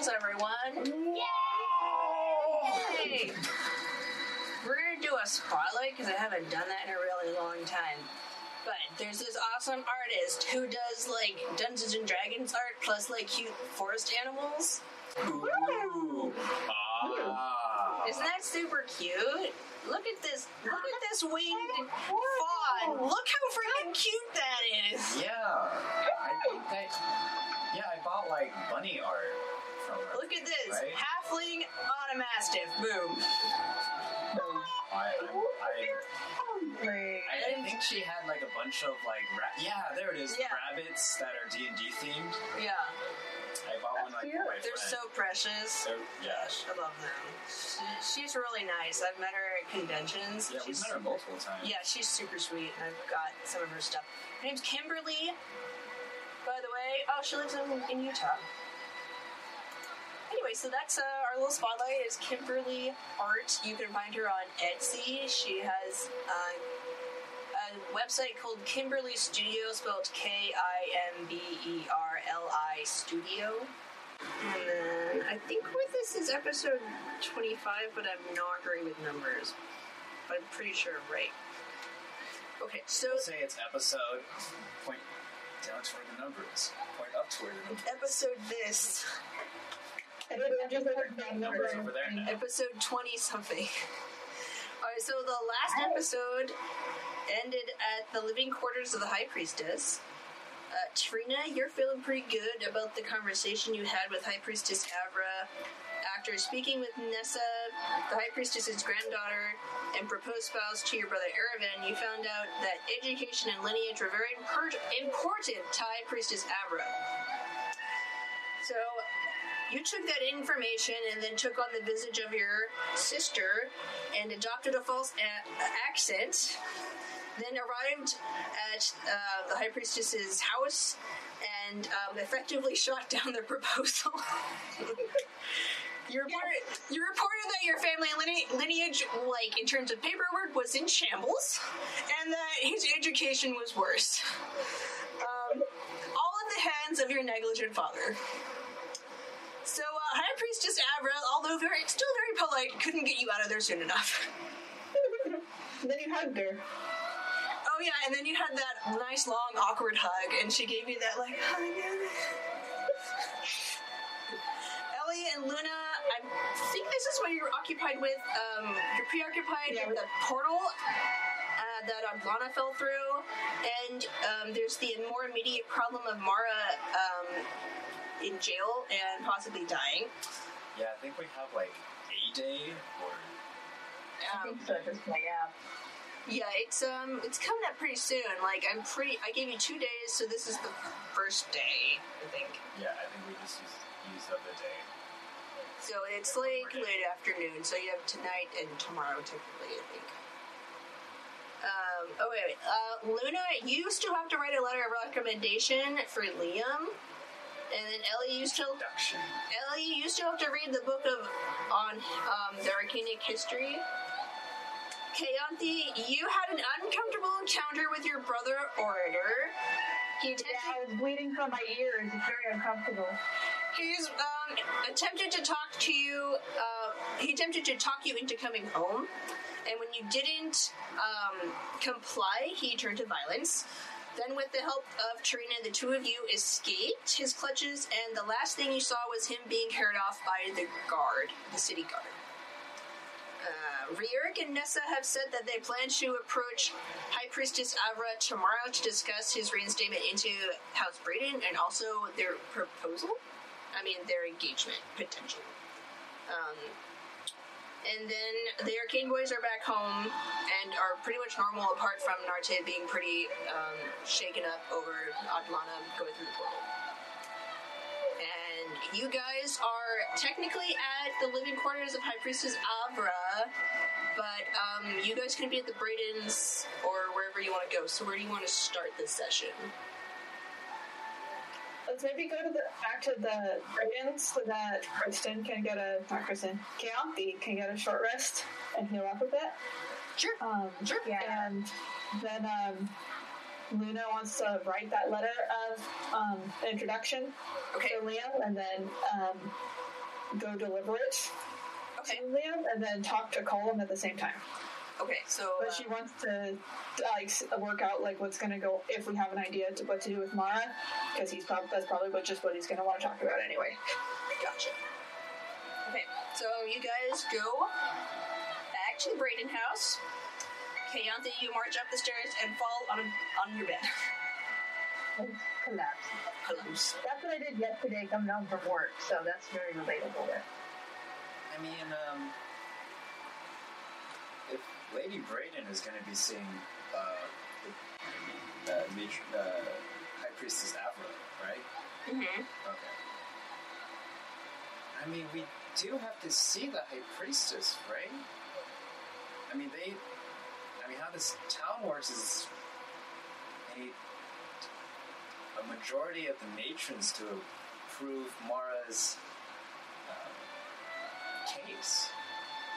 Dungeon everyone. Yay! We're gonna do a spotlight because I haven't done that in a really long time. But there's this awesome artist who does like Dungeons and Dragons art plus like cute forest animals. Ooh. Ah. Isn't that super cute? Look at this! Look at this winged fawn! Look how freaking cute that is! Yeah. I think that. Yeah, I bought like bunny art. Look at this! Right? Halfling on a mastiff. Boom. I, I, I, I think she had like a bunch of like ra- yeah, there it is, Yeah. rabbits that are D and D themed. Yeah, I bought one like for my they're so precious. They're- yeah, I love them. She, she's really nice. I've met her at conventions. yeah, we've she's, met her multiple times. Yeah, she's super sweet, and I've got some of her stuff. Her name's Kimberly, by the way. Oh, she lives in, in Utah. Anyway, so that's uh, our little spotlight is Kimberly Art. You can find her on Etsy. She has uh, a website called Kimberly Studio, spelled K I M B E R L I Studio. And then I think with this is episode 25, but I'm not great with numbers. But I'm pretty sure I'm right. Okay, so Let's say it's episode. Point down toward the numbers. Point up toward the numbers. episode this, Numbers over there now. episode 20 something. Alright, so the last episode ended at the living quarters of the High Priestess. Uh, Trina, you're feeling pretty good about the conversation you had with High Priestess Avra. After speaking with Nessa, the High Priestess's granddaughter, and proposed spouse to your brother Erevan, you found out that education and lineage were very impor- important to High Priestess Avra. So, you took that information and then took on the visage of your sister and adopted a false a- accent. Then arrived at uh, the high priestess's house and um, effectively shot down the proposal. you reported you reported that your family lineage, like in terms of paperwork, was in shambles, and that his education was worse. Um, all in the hands of your negligent father. So, uh, High Priestess Avra, although very, still very polite, couldn't get you out of there soon enough. Then you hugged her. Oh yeah, and then you had that nice long awkward hug, and she gave you that like hug. Ellie and Luna, I think this is what you're occupied with. Um, you're preoccupied Yeah. with the portal uh, that Ablana fell through, and um, there's the more immediate problem of Mara um, in jail and possibly dying. Yeah, I think we have like a day or I Um, think so at this point, yeah. Yeah, it's um, it's coming up pretty soon. Like I'm pretty. I gave you two days, so this is the first day, I think. yeah, I think we just used, used up the day. So it's like late afternoon. So you have tonight and tomorrow, typically, I think. Um, oh wait, wait. Uh, Luna, you still have to write a letter of recommendation for Liam, and then Ellie, used to. Ellie, you still have to read the book of on um, the Arcanic history. Kayanthi, you had an uncomfortable encounter with your brother Orator. He Yeah, I was bleeding from my ears. It's very uncomfortable. he's um, attempted to talk to you. Uh, he attempted to talk you into coming home. and when you didn't um, comply, he turned to violence. Then, with the help of Trina, the two of you escaped his clutches, and the last thing you saw was him being carried off by the guard, the city guard. Uh, and Nessa have said that they plan to approach High Priestess Avra tomorrow to discuss his reinstatement into House Braden and also their proposal. I mean, their engagement potential. Um, and then the Arcane Boys are back home and are pretty much normal, apart from Narte being pretty um, shaken up over Adlana going through the portal. And you guys are technically at the living quarters of High Priestess Avra, but um, you guys can be at the Bradens or wherever you want to go. So, where do you want to start this session? Let's maybe go to the back to the Brigands so that Kristen can get a not Kristen, Keonthi can get a short rest and heal up a bit. Sure. Um, Sure. Yeah. And then um, Luna wants to write that letter of um, introduction Okay. to Liam, and then um, go deliver it Okay. to Liam, and then talk to Colum at the same time. Okay. So. But uh, she wants to like work out like what's going to go if we have an idea to what to do with Mara, because he's probably that's probably what just what he's going to want to talk about anyway. Gotcha. Okay, so you guys go back to the Braden house. Kayantha, you march up the stairs and fall on on your bed. collapse. Collapse. That's what I did yesterday coming home from work, so that's very relatable there. I mean, um, if Lady Braden is going to be seeing uh, the, uh, uh, High Priestess Avra, right? Mm-hmm. Okay. I mean, we do have to see the High Priestess, right? I mean, they. I mean, how this town works is. They need a majority of the matrons to approve Mara's um, case.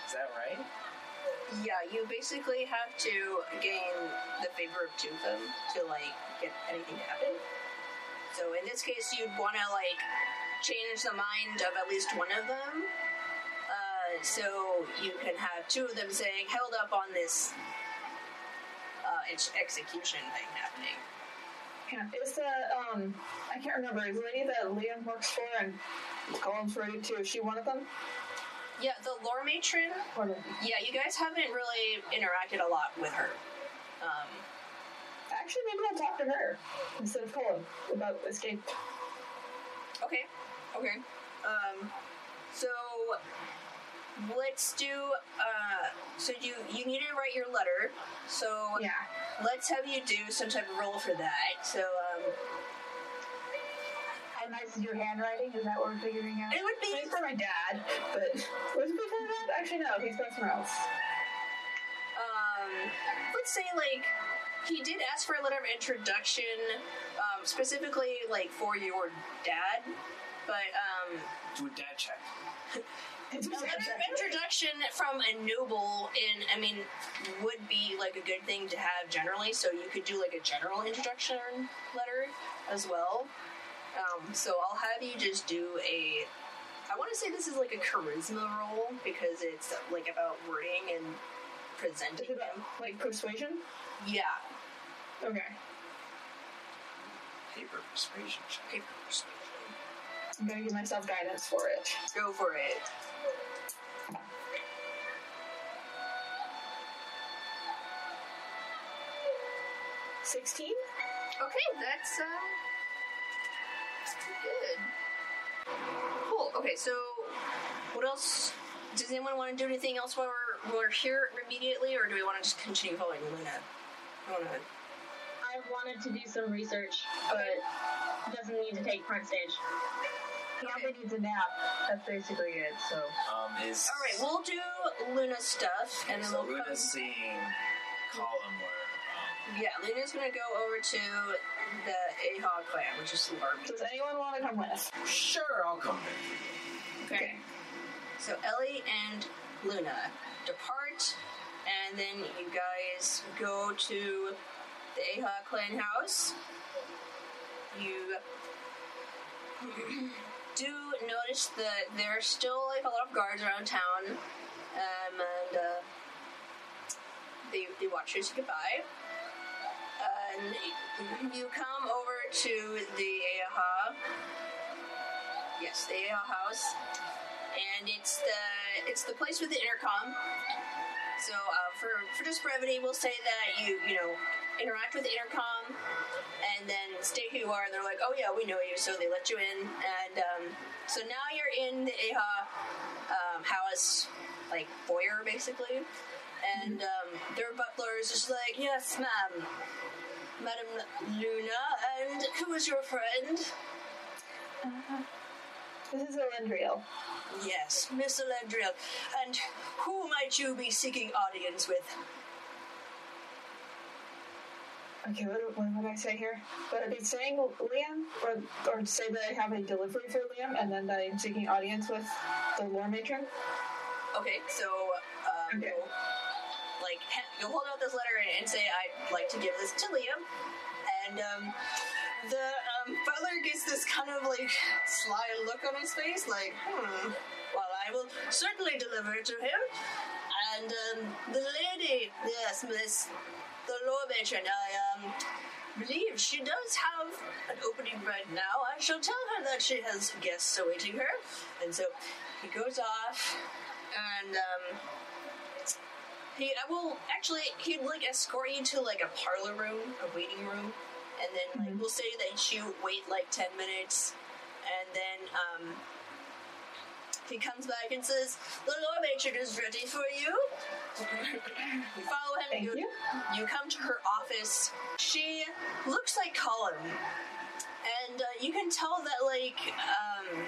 Is that right? Yeah, you basically have to gain the favor of two of them to like get anything to happen. So in this case, you'd want to like change the mind of at least one of them. Uh, so you can have two of them saying, "Held up on this uh, execution thing happening." Yeah. Is the um I can't remember is the lady that Liam works for and Colum's ready too? is she one of them? Yeah, the lore matron. Yeah, you guys haven't really interacted a lot with her. Um, Actually, maybe I'll talk to her instead of Colum about escape. Okay. Okay. Um, so let's do. Uh, so you you need to write your letter. So Yeah. let's have you do some type of roll for that. So um, How nice is your handwriting? Is that what we're figuring out? it would be. It's for my dad, but was it before that? Actually, no. He's got somewhere else. Um, let's say like he did ask for a letter of introduction, um, specifically like for your dad, but um. Do a dad check. It's A letter of introduction from a noble in I mean would be like a good thing to have generally, so you could do like a general introduction letter as well. Um, so I'll have you just do a I want to say this is like a charisma roll because it's like about wording and Is presenting it about, like persuasion? Yeah, Okay. Paper persuasion paper persuasion. I'm gonna give myself guidance for it. Go for it. Sixteen. Okay, that's uh, that's pretty good. Cool. Okay, so what else? Does anyone want to do anything else while we're, while we're here immediately, or do we want to just continue following Luna? I want to. I wanted to do some research, but doesn't need to take front stage. Keontae needs a nap. That's basically it. So Um, is All right, we'll do Luna stuff, and then so we'll come. Luna's seeing Colum where um, Yeah, Luna's gonna go over to the Ahog clan, which is Larby. Does anyone want to come with? Us? Sure I'll come with you. Okay. So Ellie and Luna depart, and then you guys go to the Aha clan house. You do notice that there are still like a lot of guards around town, um, and uh, they, they watch you say goodbye. And you come over to the Aha. Yes, the Aha house. And it's the it's the place with the intercom. So uh, for for just brevity, we'll say that you you know interact with the intercom, and then stay who you are. And they're like, oh yeah, we know you, so they let you in. And um, so now you're in the AHA um, house, like foyer basically. And um, their butler is just like, yes, ma'am, Madam Luna, and who is your friend? This is Elendriel. Yes, Miss Elendriel. And who might you be seeking audience with? Okay, what, what would I say here? Would I be saying Liam, or or say that I have a delivery for Liam, and then that I'm seeking audience with the lore matron? Okay, so um, Okay. Like you'll hold out this letter and, and say, "I'd like to give this to Liam," and um, the um, butler gets this kind of like sly look on his face, like, "Hmm, well, I will certainly deliver it to him." And um, the lady, yes, Miss the lore matron, I um, believe she does have an opening right now. I shall tell her that she has guests awaiting her. And so he goes off, and um, he I will actually he'd like escort you to like a parlor room, a waiting room, and then like we'll say that you wait like ten minutes, and then um, he comes back and says, "The lore matron is ready for you." you follow him. Thank you. You come to her office. She looks like Colin, and uh, you can tell that like um,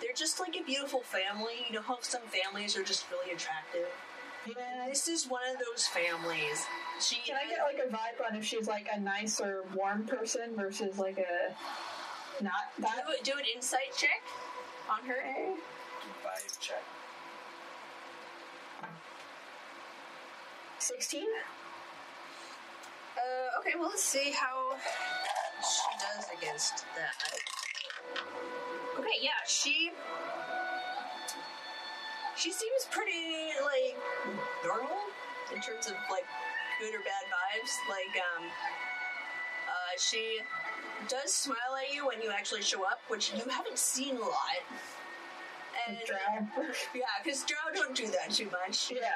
they're just like a beautiful family. You know how some families are just really attractive. Yeah. This is one of those families. She Can I get like a vibe on if she's like a nice or warm person versus like a not that? do, do an insight check on her. Vibe check. Sixteen. Uh, okay, well let's see how she does against that. Okay, yeah, she she seems pretty like normal in terms of like good or bad vibes. Like, um, uh, she does smile at you when you actually show up, which you haven't seen a lot. And yeah, because Drow don't do that too much. yeah.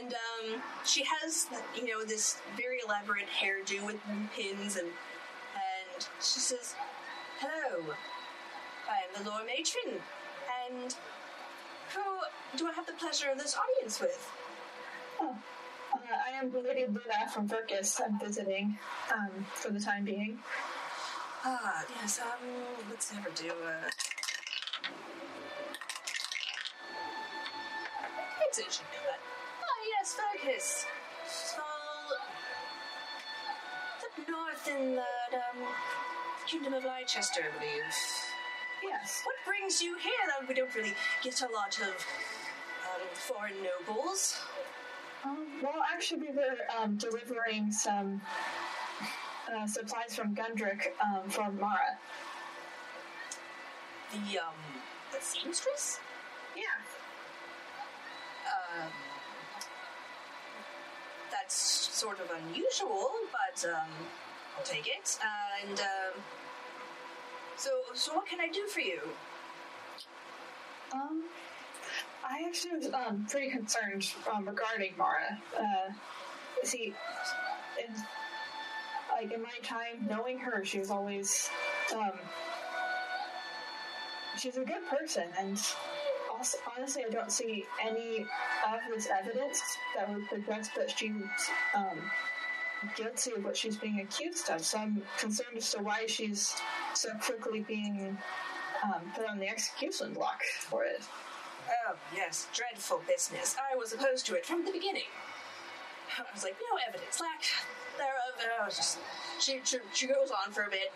And um, she has, you know, this very elaborate hairdo with pins, and and she says, "Hello, I am the Lord Matron, and who do I have the pleasure of this audience with?" Oh. Uh, I am Lady Luna from Verkus. I'm visiting um, for the time being. Ah, yes. Um, let's never do a. I'd say she know that. Ah, yes, Fergus. Small. Up north in the um, Kingdom of Leicester, I believe. Yes. What brings you here? Uh, We don't really get a lot of foreign nobles. Um, well, actually, we were um, delivering some uh, supplies from Gundrick um, for Mara. The um, the seamstress. Yeah. Um, that's sort of unusual, but um, I'll take it. And um, so, so what can I do for you? Um, I actually was um, pretty concerned um, regarding Mara. Uh, see, in, like in my time knowing her, she was always um, she's a good person, and also, honestly, I don't see any of this evidence that would suggest that she's um, guilty of what she's being accused of. So I'm concerned as to why she's so quickly being um, put on the execution block for it. Oh, yes, dreadful business. I was opposed to it from the beginning. I was like, no evidence, lack thereof. Was just, she, she, she goes on for a bit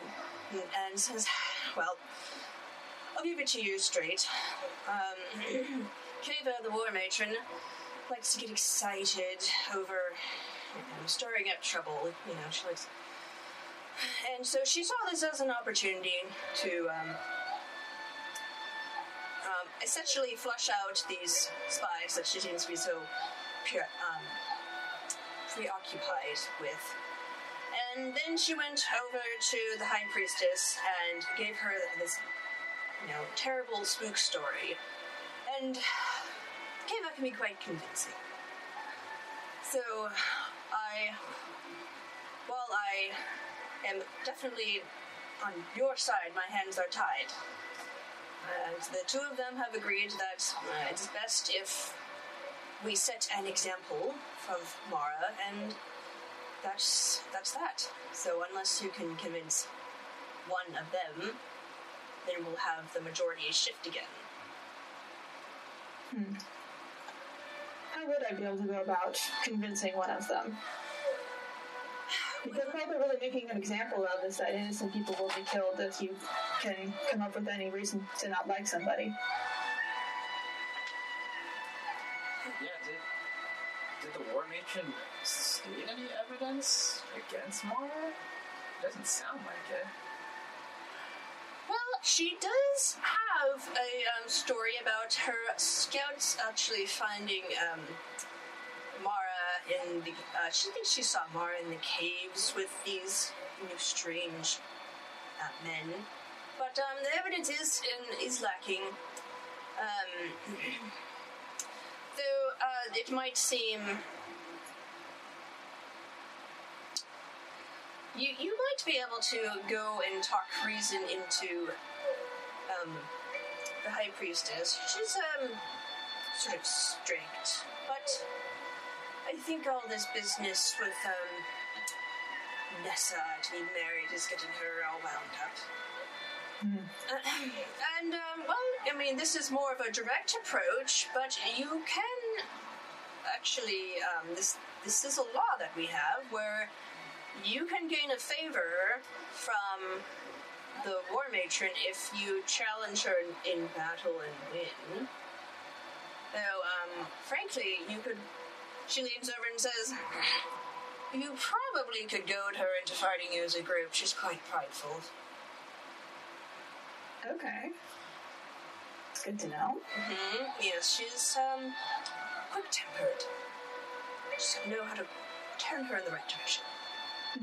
and, says, well, I'll give it to you straight. Um, the war matron, likes to get excited over you know, stirring up trouble. You know, she likes. And so she saw this as an opportunity to um, um, essentially flush out these spies that she seems to be so um, preoccupied with. And then she went over to the High Priestess and gave her this, you know, terrible spook story. And came out to be quite convincing. So, I. While I am definitely on your side, my hands are tied. And the two of them have agreed that uh, it's best if we set an example of Mara, and that's that's that. So unless you can convince one of them, then we'll have the majority shift again. How would I be able to go about convincing one of them? Because probably really making an example of is that innocent people will be killed if you can come up with any reason to not like somebody. Yeah, did did the war matron state any evidence against Mara? Doesn't sound like it. Well, she does have a um, story about her scouts actually finding um, Mara in the. Uh, she thinks she saw Mara in the caves with these you know, strange uh, men, but um, the evidence is in, is lacking. Um, though uh, it might seem You, you might be able to go and talk reason into um, the high priestess. She's um sort of strict, but I think all this business with um Nessa to be married is getting her all wound up. Uh, and um, well, I mean, this is more of a direct approach, but you can actually um, this this is a law that we have where you can gain a favor from the war matron if you challenge her in, in battle and win. Though, um, frankly, you could. She leans over and says, You probably could goad her into fighting you as a group. She's quite prideful. Okay. It's good to know. Mm-hmm. Yes, she's, um, quick tempered. Just know how to turn her in the right direction. Is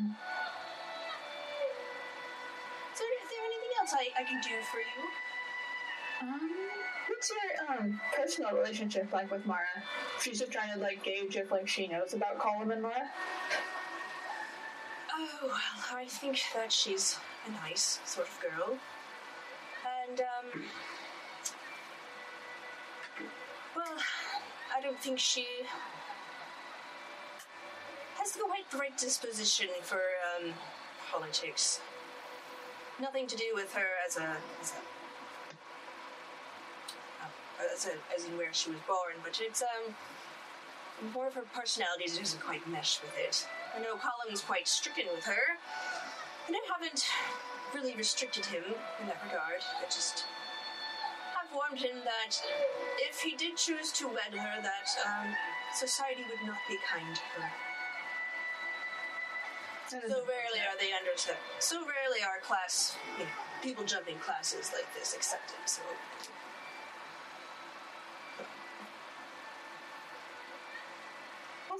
there, is there anything else I, I can do for you? What's your um personal relationship like with Mara? She's just trying to like gauge if like she knows about Colum and Mara. Oh, well, I think that she's a nice sort of girl. And, um. Well, I don't think she has quite the right disposition for, um, politics. Nothing to do with her as a. as a. uh, as, a, as in where she was born, but it's, um. More of her personality that doesn't quite mesh with it. I know Colin's quite stricken with her, and I haven't really restricted him in that regard. I just have warned him that if he did choose to wed her, that um, society would not be kind to her. So rarely are they understood. So rarely are class, you know, people jumping classes like this accepted. So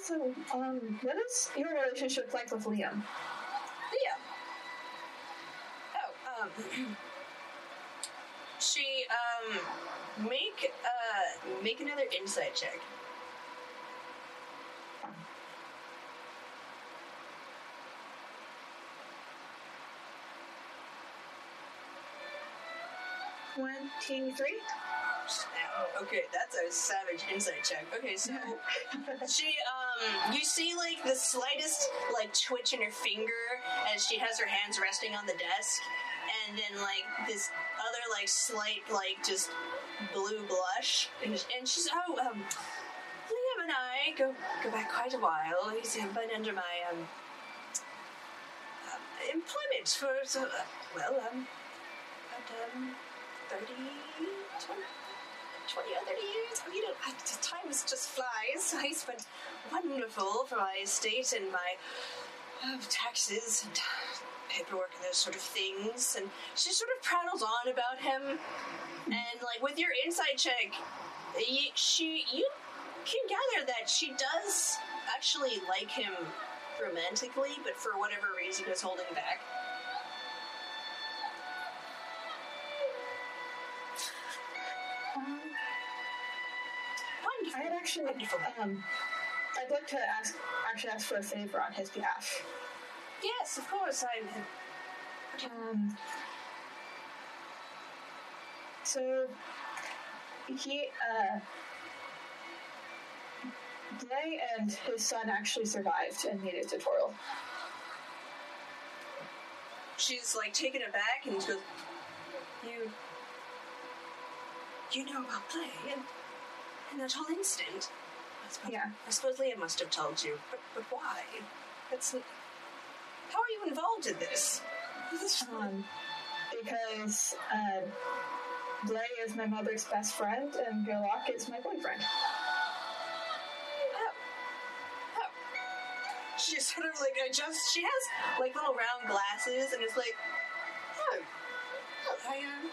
Also, um, what is your relationship like with Liam? Liam. Oh, um, she um make uh make another insight check. Twenty-three. Oh, okay, that's a savage insight check. Okay, so she um you see like the slightest like twitch in her finger as she has her hands resting on the desk and then like this other like slight like just blue blush and, and she's oh um Liam and I go go back quite a while. He's been under my um, um employment for so uh, well um about um 30 20, 20 or 30 years. I mean, it, I- time just flies. I spent wonderful for my estate and my uh, taxes and paperwork and those sort of things. And she sort of prattles on about him. And like with your insight check, you, she you can gather that she does actually like him romantically, but for whatever reason is holding back. Actually, um, I'd like to ask, actually ask for a favor on his behalf. Yes, of course. I'm. Um, so he, uh, Blay and his son actually survived and made it to Toril. She's like taken aback and goes, "You, you know about Blay and, and that whole incident." I suppose, Yeah. I suppose Leah must have told you, but but why? That's how are you involved in this? This is- Um, because uh, Blay is my mother's best friend and Gerlach is my boyfriend. Oh. Oh. She sort of like adjusts. She has like little round glasses, and it's like, oh, oh I um.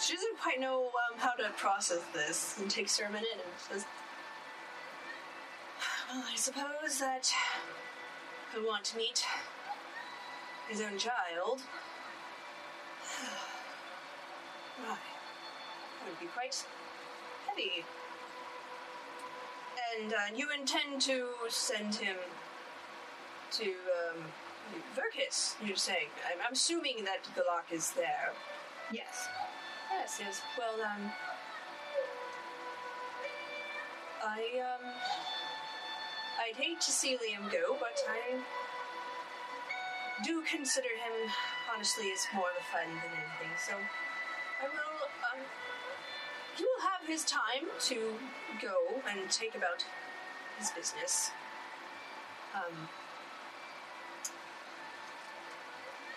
She doesn't quite know um, how to process this, and takes her a minute and says, "Well, I suppose that I want to meet his own child. Why? That would be quite heavy. And uh, you intend to send him to um, Verkus, you're saying? I'm, I'm assuming that Galak is there. Yes. Yes. Well, um, I um, I'd hate to see Liam go, but I do consider him honestly as more of a friend than anything. So I will. Um, he will have his time to go and take about his business. Um.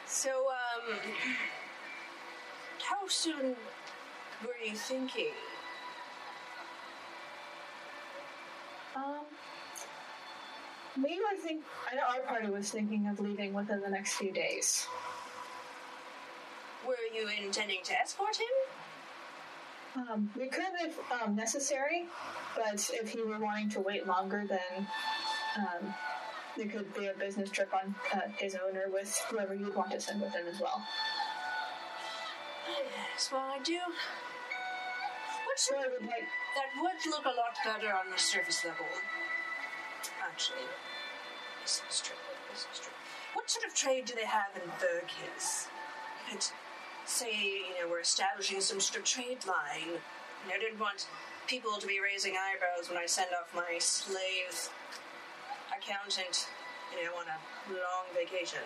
So, um, how soon were you thinking? Um, we were think. I know our party was thinking of leaving within the next few days. Were you intending to escort him? Um, we could if um, necessary, but if he were wanting to wait longer, then um, there could be a business trip on uh, his own or with whoever you'd want to send with him as well. Yes, well, I do. What So sort of, like. that would look a lot better on the surface level. Actually, this is true. This is true. What sort of trade do they have in Berghiz? You could say, you know, we're establishing some sort of trade line. You know, I didn't want people to be raising eyebrows when I send off my slave accountant, you know, on a long vacation.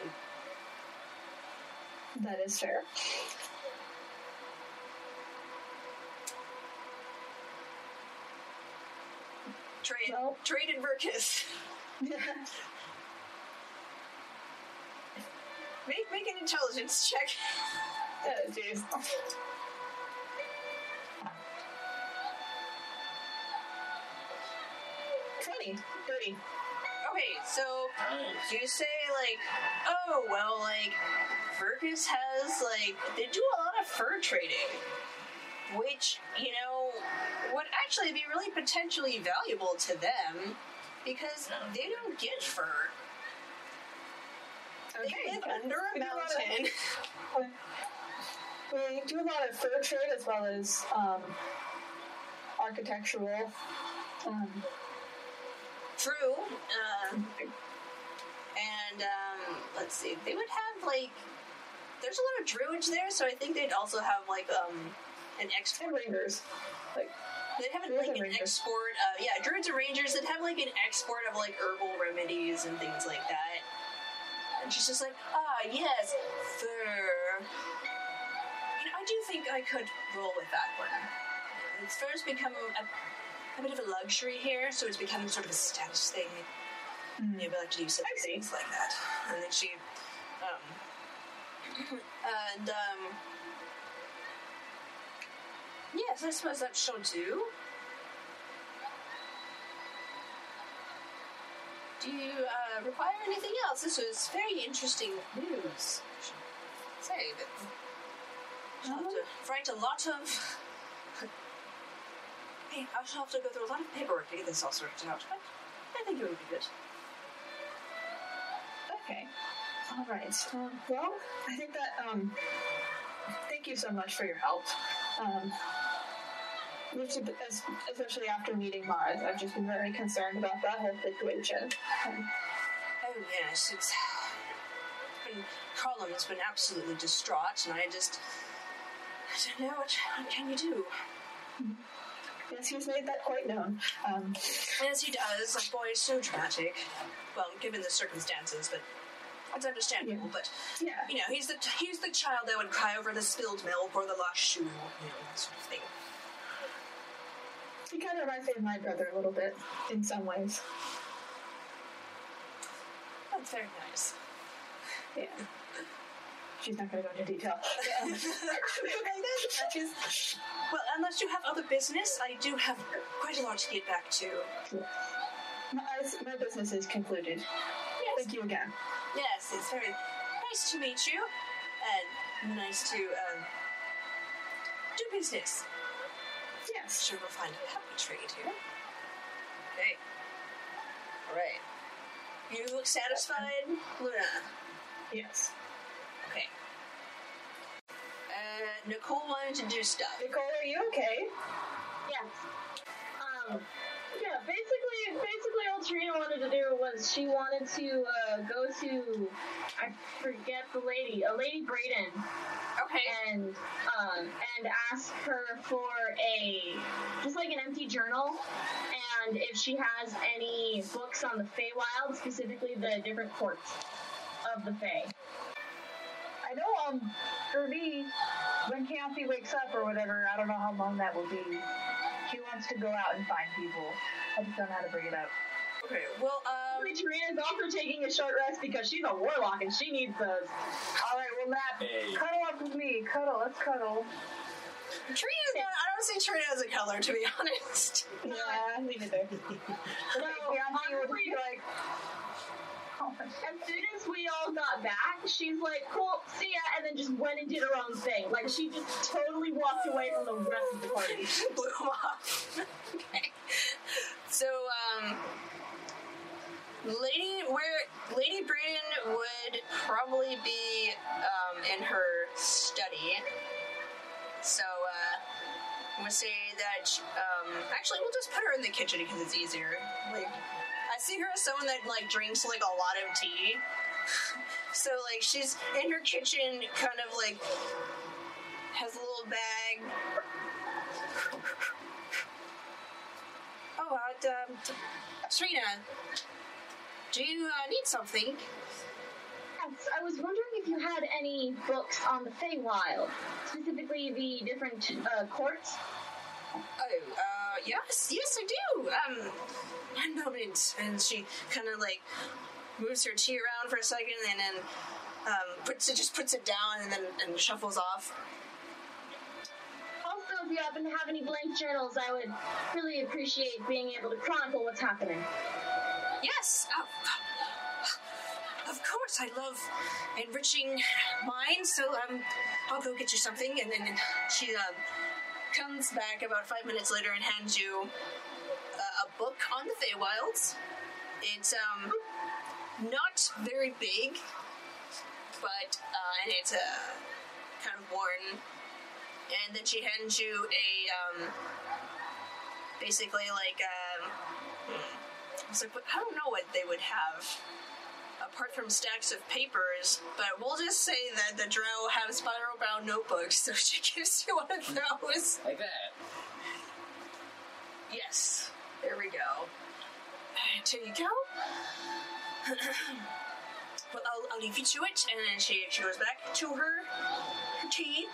That is fair. Trade, Well- trade in Berghiz. Make, make an intelligence check. Oh, jeez. Twenty. Thirty. Okay, so you say like, oh well, like Verkus has like they do a lot of fur trading, which you know would actually be really potentially valuable to them because they don't get fur. Okay. They live under a do a lot of- mountain. We do a lot of fur trade as well as um, architectural. Um, True. Um, and um, let's see, they would have like there's a lot of druids there, so I think they'd also have like um an extra and. Like, They'd have Druids like an rangers. export. Uh, yeah, druids and rangers. They'd have like an export of like herbal remedies and things like that. And she's just like, ah, yes, fur. You know, I do think I could roll with that one. It's first become a, a bit of a luxury here, so it's becoming sort of a status thing. Maybe I like to do some things like that. And then she, um, and um, yes, I suppose that shall do. Do you uh, require anything else? This was very interesting news. I should say that. Should have to write a lot of I shall have to go through a lot of paperwork to get this all sorted out, but I think it would be good. Okay. All right. Um, well, I think that. Um, thank you so much for your help. Um, we've just- es- especially after meeting Mars, I've just been very concerned about that whole situation. Um, Oh yes, it's been Colin has been absolutely distraught, and I just I don't know what, what can you do. yes, he's made that quite known. Um, As he does, like boy, it's so dramatic. Well, given the circumstances, but it's understandable. Yeah. But yeah. you know, he's the he's the child that would cry over the spilled milk or the lost shoe, you know, that sort of thing. He kind of reminds me of my brother a little bit in some ways. That's very nice. Yeah. She's not going to go into detail. Um, Well, unless you have other business, I do have quite a lot to get back to. my, my business is concluded. Thank you again. Yes, it's very nice to meet you, and nice to um, do business. Yes. Sure, we'll find a happy trade here. Okay. All right. You look satisfied, Luna. Yes. Okay. Uh, Nicole wanted to do stuff. Nicole, are you okay? Yeah. Um. Yeah. Basically, basically, all Trina wanted to do was she wanted to uh, go to I forget the lady, a lady Braden, Okay. and um and ask her for a just like an empty journal, and if she has any books on the Feywild, specifically the different courts of the Fey. I know, um, for me, when Kathy wakes up or whatever, I don't know how long that will be. She wants to go out and find people. I just don't know how to bring it up. Okay. Well, um, Trina's also taking a short rest because she's a warlock and she needs those. All right, well, Matt, Hey. cuddle up with me. Cuddle, let's cuddle. Trina's not. I don't see Trina as a color, to be honest. Yeah, me neither. So, Kathy would honestly, be like, my As soon as we all got back, she's like, cool, see ya, and then just went and did her own thing. Like, she just totally walked away from the rest of the party. Blew him off. okay. So, um, Lady, where Lady Braden would probably be um, in her study. So, uh, I'm gonna say that. Um, actually, we'll just put her in the kitchen because it's easier. Like, I see her as someone that like drinks like a lot of tea. so, like, she's in her kitchen, kind of like has a little bag Oh, uh, um, Trina, do you uh, need something? Yes, I was wondering if you had any books on the Feywild, specifically the different uh, courts. Oh, uh, yes, yes, I do. Um, one moment. And she kind of like moves her tea around for a second and then um, puts it, just puts it down and then and shuffles off. Also, if you happen to have any blank journals, I would really appreciate being able to chronicle what's happening. Yes, oh, of course. I love enriching minds, so um, I'll go get you something. And then she um, comes back about five minutes later and hands you uh, a book on the Feywilds. It's um not very big, but uh, and it's uh, kind of worn. And then she hands you a um, basically like um, I was like, I don't know what they would have apart from stacks of papers, but we'll just say that the Drow have spiral bound notebooks, so she gives you one of those. Like that. Yes, there we go. And Here you go. well, I'll, I'll leave you to it, and then she, she goes back to her, her tea.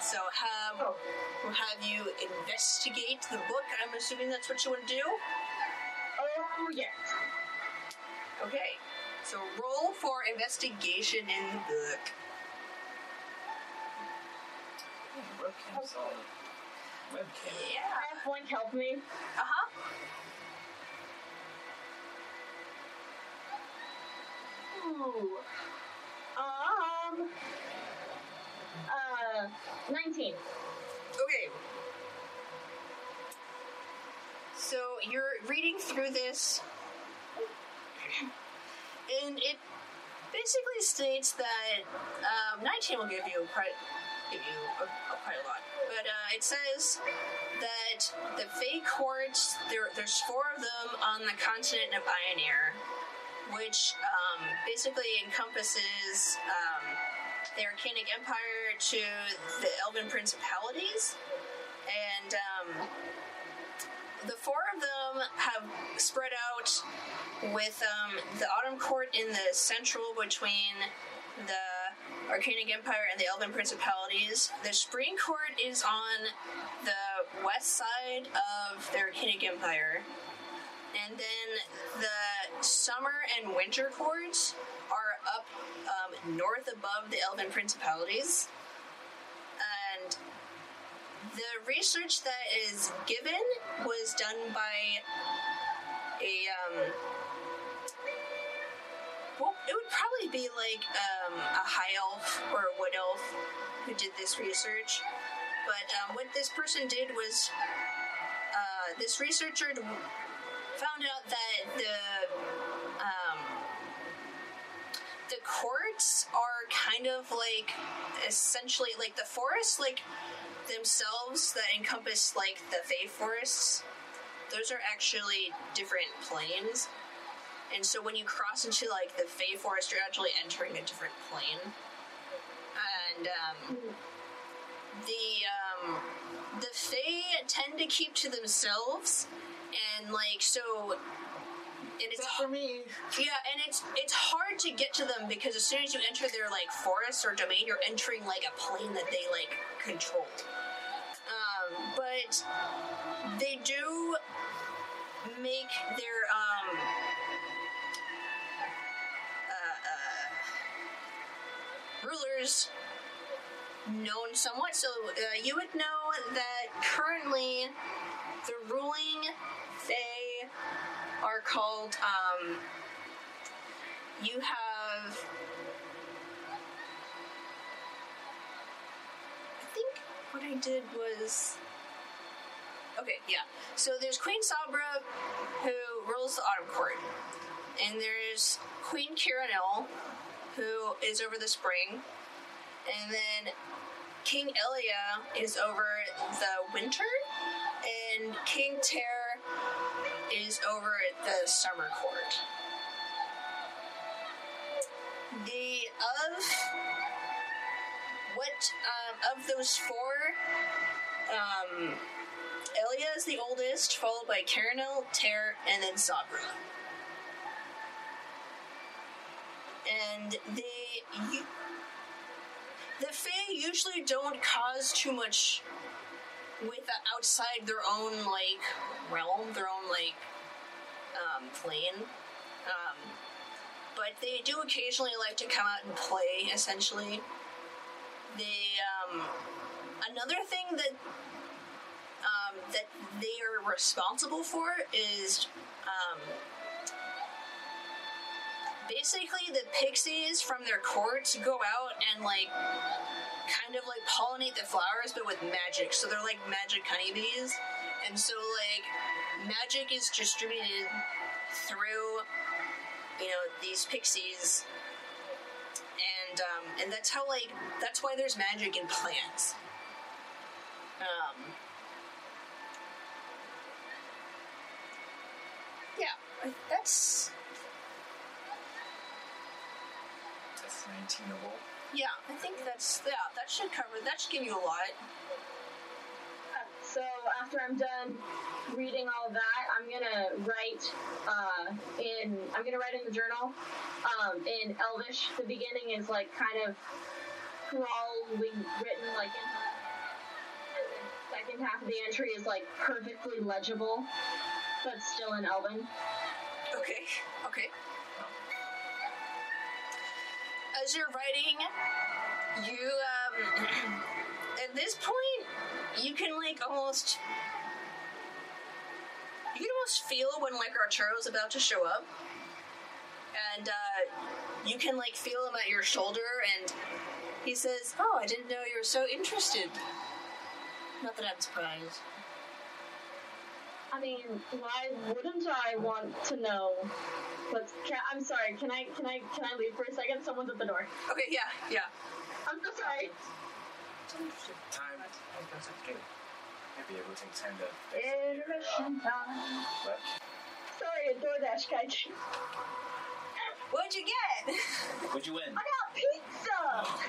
So have Oh. we'll have you investigate the book. I'm assuming that's what you want to do. Oh, yes. Okay, so roll for investigation in the book. Webcam's. Webcam. Yeah. Have Blink help me. Uh huh. Ooh. Um. Uh, 19. Okay. So you're reading through this, and it basically states that um, 19 will give you quite give you a, a quite a lot, but uh, it says that the Fey courts there, there's four of them on the continent of Ioneer, which um, basically encompasses um, the Arcanic Empire to the Elven Principalities, and um, the four of them have spread out with um, the Autumn Court in the central between the Arcanic Empire and the Elven Principalities. The Spring Court is on the west side of the Arcanic Empire. And then the Summer and Winter Courts are up um, north above the Elven Principalities. The research that is given was done by a um, well, it would probably be like um, a high elf or a wood elf who did this research. But um, what this person did was uh, this researcher found out that the um, the courts are kind of like essentially like the forest like themselves that encompass like the Fey forests. Those are actually different planes. And so when you cross into like the Fey forest, you're actually entering a different plane. And um, the um, the Fey tend to keep to themselves, and like so. And it's for me. yeah, and it's it's hard to get to them because as soon as you enter their like forest or domain, you're entering like a plane that they like control. Um, but they do make their um, uh, uh, rulers known somewhat. So uh, you would know that currently the ruling Fae are called. Um, you have. I think what I did was. Okay, yeah. So there's Queen Sabra, who rules the Autumn Court, and there's Queen Kiranil, who is over the Spring, and then King Elia is over the Winter, and King Ter is over at the Summer Court. The of what um, of those four, um, Elia is the oldest, followed by Caranel, Ter, and then Sabra. And they, the Fae usually don't cause too much with outside their own like realm, their own like um, plane. Um, but they do occasionally like to come out and play. Essentially, they um, another thing that um, that they are responsible for is um, basically the pixies from their courts go out and like kind of like pollinate the flowers but with magic. So they're like magic honeybees. And so like magic is distributed through you know these pixies. And um, and that's how like that's why there's magic in plants. Um, yeah that's That's 19able. Yeah i think that's yeah that should cover that should give you a lot So after I'm done reading all that, I'm gonna write uh, in. I'm gonna write in the journal um, in Elvish. The beginning is like kind of crawling, written like in. The second half of the entry is like perfectly legible, but still in Elven. Okay, okay. As you're writing, you, um, at this point, you can, like, almost. You can almost feel when, like, Arturo's about to show up. And, uh, you can, like, feel him at your shoulder, and he says, Oh, I didn't know you were so interested. Not that I'm surprised. I mean, why wouldn't I want to know? But can, I'm sorry. Can I can I can I leave for a second? Someone's at the door. Okay, yeah, yeah. I'm so sorry. Time. Maybe it will take time to fix your, uh, Intermission time. web. Sorry, a DoorDash guy. What'd you get? What'd you win? I got pizza.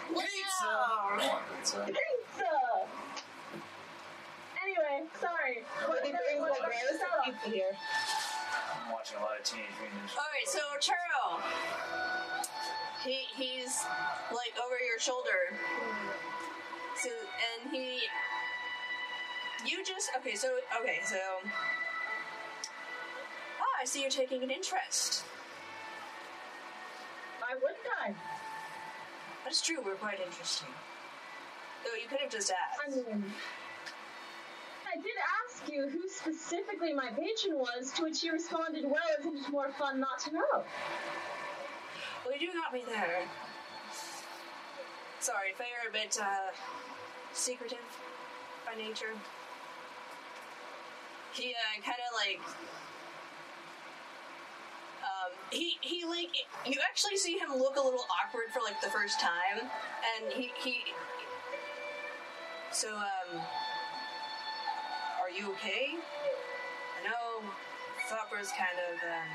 Pizza! Wow. I want pizza. Pizza. Anyway, sorry. What do you bring What- the what- rose what's up? pizza here? I'm watching a lot of Teenage Mutant Ninja. All right, so Churro, he he's like over your shoulder. So and he, you just okay. So okay, so ah, I see you're taking an interest. Why wouldn't I? That's true. We're quite interesting. Though you could have just asked. I asked. mean, I did ask you who specifically my patron was, to which you responded, well, isn't it more fun not to know? Well, you do got me there. Sorry, you're a bit uh, secretive by nature. He uh, kind of like. Um, he he like you actually see him look a little awkward for like the first time, and he he. So um, you okay? I know Thopper's kind of um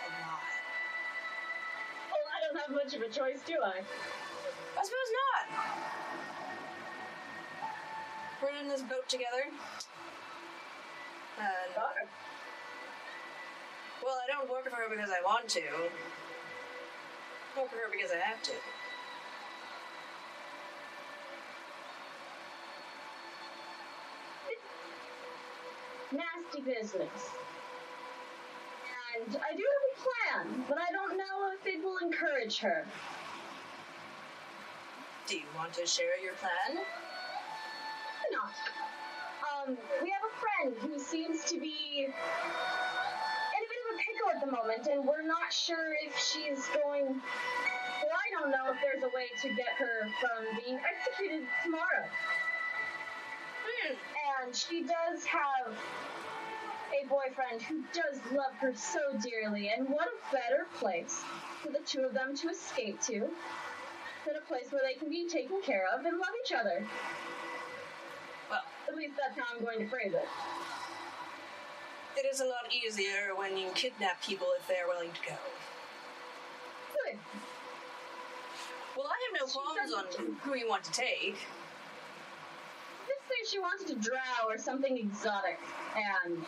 a lot. Well, I don't have much of a choice, do I? I suppose not. We're in this boat together. And, well, I don't work for her because I want to. I work for her because I have to. Nasty business. And I do have a plan, but I don't know if it will encourage her. Do you want to share your plan? Not? Um, we have a friend who seems to be in a bit of a pickle at the moment, and we're not sure if she's going. Well, I don't know if there's a way to get her from being executed tomorrow. And she does have a boyfriend who does love her so dearly, and what a better place for the two of them to escape to than a place where they can be taken care of and love each other. Well, At least that's how I'm going to phrase it. it is a lot easier when you kidnap people if they are willing to go. Good. Well, I have no qualms on who you want to take. She wants to drow or something exotic, and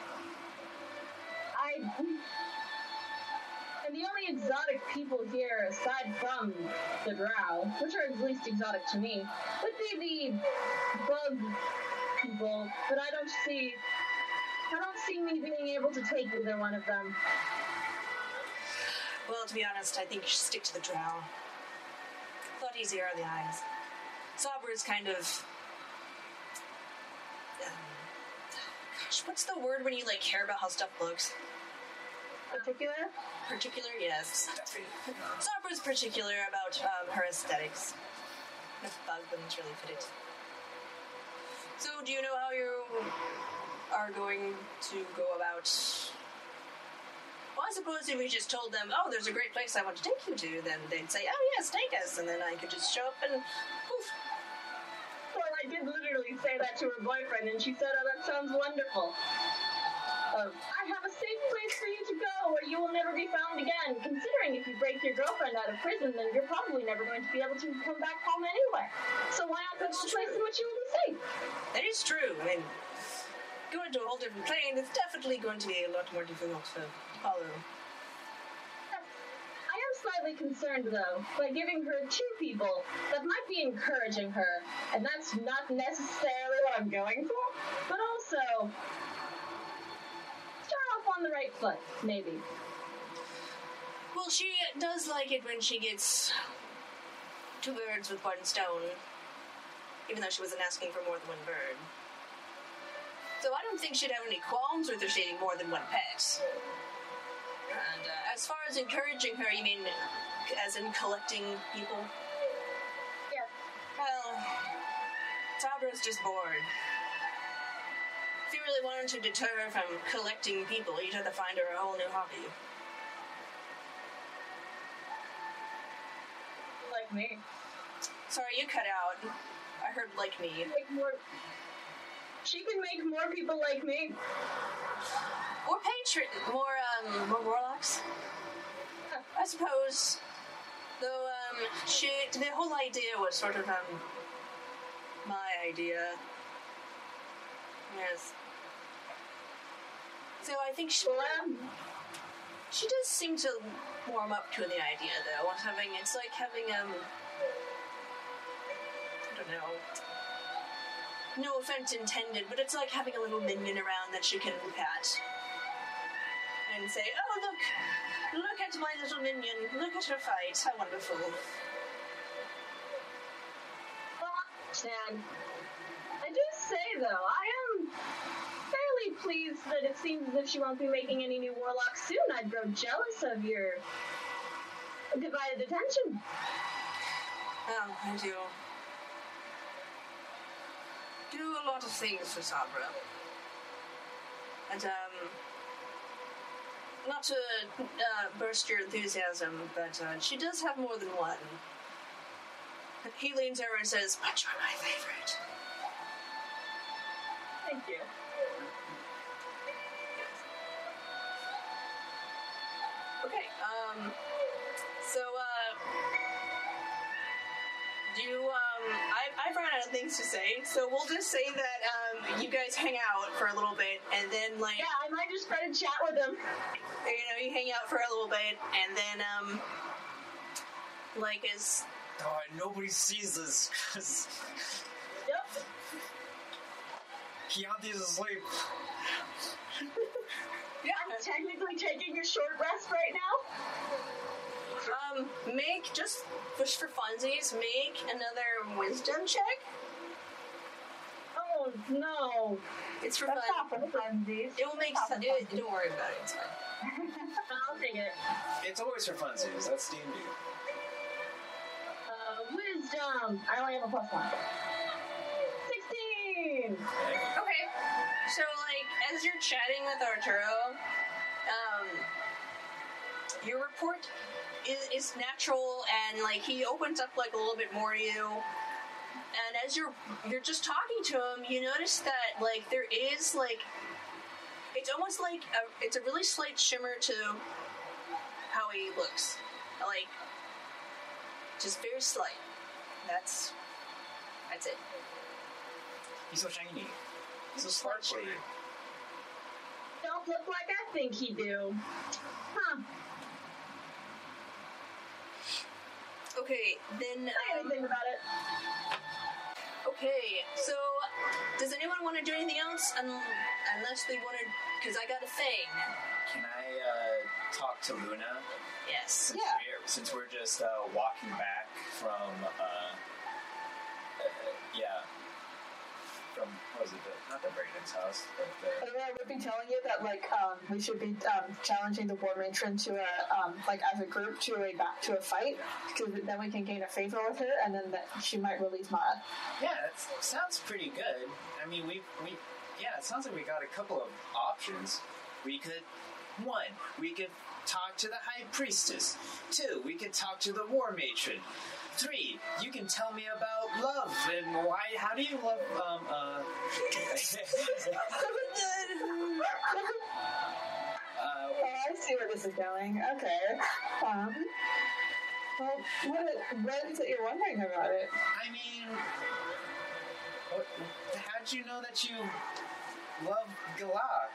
I. And the only exotic people here, aside from the drow, which are at least exotic to me, would be the bug people. But I don't see. I don't see me being able to take either one of them. Well, to be honest, I think you should stick to the drow. A lot easier on the eyes. Sabra is kind of. Um, gosh, what's the word when you like care about how stuff looks? Particular? Particular, yes. Sabra's particular about um, her aesthetics. The bug wouldn't really fit it. So, do you know how you are going to go about? Well, I suppose if we just told them, "Oh, there's a great place I want to take you to," then they'd say, "Oh yes, take us," and then I could just show up and poof. Say that to her boyfriend, and she said, "Oh, that sounds wonderful." Um, I have a safe place for you to go where you will never be found again. Considering if you break your girlfriend out of prison, then you're probably never going to be able to come back home anyway. So why not go to a place in which you will be safe? That is true. I mean, going to a whole different plane is definitely going to be a lot more difficult to follow. Slightly concerned, though, by giving her two people that might be encouraging her, and that's not necessarily what I'm going for, but also start off on the right foot, maybe. Well, she does like it when she gets two birds with one stone, even though she wasn't asking for more than one bird. So I don't think she'd have any qualms with her seeing more than one pet. And uh, as far as encouraging her, you mean as in collecting people? Yeah. Well, Sabra's just bored. If you really wanted to deter her from collecting people, you'd have to find her a whole new hobby. Like me. Sorry, you cut out. I heard like me. Make more. She can make more people like me. More patron, more um, more warlocks. I suppose. Though um, she, the whole idea was sort of um, my idea. Yes. So I think she, Well, she does seem to warm up to the idea, though. Having it's like having um, I don't know. No offense intended, but it's like having a little minion around that she can pat and say, "Oh look, look at my little minion! Look at her fight! How wonderful!" And I do say though, I am fairly pleased that it seems as if she won't be making any new warlocks soon. I'd grow jealous of your divided attention. Oh, I do. Do a lot of things for Sabra. And, um, not to uh, burst your enthusiasm, but uh, she does have more than one. He leans over and says, But you're my favorite. Thank you. Okay, um, so, uh, you, um, I, I've run out of things to say, so we'll just say that, um, you guys hang out for a little bit, and then, like, Yeah, I might just try to chat with him. you know, you hang out for a little bit, and then, um, like, as, God, nobody sees this because Yep. Chianti's asleep. yeah, I'm technically taking a short rest right now. Um, make, just, just for funsies, make another wisdom check. Oh no. It's for That's fun. not for funsies. It will make That's sense. It, don't worry about it. It's fine. I'll take it. It's always for funsies. That's D&D. Uh, wisdom. I only have a plus one. Sixteen. Okay. So, like, as you're chatting with Arturo, um, your report is, is natural, and like he opens up like a little bit more to you. And as you're you're just talking to him, you notice that like there is like it's almost like a, it's a really slight shimmer to how he looks, like just very slight. That's that's it. He's so shiny. He's so Slight sparkly. Don't look like I think he do. Huh. Okay, then. Say Um, anything about it. Okay, so does anyone want to do anything else? Un- unless they want to, because I got a thing. Can I uh, talk to Luna? Yes. Since Yeah. We're, since we're just uh, walking back from, uh, uh, yeah, from what was it? The, not the Braden's house, but the. And then I would be telling you that like um, we should be um, challenging the lore matron to a um, like as a group to a back to a fight because then we can gain a favor with her and then that she might release Mara. Yeah, that sounds pretty good. I mean, we we yeah, it sounds like we got a couple of options. We could one, we could talk to the high priestess. Two, we could talk to the lore matron. Three, you can tell me about love and why. How do you love? Um, uh, uh, Oh, I see where this is going. Okay. Um, well, what, what is it you're wondering about it? I mean, what, how'd you know that you love Galak?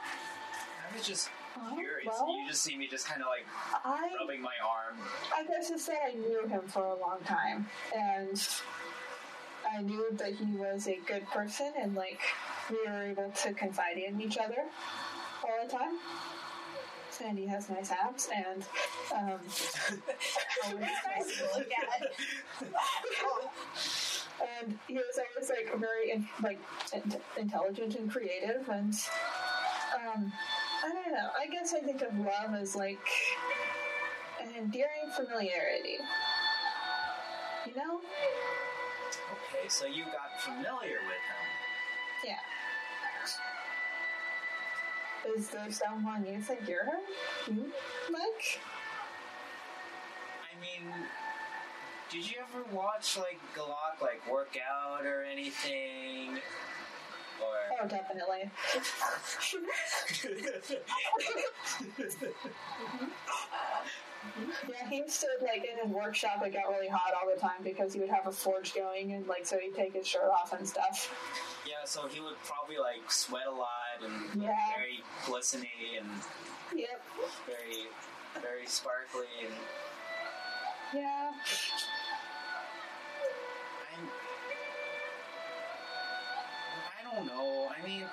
I was just curious. well- you just see me just kind of like I rubbing my arm. I guess to say I knew him for a long time, and I knew that he was a good person, and like we were able to confide in each other all the time. And he has nice abs, and um, always nice to look at. and he was always like very in, like in- intelligent and creative, and um, I don't know. I guess I think of love as like an endearing familiarity. You know? Okay, so you got familiar with him. Yeah. Is there someone you think you're her? You hmm? like? I mean, did you ever watch like Galak like work out or anything? Or Oh, definitely. Yeah, he used to like in his workshop. It got really hot all the time because he would have a forge going, and like so he'd take his shirt off and stuff. yeah, so he would probably like sweat a lot and Yeah. very glistening and Yep. very very sparkly and Yeah. Don't know. I mean,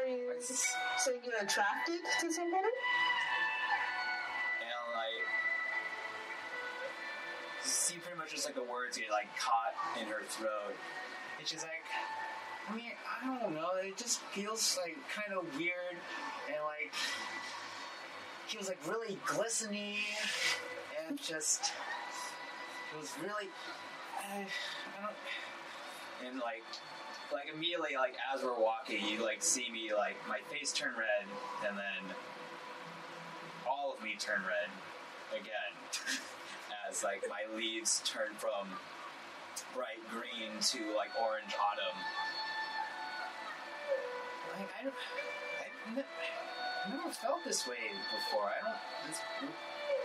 Are you saying you're attracted to somebody? and like, you see pretty much just like the words get like caught in her throat. And she's like, I mean, I don't know. It just feels like kind of weird and like he was like really glistening and just it was really I, I don't and like like immediately like as we're walking you like see me like my face turn red and then all of me turn red again as like my leaves turn from bright green to like orange autumn. Like I don't I, ne- I never felt this way before. I don't this,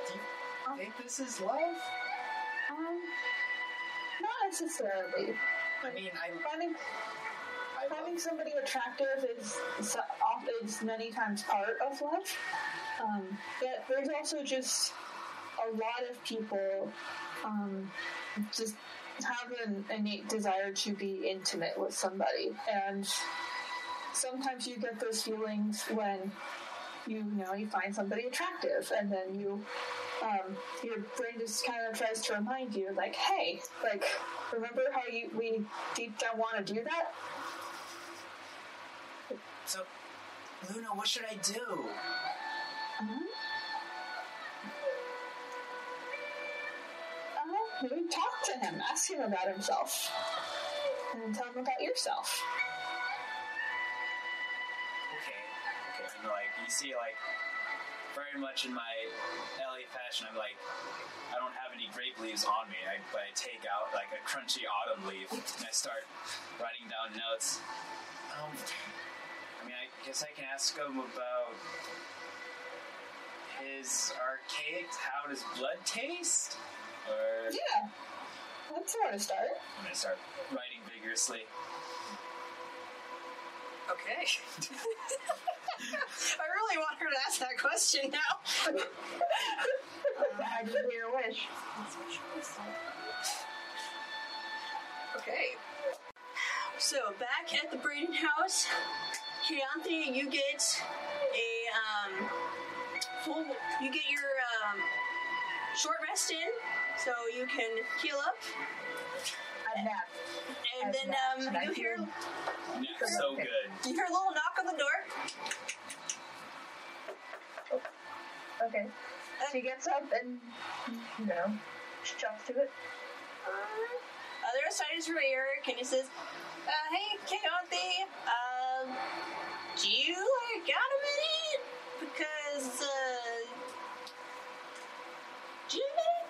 do you think this is love? Um, not necessarily. I mean I Finding I finding somebody attractive is is many times part of love. Um, but there's also just a lot of people um, just have an innate desire to be intimate with somebody, and sometimes you get those feelings when you, you know you find somebody attractive, and then you. Um, your brain just kind of tries to remind you, like, hey, like, remember how you we deep down want to do that? so Luna what should I do? Uh, maybe talk to him, ask him about himself, and tell him about yourself. okay. Okay and like you see like very much in my LA fashion I'm like I don't have any grape leaves on me I, but I take out like a crunchy autumn leaf and I start writing down notes um I mean I guess I can ask him about his archaic how does blood taste or Yeah, that's where to start. I'm gonna start writing vigorously Okay. I really want her to ask that question now. I just hear a wish. Okay. So back at the Braden house, Keonthi, you get a um full. You get your um short rest in, so you can heal up, I've napped. and I've then napped, um and I you hear feel- yeah so good you hear a little knock on the door. Okay. She gets up and, you know, jumps to it. Other side is Eric, and he says, uh, "Hey, Keonthi, um, do you like got a minute? Because uh, do you have a minute?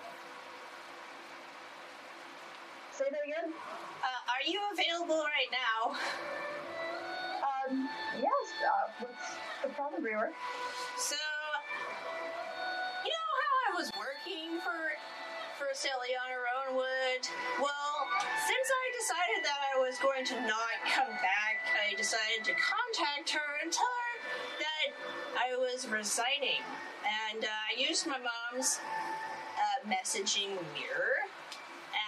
Say that again. Uh, are you available right now? Um, yes. Uh, what's the problem, Brewer? So, was working for for Sally on her own wood? Well, since I decided that I was going to not come back, I decided to contact her and tell her that I was resigning. And uh, I used my mom's uh, messaging mirror.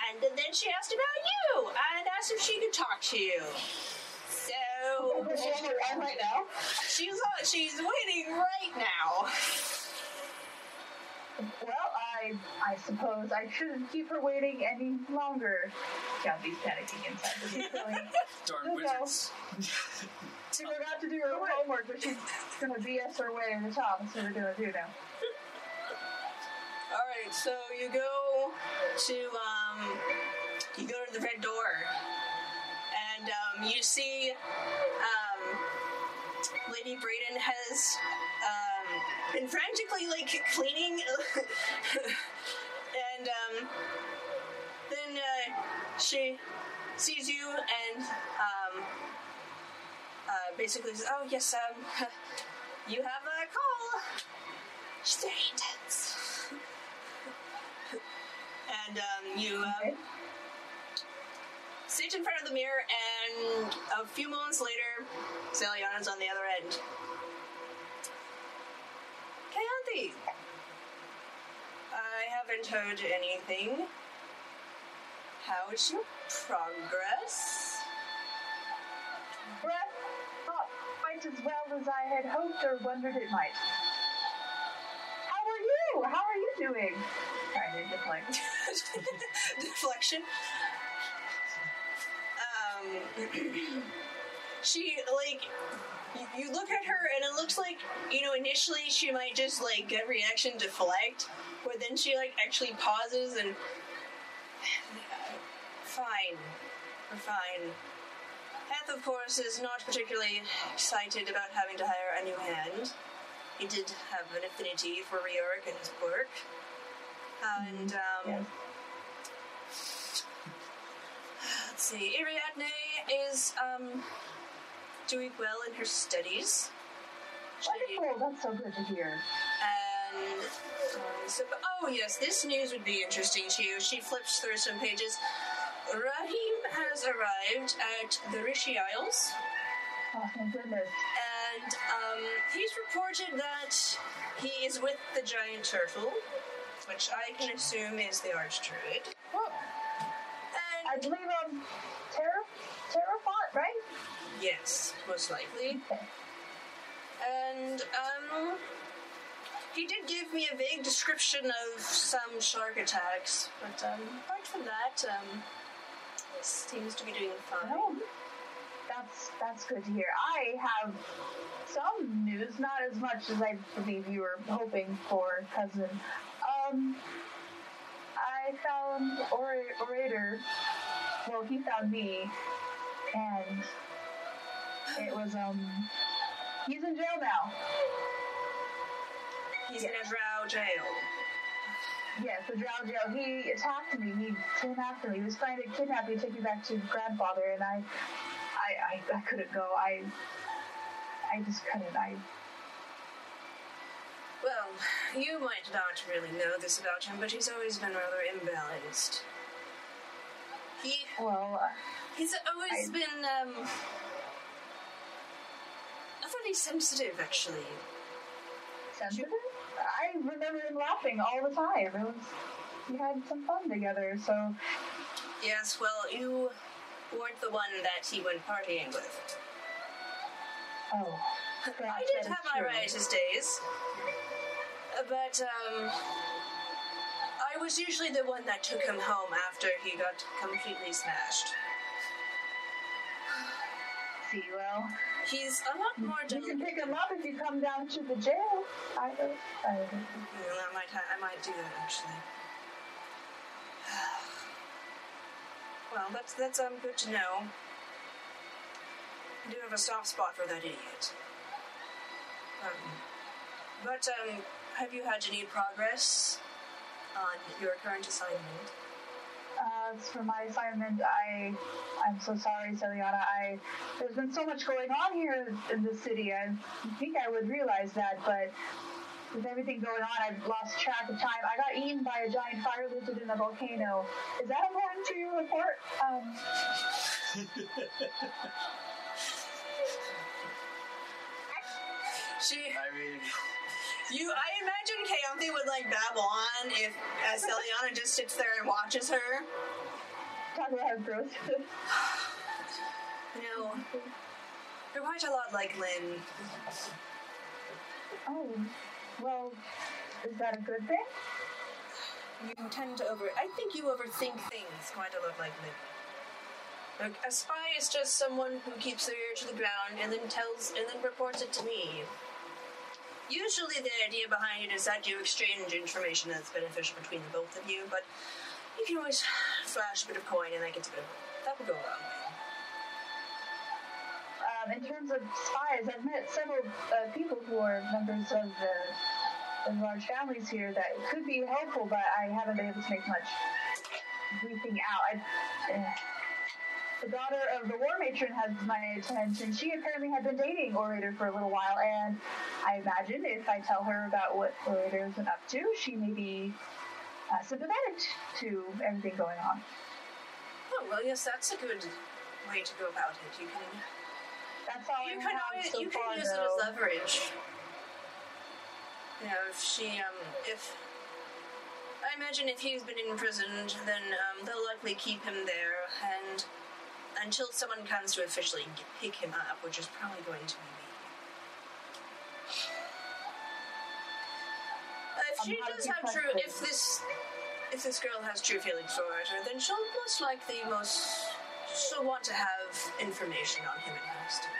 And then she asked about you and asked if she could talk to you. So Is she on the right now? she's on, she's waiting right now. Well, I I suppose I shouldn't keep her waiting any longer. County's panicking inside. But he's feeling darn No, no. wizards she forgot to do her homework, but she's gonna BS her way to the top, so we're gonna do now. All right, so you go to um, you go to the red door, and um, you see um, Lady Braden has been frantically like cleaning, and um, then uh, she sees you and um, uh, basically says, "Oh yes, um, you have a call." She's very intense, and um, you. Um, Okay. sit in front of the mirror, and a few moments later, Celiana's on the other end. I haven't heard anything. How is your progress? Breath not quite as well as I had hoped or wondered it might. How are you? How are you doing? Trying to deflect. Deflection. Um, she like you, look at her and it looks like you know initially she might just like get reaction deflect, but then she like actually pauses and fine, fine. Heth, of course, is not particularly excited about having to hire a new hand. He did have an affinity for Reorg and his work. And, um, Yes. let's see, Ariadne is, um, doing well in her studies. Wonderful. That's so good to hear. and um, so, oh yes, this news would be interesting to you. She flips through some pages. Rahim has arrived at the Rishi Isles, Oh, thank goodness. and um, he's reported that he is with the giant turtle, which I can assume is the arch druid. Oh, I And believe um, Terra, Terrafont, right? Yes, most likely. And um, he did give me a vague description of some shark attacks, but um, apart from that, um, seems to be doing fine. Oh, that's that's good to hear. I have some news, not as much as I believe you were hoping for, cousin. Um, I found or- orator. Well, he found me, and it was um. He's in jail now. He's in a drow jail. Yes, the drow jail. He attacked me. He came after me. He was trying to kidnap me, take me back to grandfather, and I, I, I, I couldn't go. I, I just couldn't. I. Well, you might not really know this about him, but he's always been rather imbalanced. He Well, uh, he's always I- been um very sensitive actually. sensitive. I remember him laughing all the time. It was we had some fun together. So Yes, well, you weren't the one that he went partying with. oh, I did have my riotous days, but um, I was usually the one that took him home after he got completely smashed. See, you well, He's a lot more you can pick him up if you come down to the jail. I don't. I I might, I might do that actually. Well, that's that's um good to know. I do have a soft spot for that idiot. Um, but um, have you had any progress on your current assignment? Uh, as for my assignment, I, I'm so sorry, Celiana. I, there's been so much going on here in the city. I think I would realize that, but with everything going on, I've lost track of time. I got eaten by a giant fire lizard in a volcano. Is that important to your report? Um, She, I mean, you, I imagine Kayanthi would like babble on if Celiana just sits there and watches her. talk about how gross. You know, you're quite a lot like Lynn. oh, well, is that a good thing? You tend to over. I think you overthink things quite a lot like Lynn. Look, a spy is just someone who keeps their ear to the ground and then tells and then reports it to me. Usually, the idea behind it is that you exchange information that's beneficial between the both of you, but you can always flash a bit of coin and that gets a bit of that will go way. Um, in terms of spies, I've met several uh, people who are members of the, large families here that could be helpful, but I haven't been able to make much briefing out. I, eh. The daughter of the lore matron has my attention. She apparently had been dating Orator for a little while, and I imagine if I tell her about what Orator's been up to, she may be uh, sympathetic to everything going on. Oh well, yes, that's a good way to go about it. You can That's all you I can have always, so you can far, use it as leverage. You know, if she um if I imagine if he's been imprisoned, then um, they'll likely keep him there, and until someone comes to officially pick him up, which is probably going to be me. If she does have true, if this, if this girl has true feelings for her, then she'll most likely most she'll want to have information on him in custody.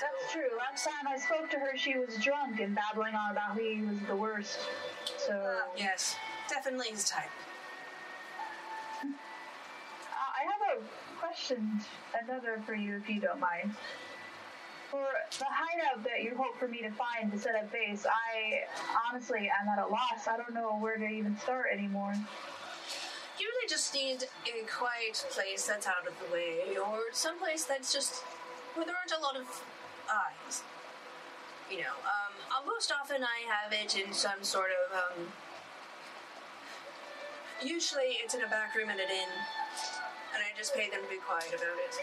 That's true. Last time I spoke to her, she was drunk and babbling on about how he was the worst. So Uh, yes, definitely his type. Uh, I have a question, another for you, if you don't mind. For the hideout that you hope for me to find to set up base, I honestly I'm at a loss. I don't know where to even start anymore. You really just need a quiet place that's out of the way, or someplace that's just where there aren't a lot of eyes. You know, um, most often I have it in some sort of, um, usually it's in a back room at an inn, and I just pay them to be quiet about it.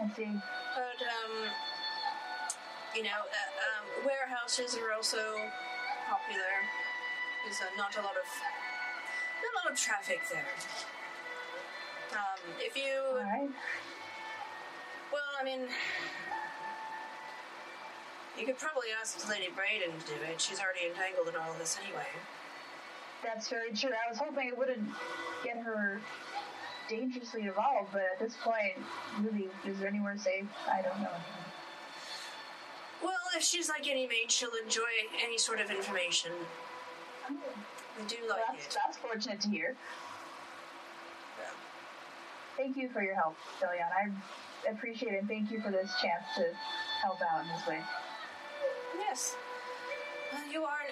I see. But, um, you know, uh, um, warehouses are also popular. There's uh, not a lot of not a lot of traffic there. Um, if you, right. well, I mean, you could probably ask Lady Braden to do it. She's already entangled in all of this anyway. That's very true. I was hoping it wouldn't get her dangerously involved, but at this point, really, is there anywhere safe? I don't know. Well, if she's like any maid, she'll enjoy any sort of information. Oh, I do well, like that's, it. that's fortunate to hear. Yeah. Thank you for your help, Delian. I appreciate it. and Thank you for this chance to help out in this way. Yes. Well, you are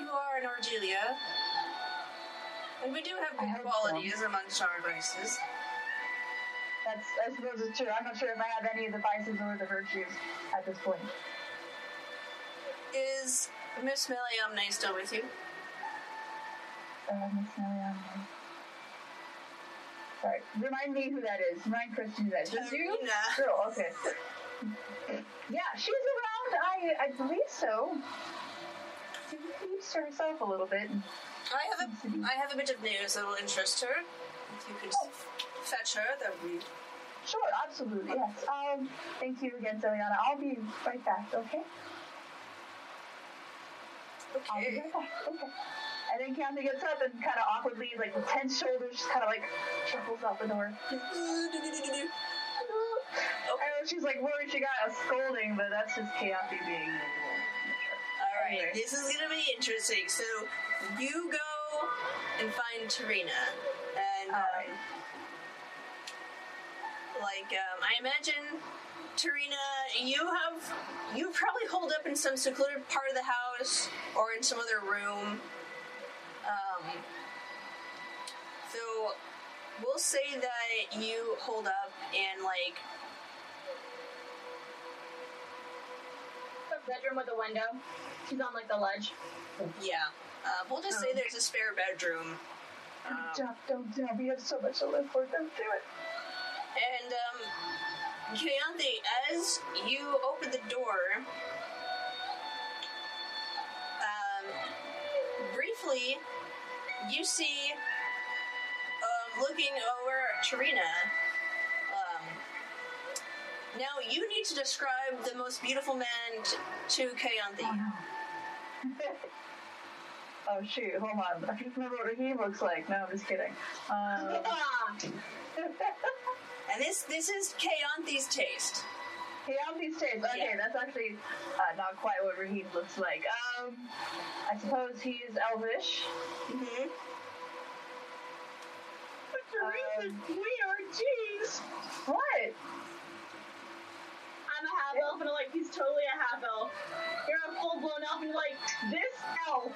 you are an Ardelia. And we do have good hope so. qualities amongst our vices. That's, I suppose it's true. I'm not sure if I have any of the vices or the virtues at this point. Is Miss Meliamne still with you? Uh, Miss Marianne. Sorry, remind me who that is. Remind Kristen who that is. Just you? Girl, okay. Yeah, she's around. I I believe so. She keeps to herself a little bit. I have a I have a bit of news that will interest her. If you could fetch her, that would be Sure, absolutely, yes. Um, thank you again, Celiana. I'll be right back, okay? Okay. I'll be right back, okay. And then Kathy gets up and kind of awkwardly, like with tense shoulders, just kind of like shuffles out the door. I know she's like worried she got a scolding, but that's just Kathy being a little mature. All right, this is gonna be interesting. So you go and find Tarina, and um, Alright. like um, I imagine Tarina, you have you probably hold up in some secluded part of the house or in some other room. Um, so we'll say that you hold up and like Bedroom with a window. She's on like the ledge. yeah. Uh, we'll just say there's a spare bedroom. Um, Don't, don't, don't. We have so much to live for. Don't do it. And, um, as you open the door, um, briefly, you see, um, looking over Tarina, um, now you need to describe the most beautiful man t- to Keontae. Oh shoot, hold on. I can't remember what he looks like. No, I'm just kidding. Um, And this, this is Keontae's taste. Hey, on these tapes. Okay, Yeah. that's actually uh, not quite what Raheem looks like. Um, I suppose he is elvish. Mm-hmm. Um, we are G's. What? I'm a half elf, and I'm like, he's totally a half elf. You're a full blown elf, and you're like, this elf.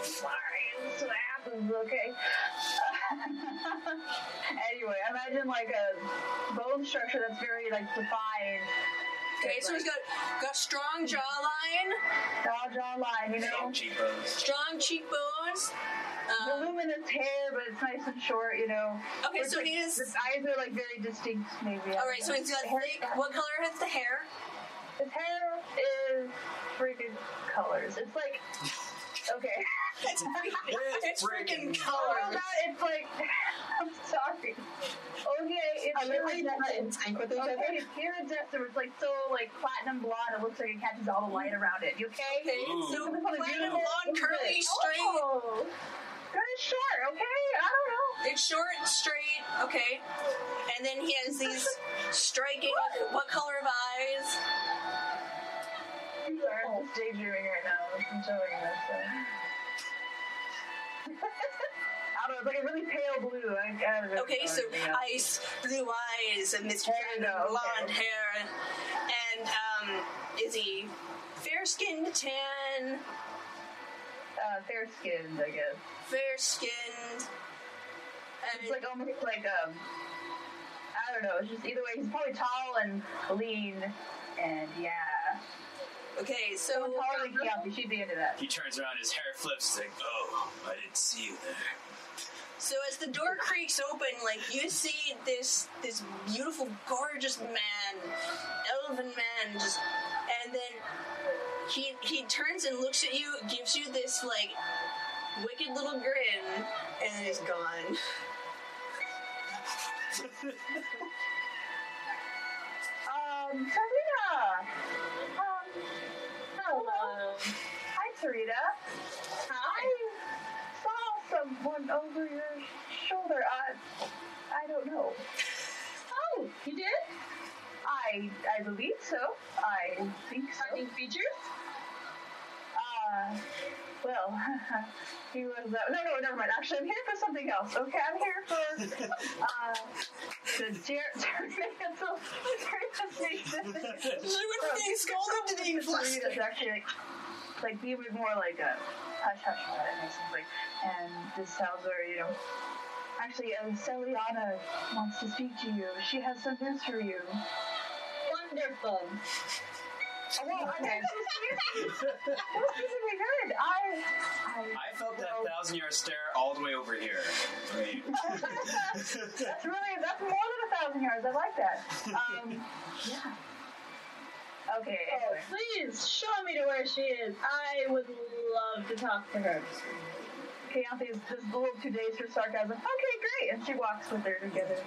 Sorry, this is what happens, okay? anyway, imagine like a bone structure that's very like defined. Okay, so he's got got strong jawline, Jaw, jawline, you know? Strong cheekbones. strong cheekbones. Um, Voluminous hair, but it's nice and short, you know? okay, so like- he is. His eyes are like very distinct, maybe. All right, so he's got Hair- thick. What color is the hair? His hair is freaking colors. It's like, okay. It's, it's freaking Oh, colors. no, it's like, I'm sorry. Okay, it's Are they like not iridescent. in sync with each Okay, other? it's iridescent. It's like so like platinum blonde. It looks like it catches all the light around it. You okay? Okay, Ooh. so This one is platinum beautiful. blonde, curly, straight. Oh, good and short. Okay, I don't know. It's short, straight. Okay, and then he has these striking. What color of eyes? I'm sorry, I'm just daydreaming right now. I'm enjoying this. So. I don't know. It's like a really pale blue. I, I don't know. Okay, so ice, blue eyes, and this There you kind of go, blonde okay. hair. And um, is he fair skinned, tan, uh, fair skinned, I guess. fair skinned? And It's like almost like um, I don't know. It's just either way. He's probably tall and lean, and yeah. okay, so Someone taller than Keontae, she'd be into that. He turns around, his hair flips. He's like, "Oh, I didn't see you there." So as the door creaks open, like you see this this beautiful, gorgeous man, elven man, just and then he he turns and looks at you, gives you this like wicked little grin, and then he's gone. Um, Sarita. Um, hello. Hi, Sarita. I saw someone over your shoulder. I, I don't know. Oh, you did? I, I believe so. I think so. Any features? Uh, well, he was. Uh, no, no, never mind. Actually, I'm here for something else. Okay, I'm here for uh, the. She was being scolded to being It's actually like, like be with more like a hush hush about it. And this tells her, you know, actually, uh, Celiana wants to speak to you. She has some news for you. Wonderful. Well, I think that was really good. I, I, I felt that thousand yard stare all the way over here. I mean, that's really that's more than a thousand yards. I like that. Um, yeah. Okay. Oh, please show me to where she is. I would love to talk to her. Keontae is just a little too dazed for sarcasm. Okay, great. And she walks with her together,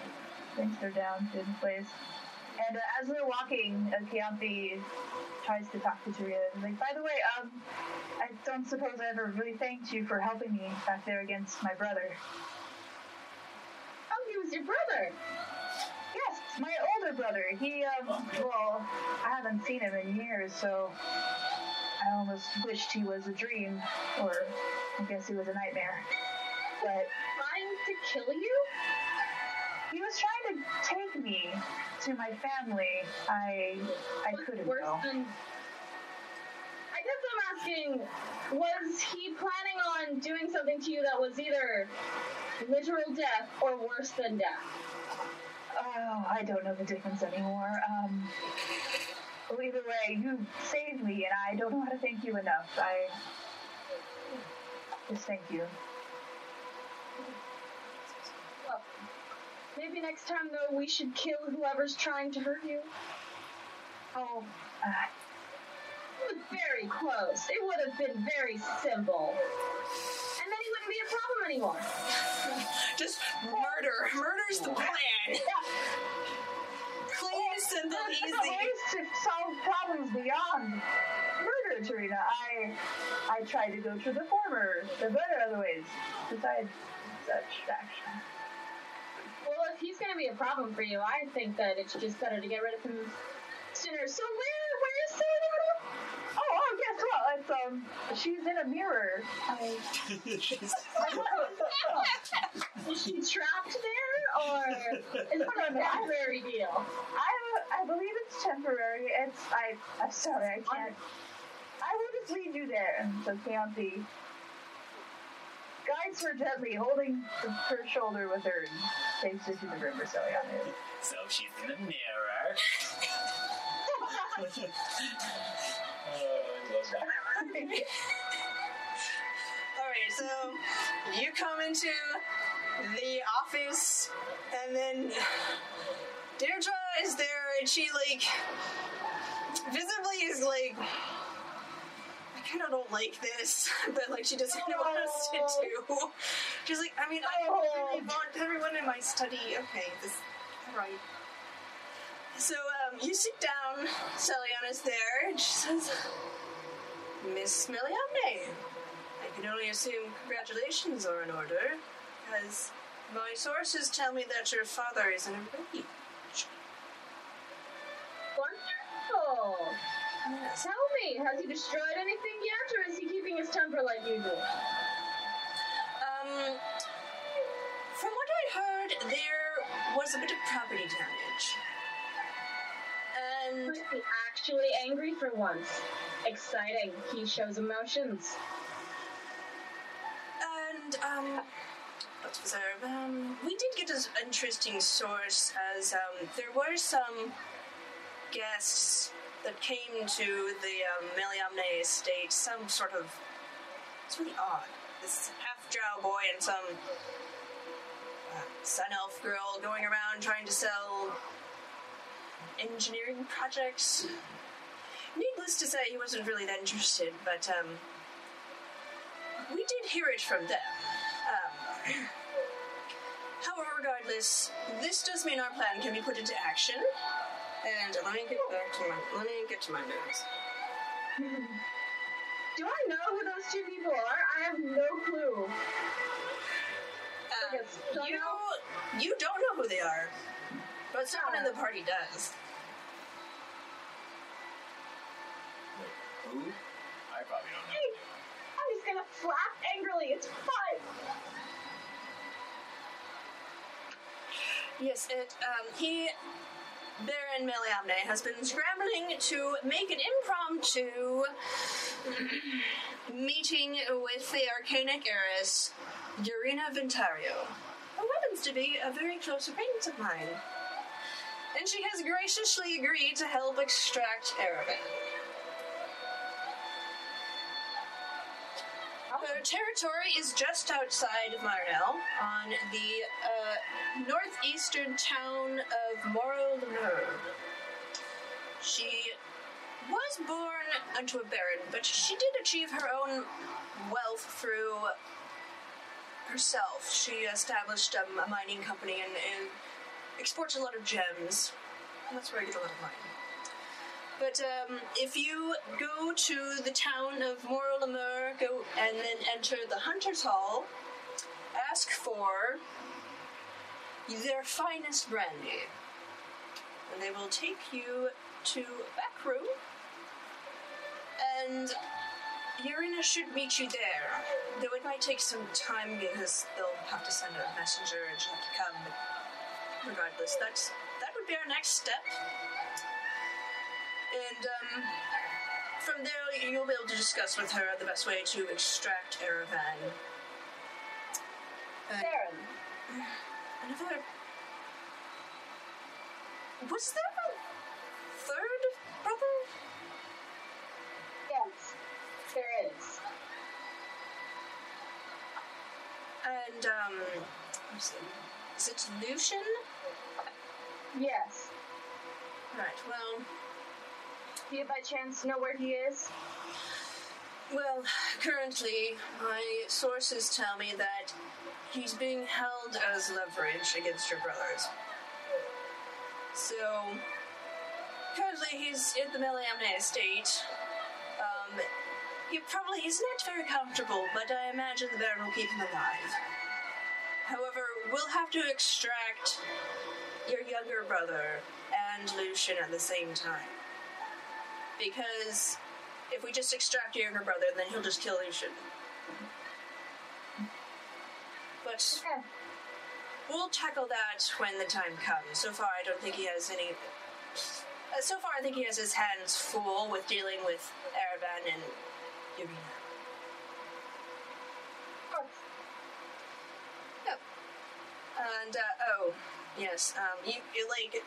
Thinks they're down to the place. And uh, as we're walking, uh, tries to talk to Taria. He's like, by the way, um, I don't suppose I ever really thanked you for helping me back there against my brother. Oh, he was your brother. Yes, my older brother. He, um, well, I haven't seen him in years, so I almost wished he was a dream, or I guess he was a nightmare. But Trying to kill you? He was trying to take me to my family. I, I couldn't worse go. than. I guess I'm asking, was he planning on doing something to you that was either literal death or worse than death? Oh, I don't know the difference anymore. Um, well, either way, you saved me, and I don't know how to thank you enough. I just thank you. Maybe next time, though, we should kill whoever's trying to hurt you. Oh, uh, It was very close. It would have been very simple. And then he wouldn't be a problem anymore. Just murder. Murder's the plan. Clean, simple, There's easy. ways to solve problems beyond murder, Tarina. I I tried to go to the former. There are other ways besides such action. If he's going to be a problem for you, I think that it's just better to get rid of him sooner. So where, where is Celiana? Oh, oh yes, well, it's um, she's in a mirror. I, Is she trapped there, or is it a temporary deal? I, I believe it's temporary. It's I. I'm sorry, I can't. I will just lead you there. So Keontae guides her gently, holding the, her shoulder with her, and takes her to the river. So yeah, So she's in the mirror. oh, I love that. Alright, so you come into the office, and then Deirdre is there, and she, like, visibly is like, I kind of don't like this, but, like, she doesn't know what else to do. She's like, I mean, I really want everyone in my study. Okay, this. So, um, you sit down, Celiana's there, and she says, Miss Meliamne, I can only assume congratulations are in order, because my sources tell me that your father is in a rage. Wonderful. Tell has he destroyed anything yet, or is he keeping his temper like usual? Um, from what I heard, there was a bit of property damage. And Is he actually angry for once? Exciting. He shows emotions. And, um, what was? Um, we did get an interesting source as, um, there were some guests that came to the, um, Meliamne estate, some sort of, it's really odd. This half drow boy and some uh, sun elf girl going around trying to sell engineering projects. Needless to say, he wasn't really that interested, but, um, we did hear it from them. Um, however, regardless, this does mean our plan can be put into action. And let me get back to my let me get to my notes. Do I know who those two people are? I have no clue. Um, Yes, you you don't know who they are, but someone in the party does. Wait, who? I probably don't know. Hey, I'm just gonna flap angrily. It's fine. Yes, it um he Baron Meliamne has been scrambling to make an impromptu meeting with the Arcanic heiress, Urina Ventario, who happens to be a very close acquaintance of mine. And she has graciously agreed to help extract Erevan. Her territory is just outside of Marnell, on the uh, northeastern town of Moral Lemur. She was born unto a baron, but she did achieve her own wealth through herself. She established um, a mining company and, and exports a lot of gems. And That's where I get a lot of money. But um, if you go to the town of Moral Lemur, go and then enter the Hunter's Hall, ask for their finest brandy, and they will take you to back room, and Urina should meet you there. Though it might take some time because they'll have to send a messenger and she'll have to come. But regardless, that's that would be our next step. And um, from there, you'll be able to discuss with her the best way to extract Erevan. Uh, Baron. another. Was there a third brother? Yes, there is. And, um. Is it Lucian? Yes. Right, well. Do you by chance know where he is? Well, currently, my sources tell me that he's being held as leverage against your brothers. So, currently he's in the Meliamne estate. Um, he probably is not very comfortable, but I imagine the Baron will keep him alive. However, we'll have to extract your younger brother and Lucian at the same time. Because if we just extract your younger brother, then he'll just kill Lucian. But Okay. we'll tackle that when the time comes. So far, I don't think he has any Uh, so far, I think he has his hands full with dealing with Erevan and Irina. Yep. And uh, oh, yes. Um, you, you like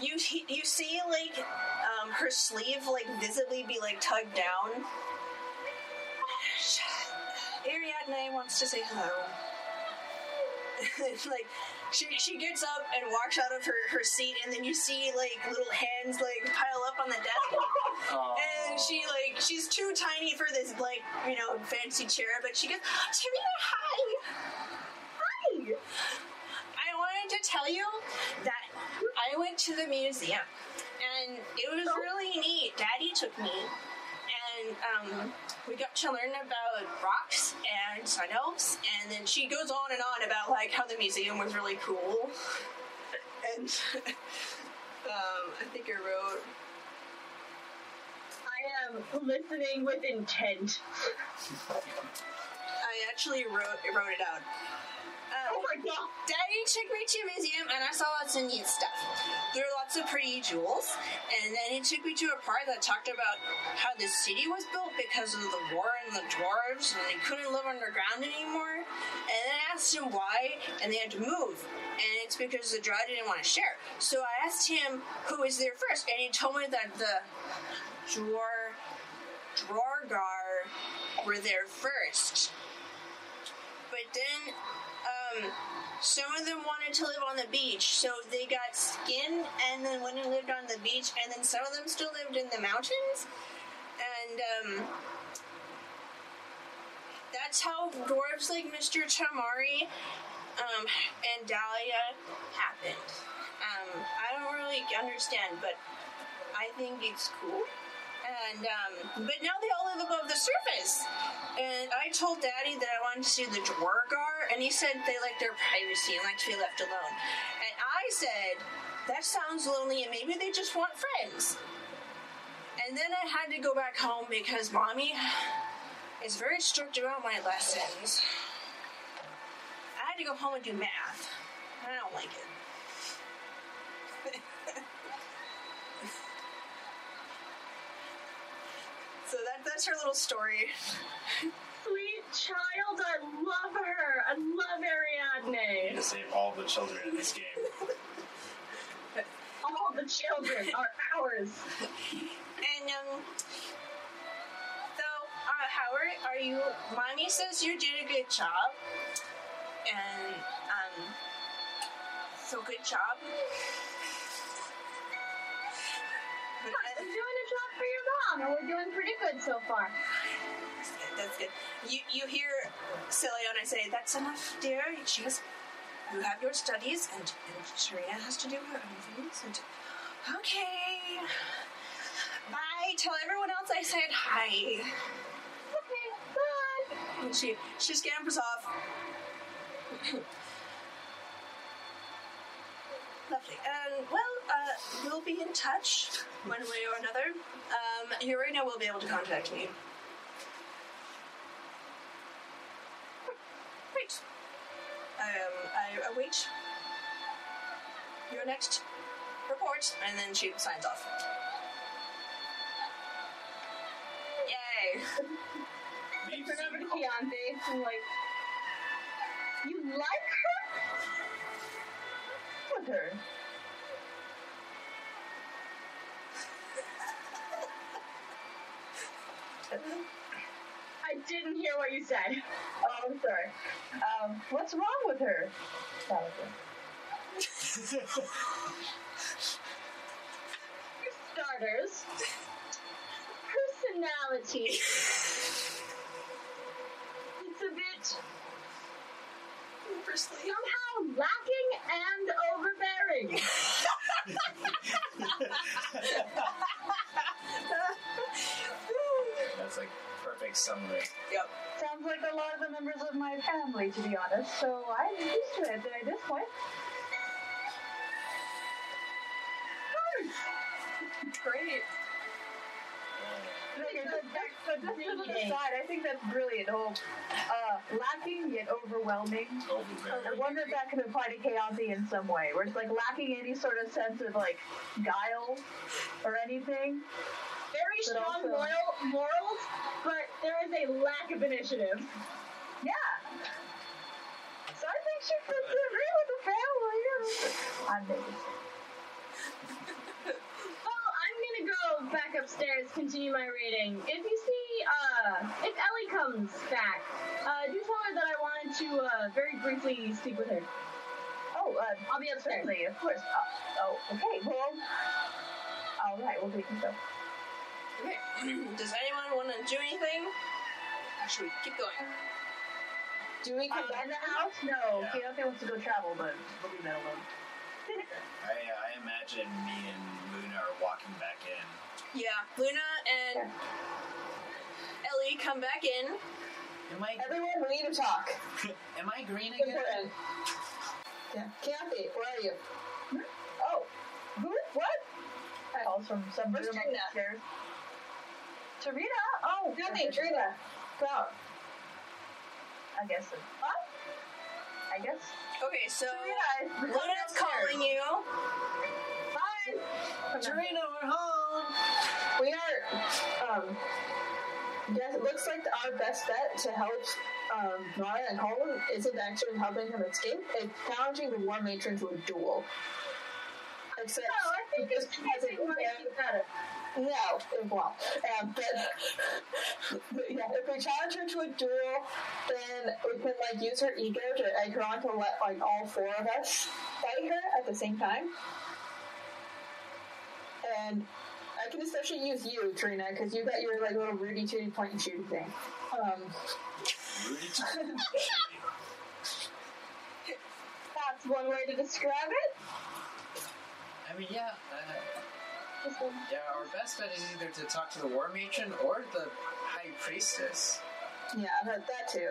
you you see like um, her sleeve like visibly be like tugged down. Ariadne wants to say hello. like she she gets up and walks out of her, her seat and then you see like little hands like pile up on the desk. And she like she's too tiny for this like you know fancy chair but she goes Serena hi. Hi. I wanted to tell you that I went to the museum and it was really neat Daddy took me and um, we got to learn about rocks and sun elves, and then she goes on and on about like how the museum was really cool. And um, I think I wrote. I am listening with intent. I actually wrote wrote it out. Um, Oh my god! Daddy took me to a museum and I saw lots of neat stuff. There lots of pretty jewels, and then he took me to a part that talked about how the city was built because of the war and the dwarves, and they couldn't live underground anymore. And then I asked him why, and they had to move. And it's because the drow didn't want to share. So I asked him who was there first, and he told me that the Dwar Duergar were there first. But then um, some of them wanted to live on the beach, so they got skinned and then went and lived on the beach, and then some of them still lived in the mountains. And um, that's how dwarves like Mr. Tamari um, and Dahlia happened. Um, I don't really understand, but I think it's cool. And um, but now they all live above the surface. And I told Daddy that I wanted to see the Duergar, and he said they like their privacy and like to be left alone. And I said that sounds lonely, and maybe they just want friends. And then I had to go back home because mommy is very strict about my lessons. I had to go home and do math. I don't like it. so that, that's her little story. Sweet child, I love her. I love Ariadne. To save all the children in this game. All the children are ours. And um, so uh, Howard, are you? Mommy says you did a good job, and um, so good job. But, I'm uh, doing a job and we're doing pretty good so far. That's good. That's good. You you hear Celiana say, "That's enough, dear." She goes, "You have your studies, and, and Serena has to do her own things." And okay, bye. Tell everyone else I said hi. Okay, bye. And she she scampers off. Lovely. Um, well, uh, we'll be in touch one way or another. Um, Urena will be able to contact me. Great. Um, I await your next report, and then she signs off. Yay! I turn over to Keontae and like, you like her? With her. I didn't hear what you said. Oh, I'm sorry. Um, what's wrong with her? For starters, personality. It's a bit somehow lacking and overbearing. That's like perfect summary. Yep. Sounds like a lot of the members of my family, to be honest, so I'm used to it at this point. Great. Like I said, back But just as an aside, I think that's brilliant. Oh, uh, lacking yet overwhelming. I wonder if that can apply to Chaotic in some way, where it's like lacking any sort of sense of like guile or anything. Very But strong also- moral, morals, but there is a lack of initiative. Yeah. So I think she fits in right with the family. I'm maybe. Well, I'm gonna go back upstairs, continue my reading. If you see, uh, if Ellie comes back, uh, do tell her that I wanted to, uh, very briefly speak with her. Oh, uh, I'll be upstairs. certainly, of course. Uh, oh, okay. Well, all right. We'll take you so. Okay. Does anyone want to do anything? Or should we keep going? Do we come back in the house? No. Yeah. Chaotic wants to go travel, but we'll be that alone. I, I imagine me and Luna are walking back in. Yeah, Luna and Ellie come back in. Am I Everyone, we need to talk. am I green again? Important. Yeah. Kathy, where are you? Hmm? Oh, who? What? Calls from some Where's room Trina? upstairs. Tarina? Oh, Kathy, Trina, come out. I guess. So. What? I guess. Okay, so Tarina, Luna's calling you. Hi. Serena, we're home. We are, um, yes, it looks like our best bet to help um, Mara and Colum isn't actually helping him escape, it's challenging the War Matron to a duel. Except, No, I think it's hasn't- kissing might be better. No, it won't. Um, but, but yeah, if we challenge her to a duel, then we can like use her ego to egg her on to let like all four of us fight her at the same time. And I can especially use you, Trina, because you got your like little Rudy Tooty point and shoot thing. Um, Rudy That's one way to describe it. I mean, yeah. Uh, yeah, our best bet is either to talk to the war matron or the high priestess. yeah, that, that too.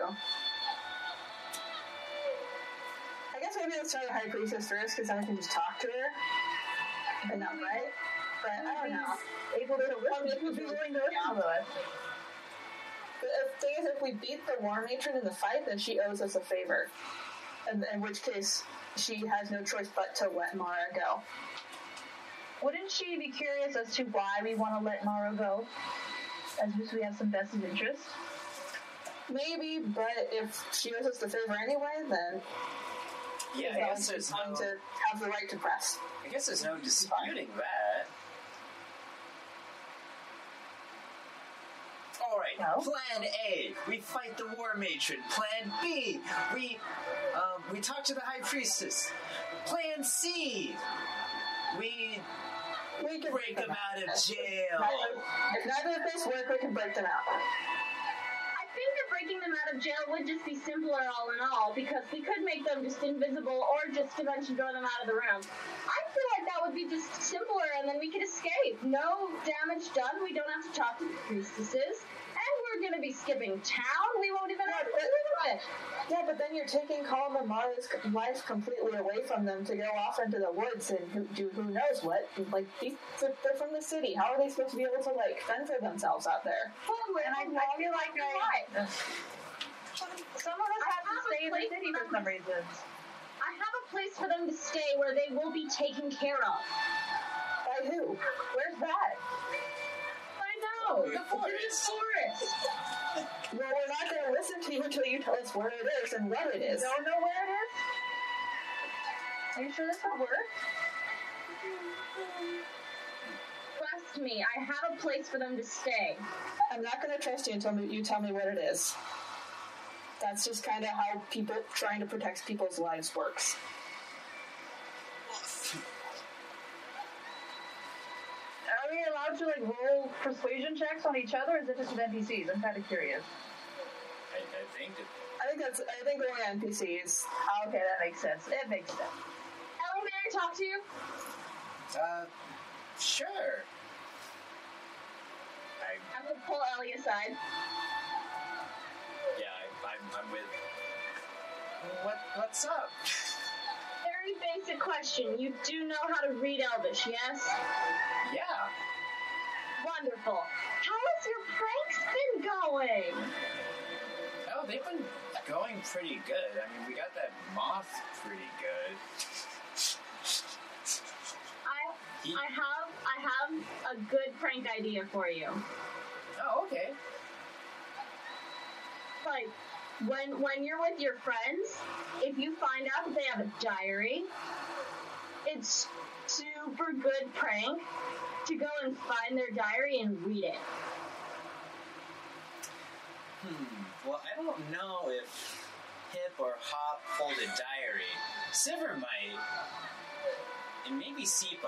I guess maybe let's try the High Priestess first, because then we can just talk to her. And not right? But I don't know. Able to listen. Who'd be willing to listen to us? But the thing is, if we beat the War Matron in the fight, then she owes us a favor. And in which case, she has no choice but to let Mara go. Wouldn't she be curious as to why we want to let Mara go? As if we have some vested interest? Maybe, but if she owes us the favor anyway, then Yeah, I then guess she's there's going no. to have the right to press. I guess there's no disputing that. All right. No? Plan A, we fight the war matron. Plan B, we um, we talk to the high priestess. Plan C, we We can break them out of jail. If neither of those work, we can break them out. I think that breaking them out of jail would just be simpler all in all because we could make them just invisible or just eventually throw them out of the room. I feel like that would be just simpler and then we could escape. No damage done. We don't have to talk to the priestesses. And we're going to be skipping town. We won't even have to but- it. Yeah, but then you're taking Colum and Mara's life completely away from them to go off into the woods and who, do who knows what. Like, these, they're they're from the city. How are they supposed to be able to, like, fend for themselves out there? And I, I feel like I, some of us I have to stay in the city for for some reason. I have a place for them to stay where they will be taken care of. By who? Where's that? Know. The forest. forest. Well, we're not going to listen to you until you tell us where it is and what it is. Don't know where it is? Are you sure this will work? Trust me, I have a place for them to stay. I'm not going to trust you until you tell me what it is. That's just kind of how people trying to protect people's lives works. Are we allowed to like roll persuasion checks on each other, or is it just with NPCs? I'm kind of curious. I, I think it, I think that's. I think only NPCs. Oh, okay, that makes sense. It makes sense. Ellie, may I talk to you? uh, sure. I, I'm gonna pull Ellie aside. yeah, I, I'm, I'm with. What what's up? Very basic question. You do know how to read Elvish, yes? Yeah. Wonderful. How how's your pranks been going? Oh, they've been going pretty good. I mean, we got that moth pretty good. I He- I have I have a good prank idea for you. Oh, okay. Like when when you're with your friends, if you find out that they have a diary, it's super good prank to go and find their diary and read it. Hmm. Well, I don't know if Hip or Hop hold a diary. Siver might. And maybe Sipo.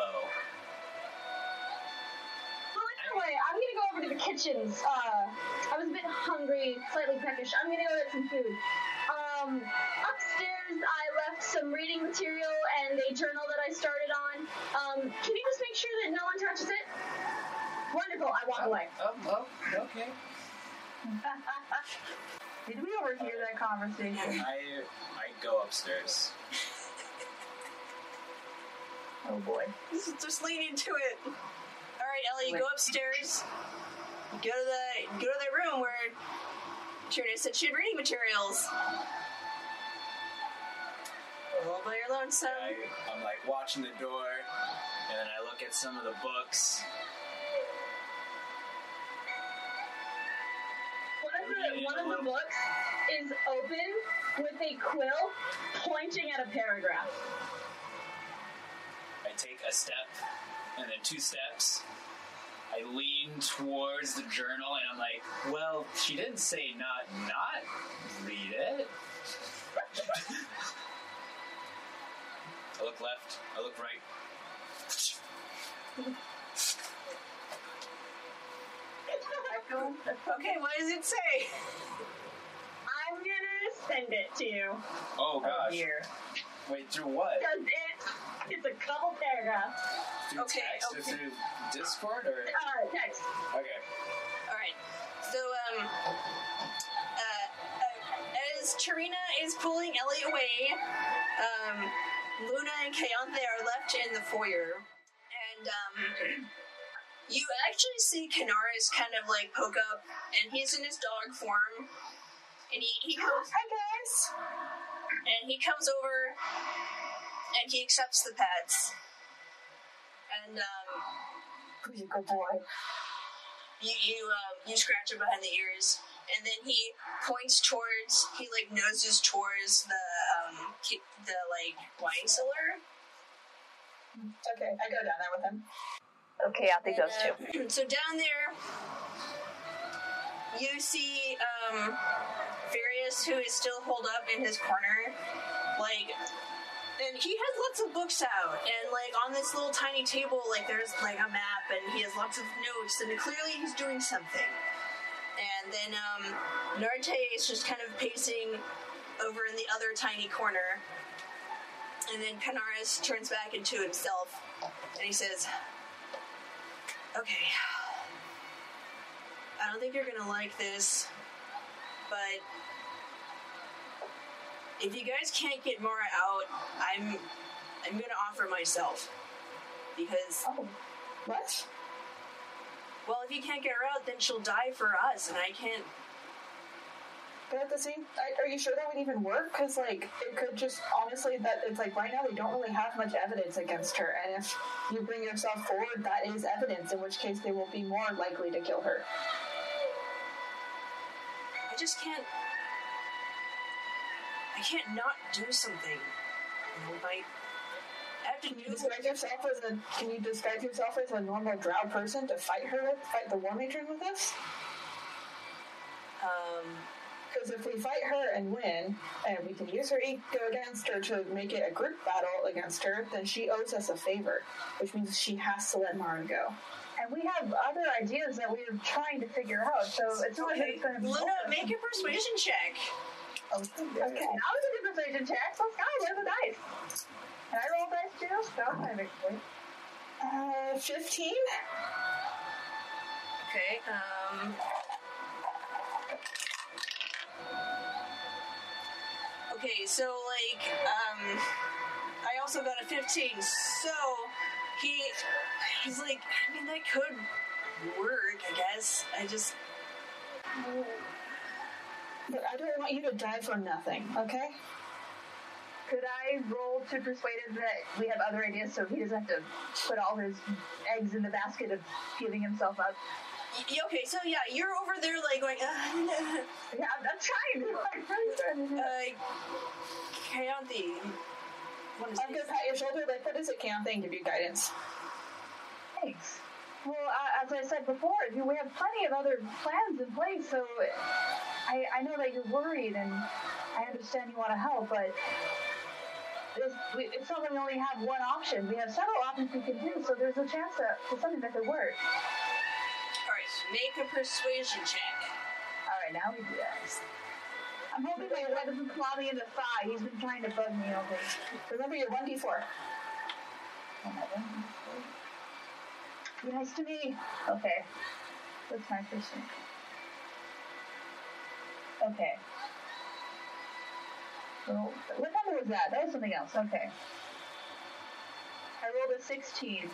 Well, anyway, I'm gonna go over to the kitchens. Uh, I was a bit hungry, slightly peckish. I'm gonna go get some food. Um, upstairs, I left some reading material and a journal that I started on. Um, can you just make sure that no one touches it? Wonderful. I walk away. Oh, oh, okay. Did we overhear that conversation? I I go upstairs. Oh boy. Just, just lean into it. All right, Ellie, you go upstairs. Go to the go to the room where Trina said she had reading materials. All by your lonesome. I, I'm like watching the door, and then I look at some of the books. One of the one of the books is open with a quill pointing at a paragraph. I take a step, and then two steps. I lean towards the journal, and I'm like, "Well, she didn't say not not read it." I look left. I look right. Okay, what does it say? I'm gonna send it to you. Oh gosh! Here. Wait, through what? Because it, it's a couple paragraphs. Through Okay, text or okay. through Discord or? Uh, text. Okay. All right. So, um, uh, uh, as Tarina is pulling Ellie away, um, Luna and Kayanthe are left in the foyer, and um, you actually see Canaris kind of like poke up, and he's in his dog form, and he he comes Hi guys. and he comes over, and he accepts the pets, and um. Who's a good boy? you you um, you scratch him behind the ears, and then he points towards he like noses towards the the like wine cellar. Okay, I go down there with him. Okay, I think those two. And, uh, so down there, you see um Verkus, who is still holed up in his corner, like. And he has lots of books out, and like on this little tiny table, like there's like a map, and he has lots of notes, and clearly he's doing something. And then um, Narte is just kind of pacing over in the other tiny corner. And then Canaris turns back into himself and he says, Okay, I don't think you're gonna like this, but if you guys can't get Mara out, I'm I'm gonna offer myself. Because Oh, what? well if you can't get her out then she'll die for us and I can't But at the same, I, are you sure that would even work? Because like, it could just honestly that it's like right now they don't really have much evidence against her, and if you bring yourself forward, that is evidence. In which case, they will be more likely to kill her. I just can't. I can't not do something. You know, like, I have to Can you disguise yourself as a? Can you disguise yourself as a normal drow person to fight her with, fight the war matron with us? Um, Because if we fight her and win, and we can use her ego against her to make it a group battle against her, then she owes us a favor, which means she has to let Mara go. And we have other ideas that we're trying to figure out, so it's not like okay, it's going to be. Luna, make a persuasion check. Okay. Now we can do persuasion check. Let's go. Where's the dice? Can I roll dice too? Spell time, actually. Uh, fifteen. Okay. Um. Okay, so like, um, I also got a fifteen. So he, he's like, I mean, that could work, I guess. I just. But I don't want you to die for nothing, okay? Could I roll to persuade him that we have other ideas so he doesn't have to put all his eggs in the basket of giving himself up? Y- Okay, so yeah, you're over there like going, uh, Yeah, I'm, I'm trying. I'm really trying to do it. uh, Kayanthi. I'm gonna pat your shoulder, like, what is it, Cam? Thing give you guidance. Thanks. Well, uh, as I said before, we have plenty of other plans in place, so I, I know that you're worried and I understand you want to help, but this, it's not that we only have one option. We have several options we can do, so there's a chance that for something that could work. Make a persuasion check. All right, now we do that. I'm hoping my dad doesn't claw me in the thigh. He's been trying to bug me all day. Remember your 1d4. Oh. Be nice to me. Okay. What's my first? Okay. What number was that? That was something else. Okay. I rolled a 16.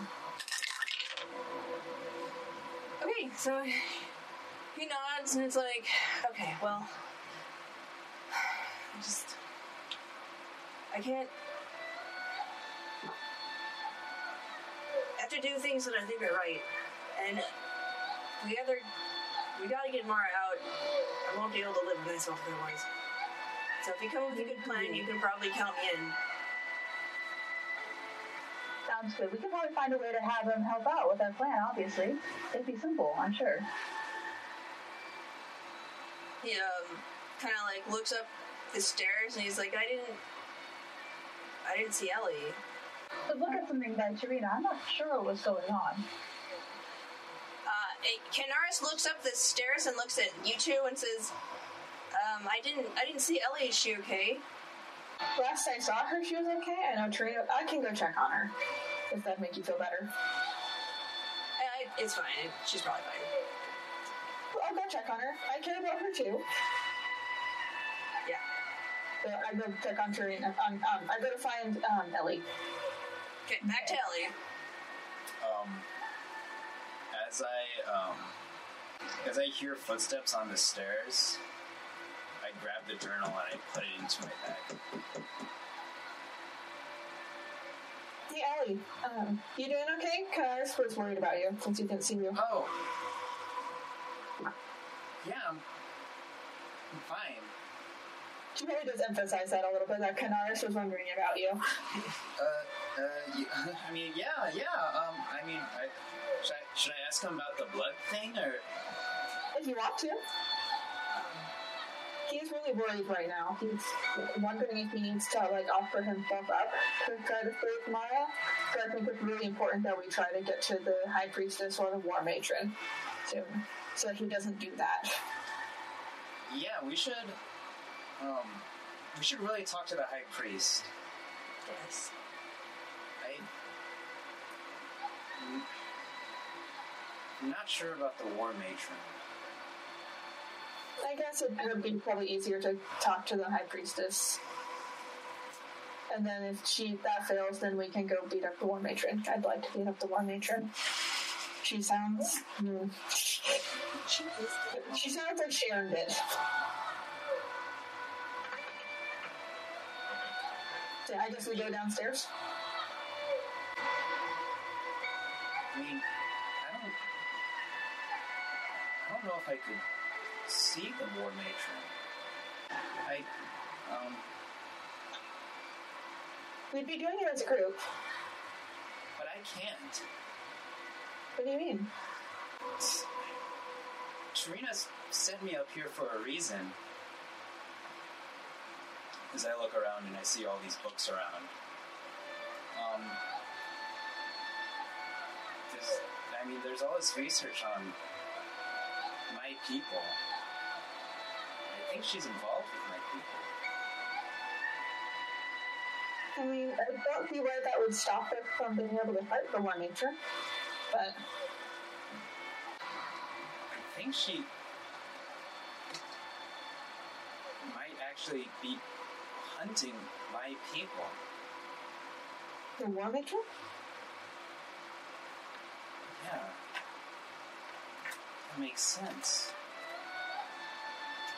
Okay, so he nods and it's like, okay, well, I just. I can't. I have to do things that I think are right. And we either. We gotta get Mara out. I won't be able to live with myself otherwise. So if you come up with a good plan, you can probably count me in. We could probably find a way to have him help out with our plan, obviously. It'd be simple, I'm sure. He um, kind of like looks up the stairs and he's like, I didn't. I didn't see Ellie. But look at something by Tarina. I'm not sure what's going on. Uh, it- Canaris looks up the stairs and looks at you two and says, um, I didn't, I didn't see Ellie. Is she okay? Last I saw her, she was okay. I know Trina. I can go check on her. If that make you feel better. Uh, it's fine. She's probably fine. Well, I'll go check on her. I care about her too. Yeah. So I go check on Trina. Um, um, I go to find um, Ellie. Okay, back to Ellie. Um, as I um, as I hear footsteps on the stairs, I grab the journal and I put it into my bag. Hey, Ellie. Um, you doing okay? Cause I was worried about you since he didn't see you. Oh, yeah, I'm, I'm fine. She really does emphasize that a little bit. That Canaris was wondering about you. Uh, uh, you, I mean, yeah, yeah. Um, I mean, I, should I should I ask him about the blood thing or? If you want to. He's really worried right now. He's wondering if he needs to like offer himself up to try to save Mara. So I think it's really important that we try to get to the High Priestess or the War Matron soon, so that he doesn't do that. Yeah, we should. Um, we should really talk to the high priest. Yes. I. I'm not sure about the war matron. I guess it would be probably easier to talk to the High Priestess. And then if she that fails, then we can go beat up the War Matron. I'd like to beat up the War Matron. She sounds. hmm. She sounds like she earned it. So I guess we go downstairs. I mean, I don't. I don't know if I could see the war matron. I. Um. We'd be doing it as a group. But I can't. What do you mean? Tarina's sent me up here for a reason. As I look around and I see all these books around. Um, I mean, there's all this research on my people. I think she's involved with my people. I mean, I don't see why that would stop her from being able to fight the War Matron. But I think she might actually be hunting my people. the War Matron? Yeah. Makes sense.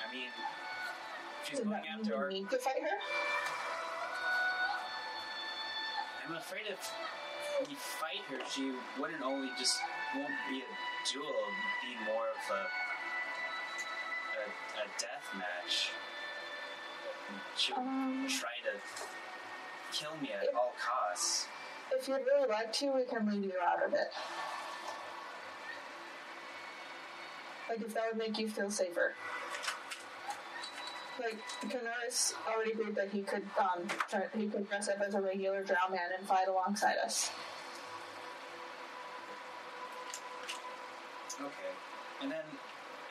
I mean, she's Does going that after our. need to fight her? I'm afraid if we fight her, she wouldn't only just won't be a duel, it'd be more of a a, a death match. She'll Um, try to kill me at all costs. If you'd really like to, we can leave you out of it. Like, if that would make you feel safer. Like, Canaris already agreed that he could, um, try, he could dress up as a regular drow man and fight alongside us. Okay, and then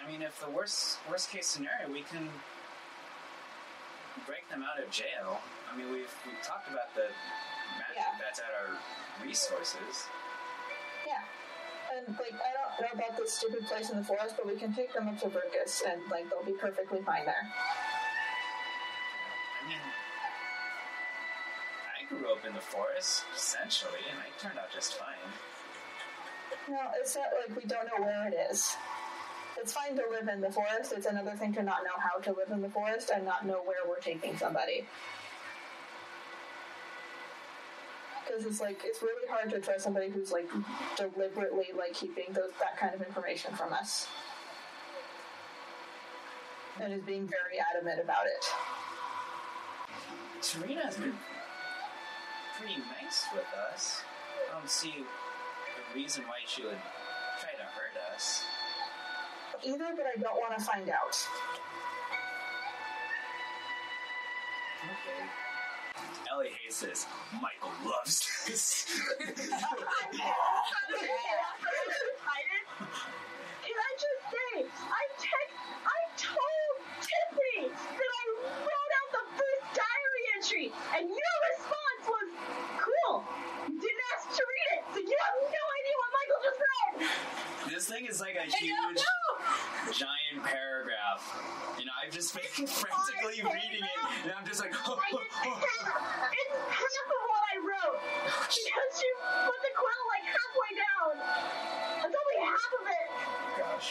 I mean, if the worst worst case scenario, we can break them out of jail. I mean, we've we've talked about the magic Yeah. that's at our resources. And, like, I don't know about this stupid place in the forest, but we can take them up to Verkus, and, like, they'll be perfectly fine there. I mean, I grew up in the forest essentially, and I turned out just fine. No, it's not like we don't know where it is. It's fine to live in the forest. It's another thing to not know how to live in the forest and not know where we're taking somebody. Because it's like it's really hard to trust somebody who's like deliberately like keeping those that kind of information from us, and is being very adamant about it. Serena's been pretty nice with us. I don't see the reason why she would try to hurt us. Either, but I don't want to find out. Okay. Ellie hates this. Michael loves this. Can I just say, I text, I told Tiffany that I wrote out the first diary entry, and your response was, "Cool." You didn't ask to read it, so you have no idea what Michael just read. this thing is like a huge, giant paragraph. You know, I've just been frantically reading it, and I'm just like, oh, I just, it's half of what I wrote because you put the quill like halfway down. That's only half of it. gosh.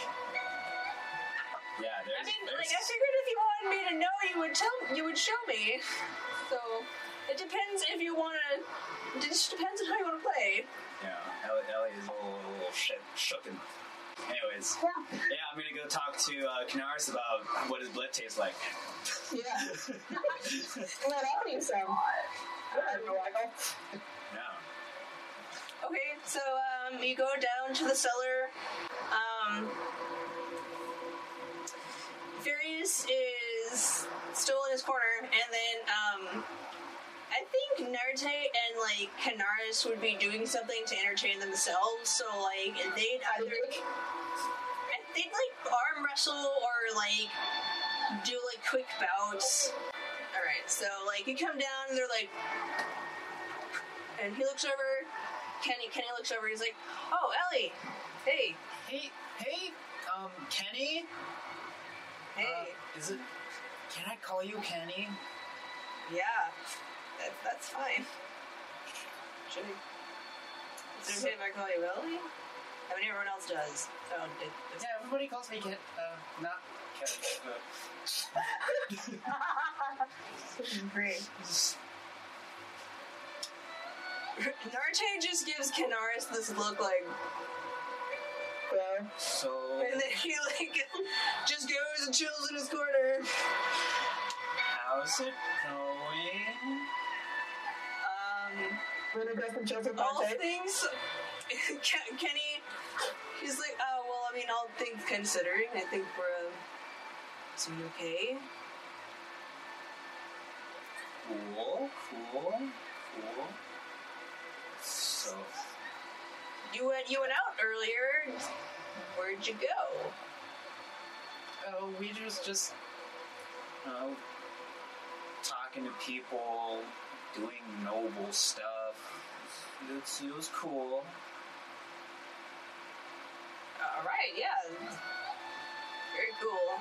Yeah, there's. I mean, there's like I figured if you wanted me to know, you would tell, you would show me. So it depends if you want to. It just depends on how you want to play. Yeah, Ellie, Ellie is a little, a little shit, shooken. Anyways, yeah, I'm gonna go talk to uh, Canaris about what his blood tastes like. Yeah. Let out you some. Go ahead, Yeah. Okay, so um, you go down to the cellar. Um, Furious is still in his corner, and then um, I think Narte and like Canaris would be doing something to entertain themselves. So like they'd either they'd like arm wrestle or like do like quick bouts. All right, so like you come down, and they're like, and he looks over. Kenny Kenny looks over. He's like, "Oh, Ellie, hey, Hey, hey, um, Kenny. hey, Uh, is it? Can I call you Kenny? yeah, that, that's fine." Should I? Is it okay if I call you Ellie? I mean, everyone else does. So it, it's Yeah, everybody calls me Ken. Uh, not Kevin. But Great. Narte just gives Canaris this look like, Well, so, and then he like just goes and chills in his corner. how's it going? Um, Luna goes and chills with all Dante. things, Ken- Kenny, he's like, oh well, I mean, all things considering, I think we're uh, doing okay. Cool, cool, cool. So, You went, you went out earlier. Where'd you go? oh, we just just, you know, talking to people, doing noble stuff. It's, it was cool. All right, yeah, very cool.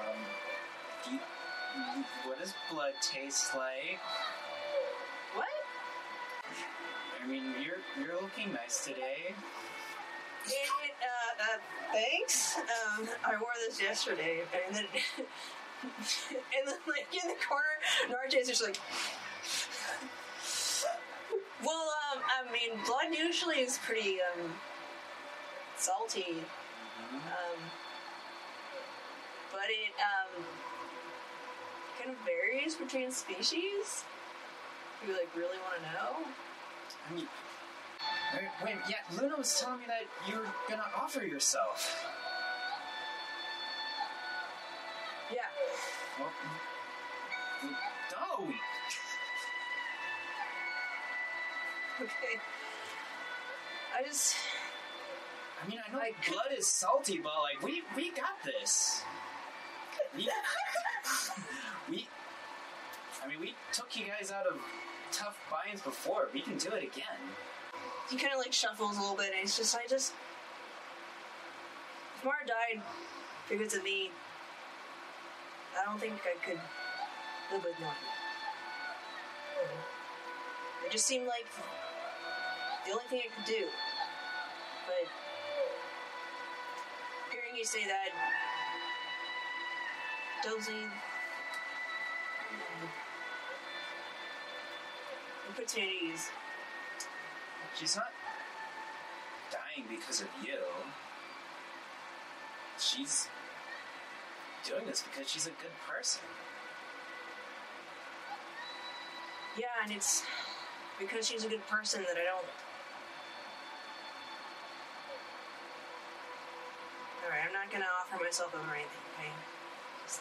Um, do you, what does blood taste like? What? I mean, you're you're looking nice today. It, uh, uh, thanks. Um, I wore this yesterday, and then, and then, like in the corner, Narja's just like. Well, um, I mean, blood usually is pretty um, salty, um, but it um, kind of varies between species. If you like really want to know? I mean, wait, wait, yeah, Luna was telling me that you're gonna offer yourself. Well, don't. Okay. I just. I mean, I know could- blood is salty, but like we we got this. We, we. I mean, we took you guys out of tough binds before. We can do it again. he kind of like shuffles a little bit, and he's just, I just. If Mara died because of me, I don't think I could live with knowing it. It just seemed like the only thing I could do. But hearing you say that tells me ease. She's not dying because of you. She's doing this because she's a good person. Yeah, and it's because she's a good person that I don't. Alright, I'm not gonna offer myself up or anything, okay? Just-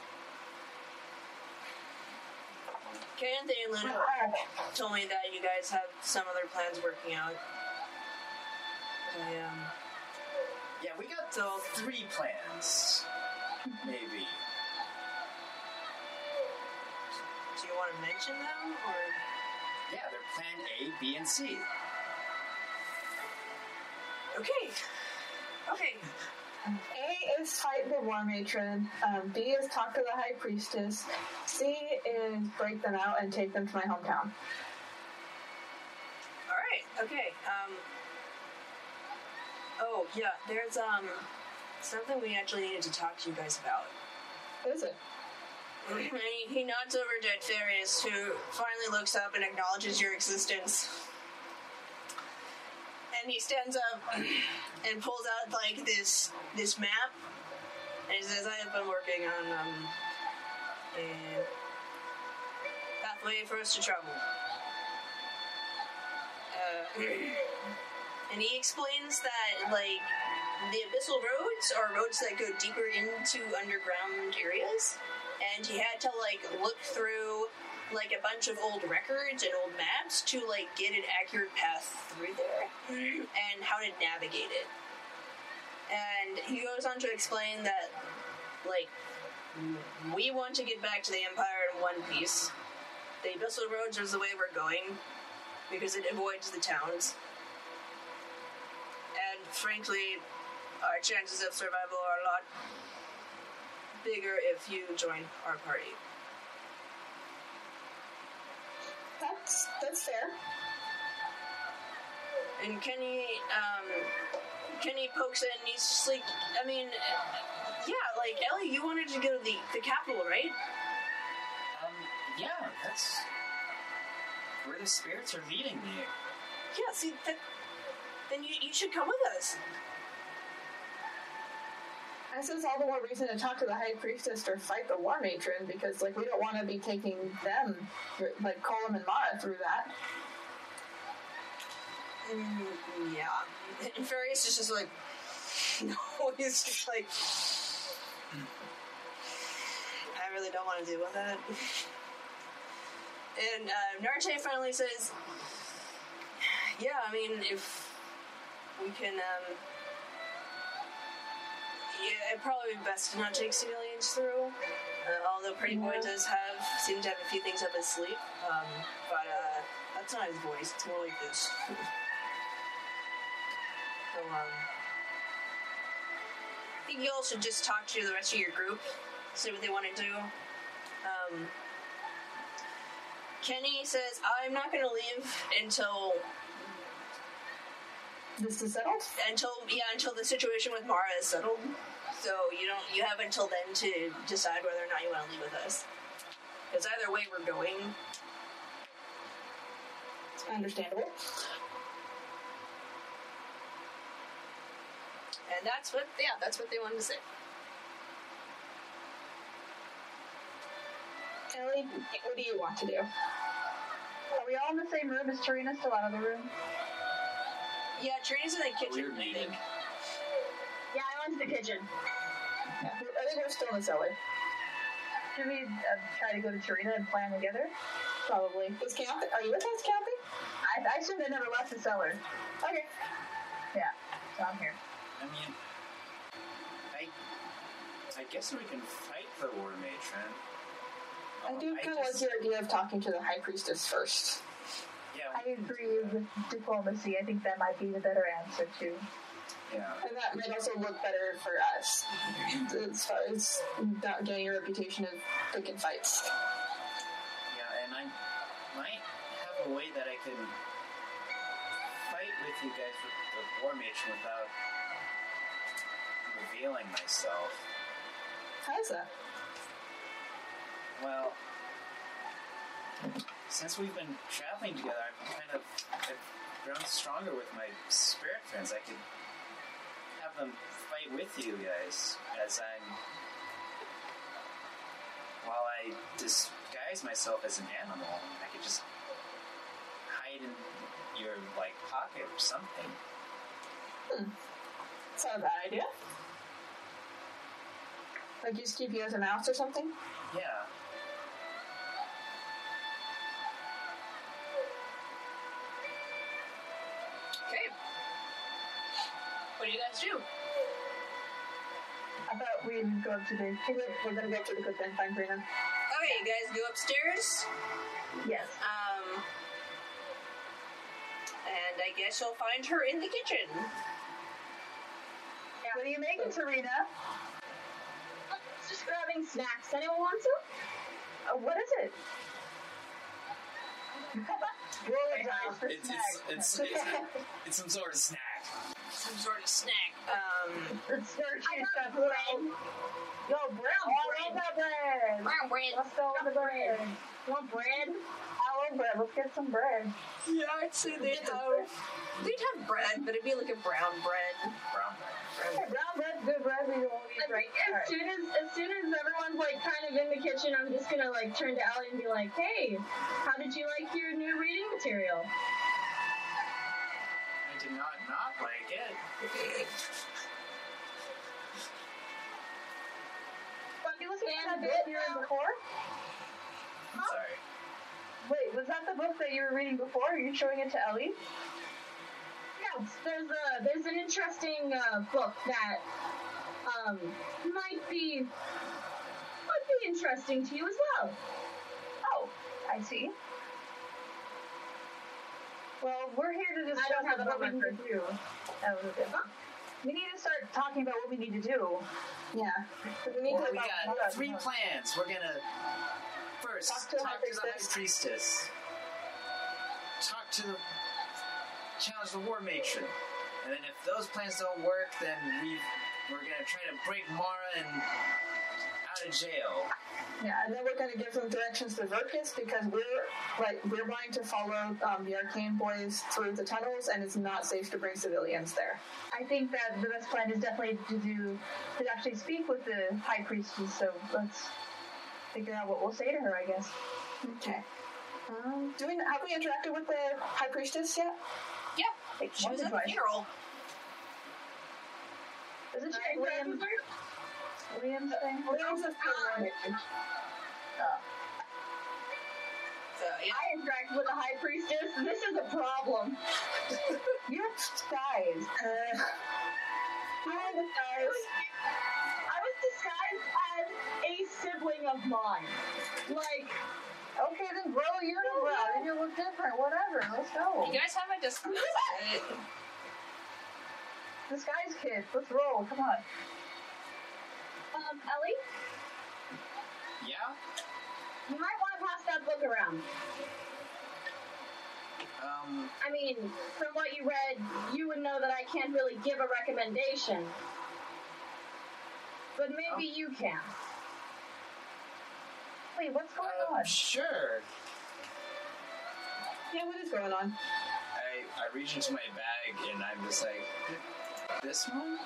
Okay, Anthony and Luna told me that you guys have some other plans working out. I, um, Yeah, we got So- three plans. Maybe. do you want to mention them, or Yeah, they're plan A, B, and C. okay, okay, A is fight the lore matron. Um, B is talk to the high priestess. C is break them out and take them to my hometown. all right, okay. Um, oh yeah, there's um something we actually needed to talk to you guys about. What is it? And he, he nods over to Therius, who finally looks up and acknowledges your existence. And he stands up and pulls out like this this map, and he says, "I have been working on um, a pathway for us to travel." Uh, and he explains that like the abyssal roads are roads that go deeper into underground areas. And he had to like look through like a bunch of old records and old maps to like get an accurate path through there mm-hmm. and how to navigate it. And he goes on to explain that like we want to get back to the empire in one piece. The abyssal roads is the way we're going because it avoids the towns. And frankly our chances of survival are a lot bigger if you join our party. That's that's fair. And Kenny, um, Kenny pokes in. and He's just like, I mean, yeah, like Ellie, you wanted to go to the the capital, right? Um, yeah, that's where the spirits are leading me. Yeah. See, that, then you you should come with us. This is all the more reason to talk to the high priestess or fight the lore matron because, like, we don't want to be taking them, like Colum and Mara, through that. Mm, yeah. And Farius is just like, no, he's just like, I really don't want to deal with that. And uh, finally says, yeah, I mean, if we can, um, yeah, it'd probably be best to not take civilians through. Uh, although Pretty Boy does have, seem to have a few things up his sleeve. Um, but, uh, that's not his voice, it's more like this. So, um, I think you all should just talk to the rest of your group, see what they want to do. Um, Kenny says, I'm not going to leave until This is settled. until yeah until the situation with Mara is settled. So you don't you have until then to decide whether or not you want to leave with us. Because either way we're going. It's understandable. And that's what yeah that's what they wanted to say. Ellie, what do you want to do? Are we all in the same room? Is Tarina still out of the room? Yeah, Trina's in the kitchen. Weird I meeting. Yeah, I went to the kitchen. Yeah, I think we're still in the cellar. Should we uh, try to go to Tarina and plan together? Probably. Is Kathy? Are you with us, Kathy? I, I assume they never left the cellar. Okay. Yeah, so I'm here. I mean, I, I guess we can fight the lore matron. I do kind of like just- your idea of talking to the high priestess first. Yeah, I agree with diplomacy. I think that might be the better answer too. yeah. And that might also look better for us as far as not getting a reputation of picking fights. Yeah, and I might have a way that I can fight with you guys with the lore matron without revealing myself. How's that? Well, since we've been traveling together, I've kind of I've grown stronger with my spirit friends. I could have them fight with you guys as I'm. While I disguise myself as an animal, I could just hide in your like pocket or something. Hmm. It's not a bad idea. Like just keep you as a mouse or something? Yeah. What do you guys do? I thought we'd go up to the We're we're gonna go up to the cook and find Brina. Okay, you guys go upstairs. Yes. Um, and I guess you'll find her in the kitchen. What are you making, Serena? Just grabbing snacks. Anyone want some? Uh, what is it? Roll a dice for It's snack. it's, it's, it's, it's some sort of snack. Some sort of snack. Um, It's searching I got stuff. bread. Yo, bread. I love that bread. brown bread. Let's go with the bread. Want bread? I love bread. Let's get some bread. Yeah, I'd say they'd have, they'd have bread, but it'd be like a brown bread. Brown bread. Hey, brown bread's good bread. We don't eat right. as soon as as soon as everyone's like kind of in the kitchen, I'm just gonna like turn to Allie and be like, "Hey, how did you like your new reading material?" I did not not like it. But you listened to that book you read now. before? I'm sorry. Wait, was that the book that you were reading before? Are you showing it to Ellie? Yes, there's a there's an interesting uh, book that um might be might be interesting to you as well. Oh, I see. Well, we're here to discuss don't have what we need to do. That was good. We need to start talking about what we need to do. Yeah. We need Well, to we got about- three plans. We're gonna first Talk talk to to, the high priestess. priestess. Talk to the challenge the lore matron, and then if those plans don't work, then we we're gonna try to break Mara and out of jail. Yeah, and then we're going to give them directions to Verkus because we're like we're wanting to follow um, the arcane boys through the tunnels, and it's not safe to bring civilians there. I think that the best plan is definitely to do to actually speak with the high priestess. So let's figure out what we'll say to her. I guess. Okay. Um, do we have we interacted with the high priestess yet? Yeah, Like, she was or at the twice. funeral. Isn't she Right, Williams? Williams thing? Williams is Oh. So yeah, I interact with the high priestess, and this is a problem. You're disguised. Uh, You're disguised. I was disguised as a sibling of mine. Like, Okay, then grow a unibrow. Then you look different. Whatever. Let's go. you guys haven't discussed it. Disguise kid. Let's roll. Come on. Um, Ellie, Yeah. you might want to pass that book around. Um, I mean, from what you read, you would know that I can't really give a recommendation. But maybe you can. Wait, what's going uh, on? sure. Yeah, what is going on? I, I reach into my bag and I'm just like, this one?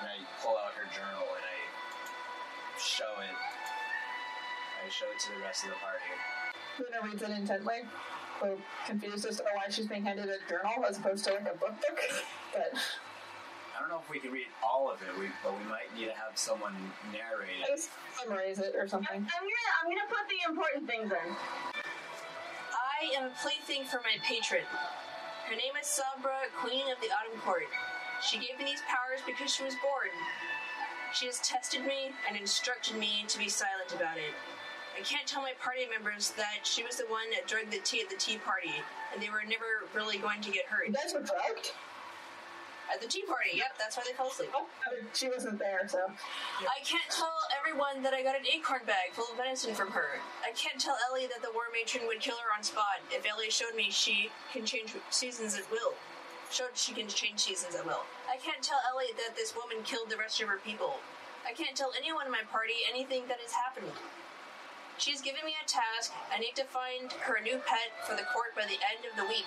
And I pull out her journal and I show it. I show it to the rest of the party. Luna reads it intently, so confused as to why she's being handed a journal as opposed to like a book book. But I don't know if we can read all of it, we, but we might need to have someone narrate it. just summarize it or something. I'm something. gonna I'm gonna put the important things in. I am a plaything for my patron. Her name is Sabra, Queen of the Autumn Court. She gave me these powers because she was bored. She has tested me and instructed me to be silent about it. I can't tell my party members that she was the one that drugged the tea at the tea party, and they were never really going to get hurt. You guys were drugged? At the tea party, yep, that's why they fell asleep. Oh, she wasn't there, so. I can't tell everyone that I got an acorn bag full of venison from her. I can't tell Ellie that the lore matron would kill her on spot if Ellie showed me she can change seasons at will. Showed she can change seasons at will. I can't tell Ellie that this woman killed the rest of her people. I can't tell anyone in my party anything that has happened. She's given me a task. I need to find her a new pet for the court by the end of the week.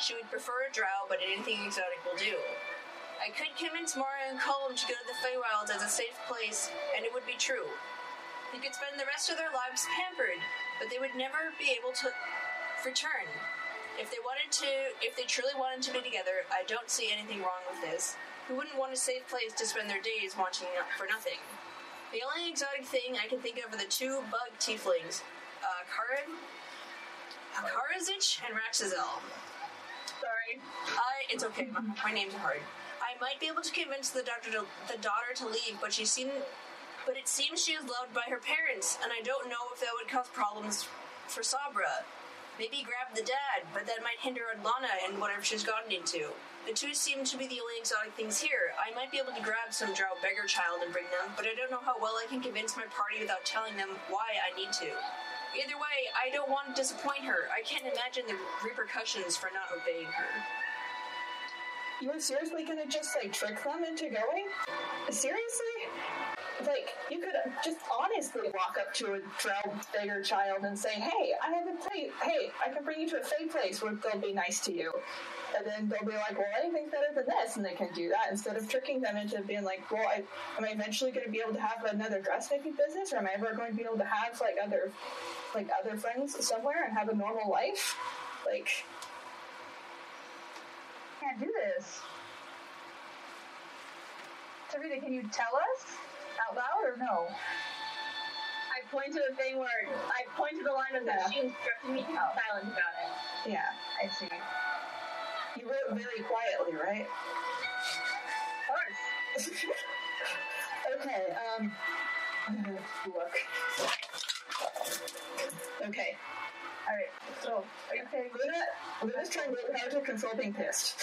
She would prefer a drow, but anything exotic will do. I could convince Mara and Colum to go to the Feywilds as a safe place, and it would be true. They could spend the rest of their lives pampered, but they would never be able to return. If they wanted to, if they truly wanted to be together, I don't see anything wrong with this. Who wouldn't want a safe place to spend their days wanting for nothing? The only exotic thing I can think of are the two bug tieflings, uh, Karin, Karazich and Raxazel. Sorry. I, it's okay. My, my name's hard. I might be able to convince the doctor to, the daughter to leave, but she seemed, but it seems she is loved by her parents, and I don't know if that would cause problems for Sabra. Maybe grab the dad, but that might hinder Adlana and whatever she's gotten into. The two seem to be the only exotic things here. I might be able to grab some drow beggar child and bring them, but I don't know how well I can convince my party without telling them why I need to. Either way, I don't want to disappoint her. I can't imagine the repercussions for not obeying her. You were seriously gonna just like trick them into going? Seriously? Like, you could just honestly walk up to a drow beggar child and say, Hey, I have a place. Hey, I can bring you to a fake place where they'll be nice to you. And then they'll be like, Well, anything's better than this. And they can do that instead of tricking them into being like, Well, I, am I eventually going to be able to have another dressmaking business? Or am I ever going to be able to have like other, like other friends somewhere and have a normal life? Like, Can't do this. Sarita, can you tell us out loud or no? I point to the thing where I point to the line of that Yeah. she instructed me to be silent about it. yeah. I see. You wrote very quietly, right? Of course. okay, um, look. Okay, Alright, so, are you okay? Luna, Luna's trying really hard to control being pissed.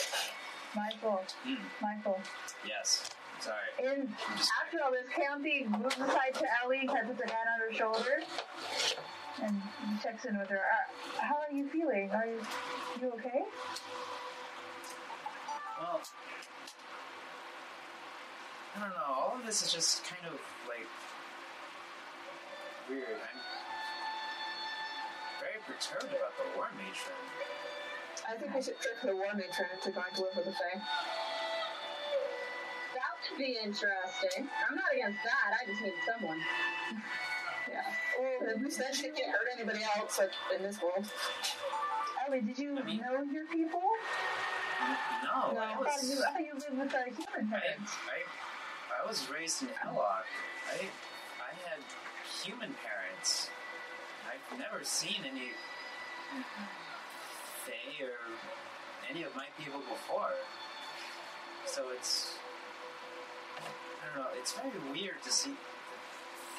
My fault. Mm, My fault. yes. Sorry. And after all this, Campy moves aside to Ellie, kind of puts a hand on her shoulder, and checks in with her. Uh, how are you feeling? Are you, you okay? Well, I don't know. All of this is just kind of like weird. I'm very perturbed about the lore matron. I think we should trick the lore matron into going to live with the Fae. That would be interesting. I'm not against that. I just need someone. Yeah. Well, at least then she can't hurt anybody else like, in this world. Ellie, did you I mean- know your people? No, No, I I thought was. you, I thought you lived with our human I, parents. I, I was raised in Ellock. I, I had human parents. I've never seen any Fae or any of my people before. So it's, I don't know. It's very weird to see, to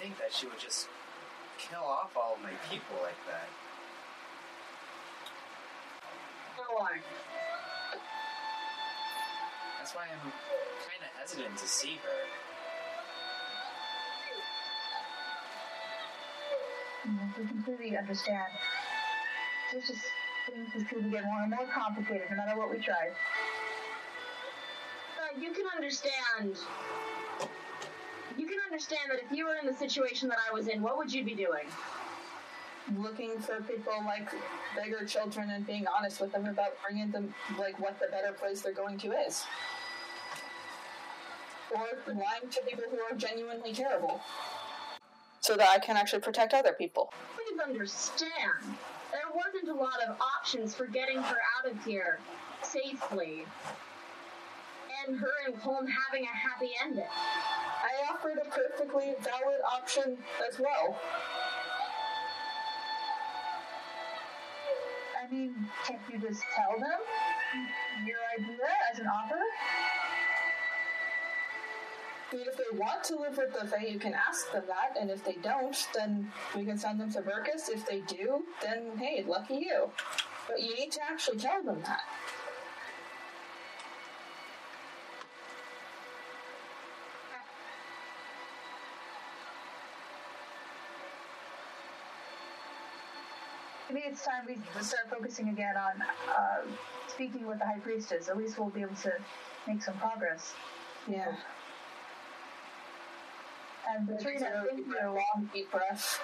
think that she would just kill off all of my people like that. That's why I'm kind of hesitant to see her. We completely understand. It's just Things just seem to get more and more complicated no matter what we try. You can understand. You can understand that if you were in the situation that I was in, what would you be doing? Looking for people like bigger children and being honest with them about bringing them like what the better place they're going to is. Or lying to people who are genuinely terrible. So that I can actually protect other people. Please understand. There wasn't a lot of options for getting her out of here safely. And her and Colum having a happy ending. I offered a perfectly valid option as well. I mean, can't you just tell them your idea as an offer? Mean, if they want to live with the Fae, you can ask them that, and if they don't, then we can send them to Verkus. If they do, then hey, lucky you. But you need to actually tell them that. Maybe it's time we start focusing again on uh, speaking with the High Priestess. At least we'll be able to make some progress. Yeah. And Serena, thank you. a long deep breath.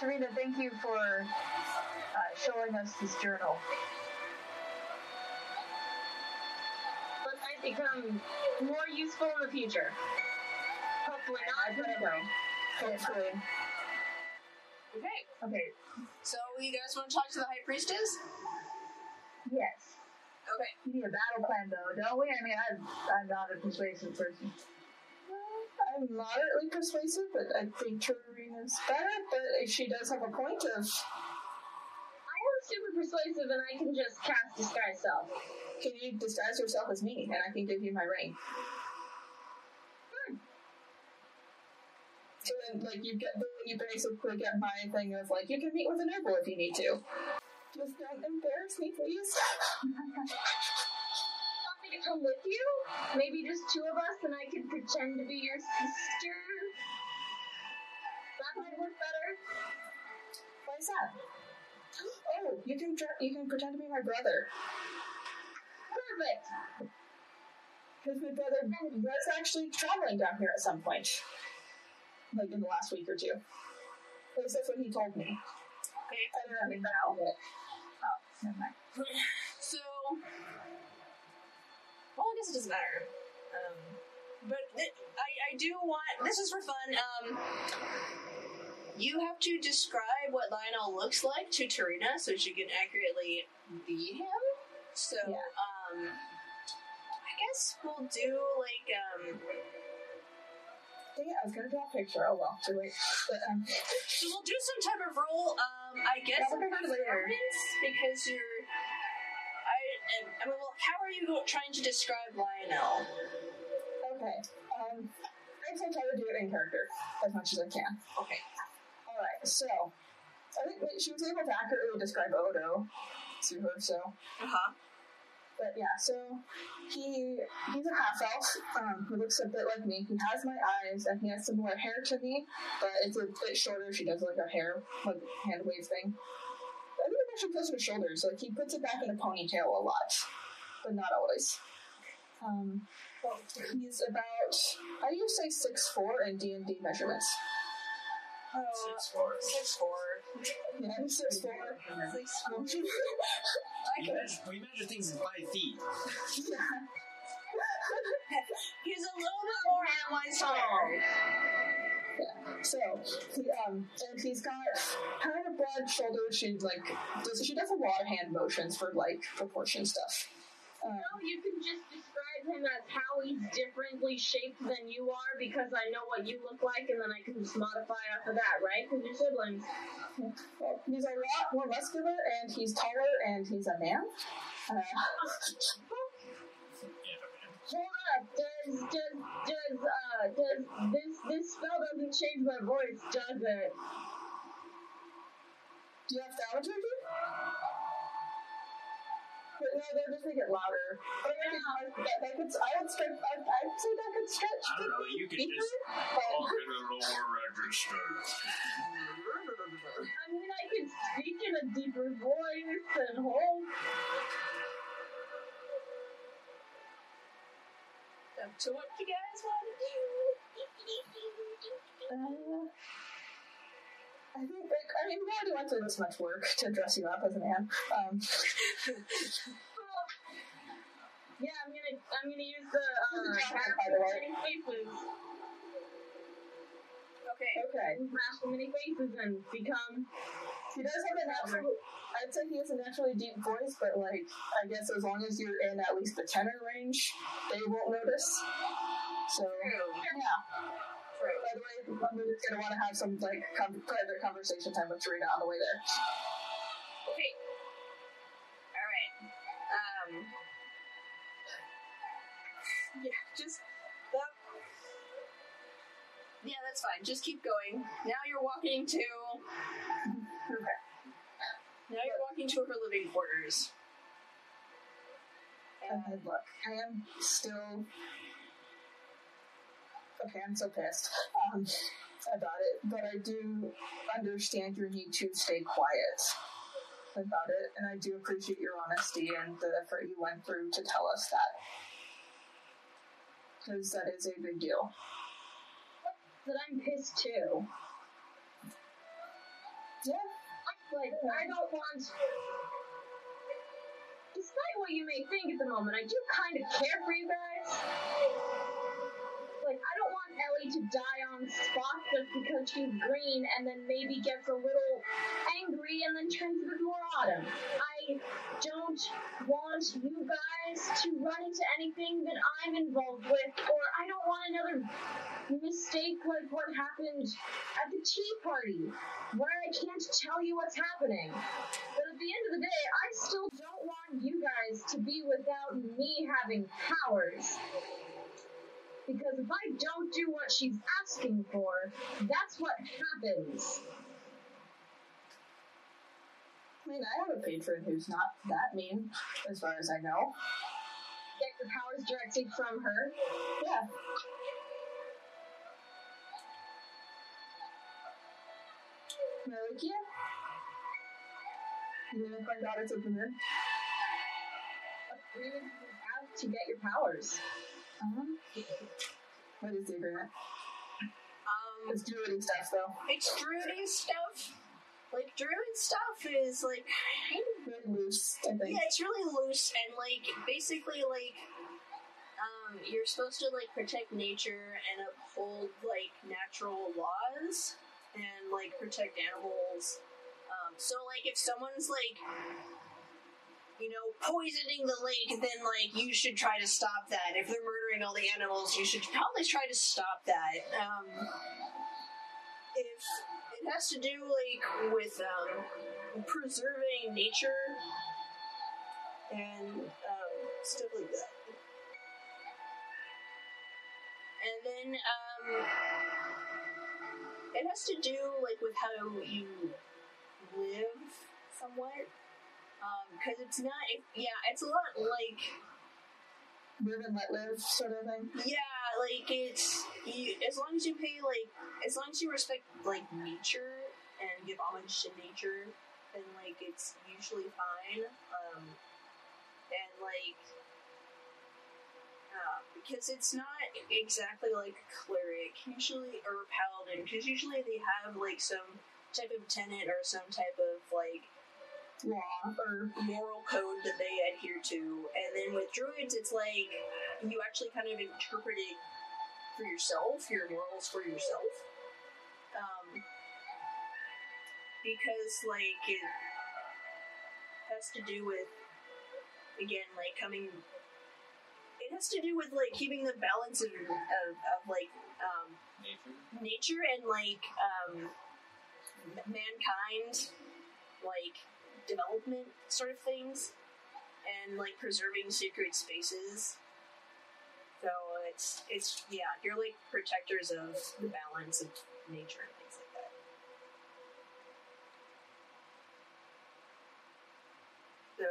Serena, thank you for uh, showing us this journal. But I become more useful in the future. Hopefully not, I. Hopefully. Okay, Okay. so you guys want to talk to the High Priestess? Yes. Okay. We need a battle plan, though, don't we? I mean, I'm, I'm not a persuasive person. I'm moderately persuasive, but I think Tarina's better. But she does have a point of I am super persuasive and I can just cast disguise self. can you disguise yourself as me, and I can give you my ring. Hmm. So then, like, you get you basically get my thing of like you can meet with a noble if you need to. Just don't embarrass me, please. Want me to come with you? Maybe just two of us and I can pretend to be your sister? That might work better. Why is that? Oh, you can you can pretend to be my brother. Perfect. Because my brother was actually traveling down here at some point. Like in the last week or two. At least that's what he told me. Okay. I don't know how it. Oh, never mind. So, well, I guess it doesn't matter. Um, but th- I, I do want. This is for fun. Um, you have to describe what Lionel looks like to Tarina so she can accurately be him. So, Yeah. um, I guess we'll do like um. Dang it, I was gonna draw a picture. Oh well, too late. But um, So we'll do some type of roll. Um, I guess Yeah, some we'll do later. because you're. I am. I mean, well, how are you go- trying to describe Lionel? okay. Um, I will try to do it in character as much as I can. Okay. All right. So, I think she was able to accurately describe Odo to her. So, Uh huh. But yeah, so he he's a half elf um, who looks a bit like me. He has my eyes and he has similar hair to me, but it's a bit shorter. She does like a hair like hand wave thing. I think it's actually closer to shoulders. Like he puts it back in a ponytail a lot, but not always. Um, he's about I used to say six four in D and D measurements. Oh, Six four. six four. Yeah, I'm six four. Six four. Um, We measure, we measure things in five feet. He's a little bit more analyzed tall. So, he, um, and he's got kind of broad shoulders. She like does she does a lot of hand motions for like proportion stuff. Um, No, you can just describe him as how he's differently shaped than you are because I know what you look like and then I can just modify off of that, right? Because you're siblings. well, he's a lot more muscular, and he's taller, and he's a man. Uh, Hold up, does does does uh does this this spell doesn't change my voice, does it? do you have thaumaturgy? But no, they're just make it louder. But that could, that, that could, I would stretch. I, I'd say that could stretch. I don't know, you could deeper, just but- talk in a lower register. I mean, I could speak in a a deeper voice and hope. Up to what you guys want to do. Uh, I think, I mean, we already went through this much work to dress you up as a man. Um, Yeah, I'm gonna I'm gonna use the uh, character many faces. Okay. okay. Smash the many faces and become He does have a natural, I'd say he has a naturally deep voice, but, like, I guess as long as you're in at least the tenor range, they won't notice. So, yeah. By the way, I'm gonna want to have some, like, com- private conversation time with Serena on the way there. Okay. All right. Um. Yeah, just that. Yeah, that's fine. Just keep going. Now you're walking to. Okay. Now you're walking to her living quarters. And look, I am still. Okay, I'm so pissed um, about it, but I do understand your need to stay quiet about it, and I do appreciate your honesty and the effort you went through to tell us that. Because that is a big deal. that I'm pissed too. Yeah. Like I don't want despite what you may think at the moment, I do kind of care for you guys. Ellie to die on spot just because she's green and then maybe gets a little angry and then turns a bit more autumn. I don't want you guys to run into anything that I'm involved with, or I don't want another mistake like what happened at the tea party, where I can't tell you what's happening. But at the end of the day, I still don't want you guys to be without me having powers. Because if I don't do what she's asking for, that's what happens. I mean, I have a patron who's not that mean, as far as I know. Get your powers directly from her. Yeah. Malikia? You gonna find out it's open in? Agreement you have to get your powers. Um, what is the agreement? Um, It's druiding stuff, though. it's druiding stuff. Like druid stuff is like kind of Very loose, I think. Yeah, it's really loose and like basically like um you're supposed to like protect nature and uphold like natural laws and like protect animals. Um so like if someone's like you know poisoning the lake then like you should try to stop that. If they're murdering all the animals, you should probably try to stop that. Um if it has to do like with um preserving nature and um, stuff like that. And then um, it has to do like with how you live somewhat. Because it's not, it, yeah, it's a lot like Live and let live, sort of thing. yeah, like it's you, as long as you pay like as long as you respect like nature and give homage to nature, then like it's usually fine. Um, and like uh, because it's not exactly like a cleric usually or paladin because usually they have like some type of tenant or some type of like Law, or moral code that they adhere to. And then with druids, it's like you actually kind of interpret it for yourself, your morals for yourself. Um, because, like, it has to do with, again, like, coming. It has to do with, like, keeping the balance of, of, of like, um, Nature. nature and like um, mankind, like development sort of things, and like preserving sacred spaces. So it's it's yeah, you're like protectors of the balance of nature and things like that. So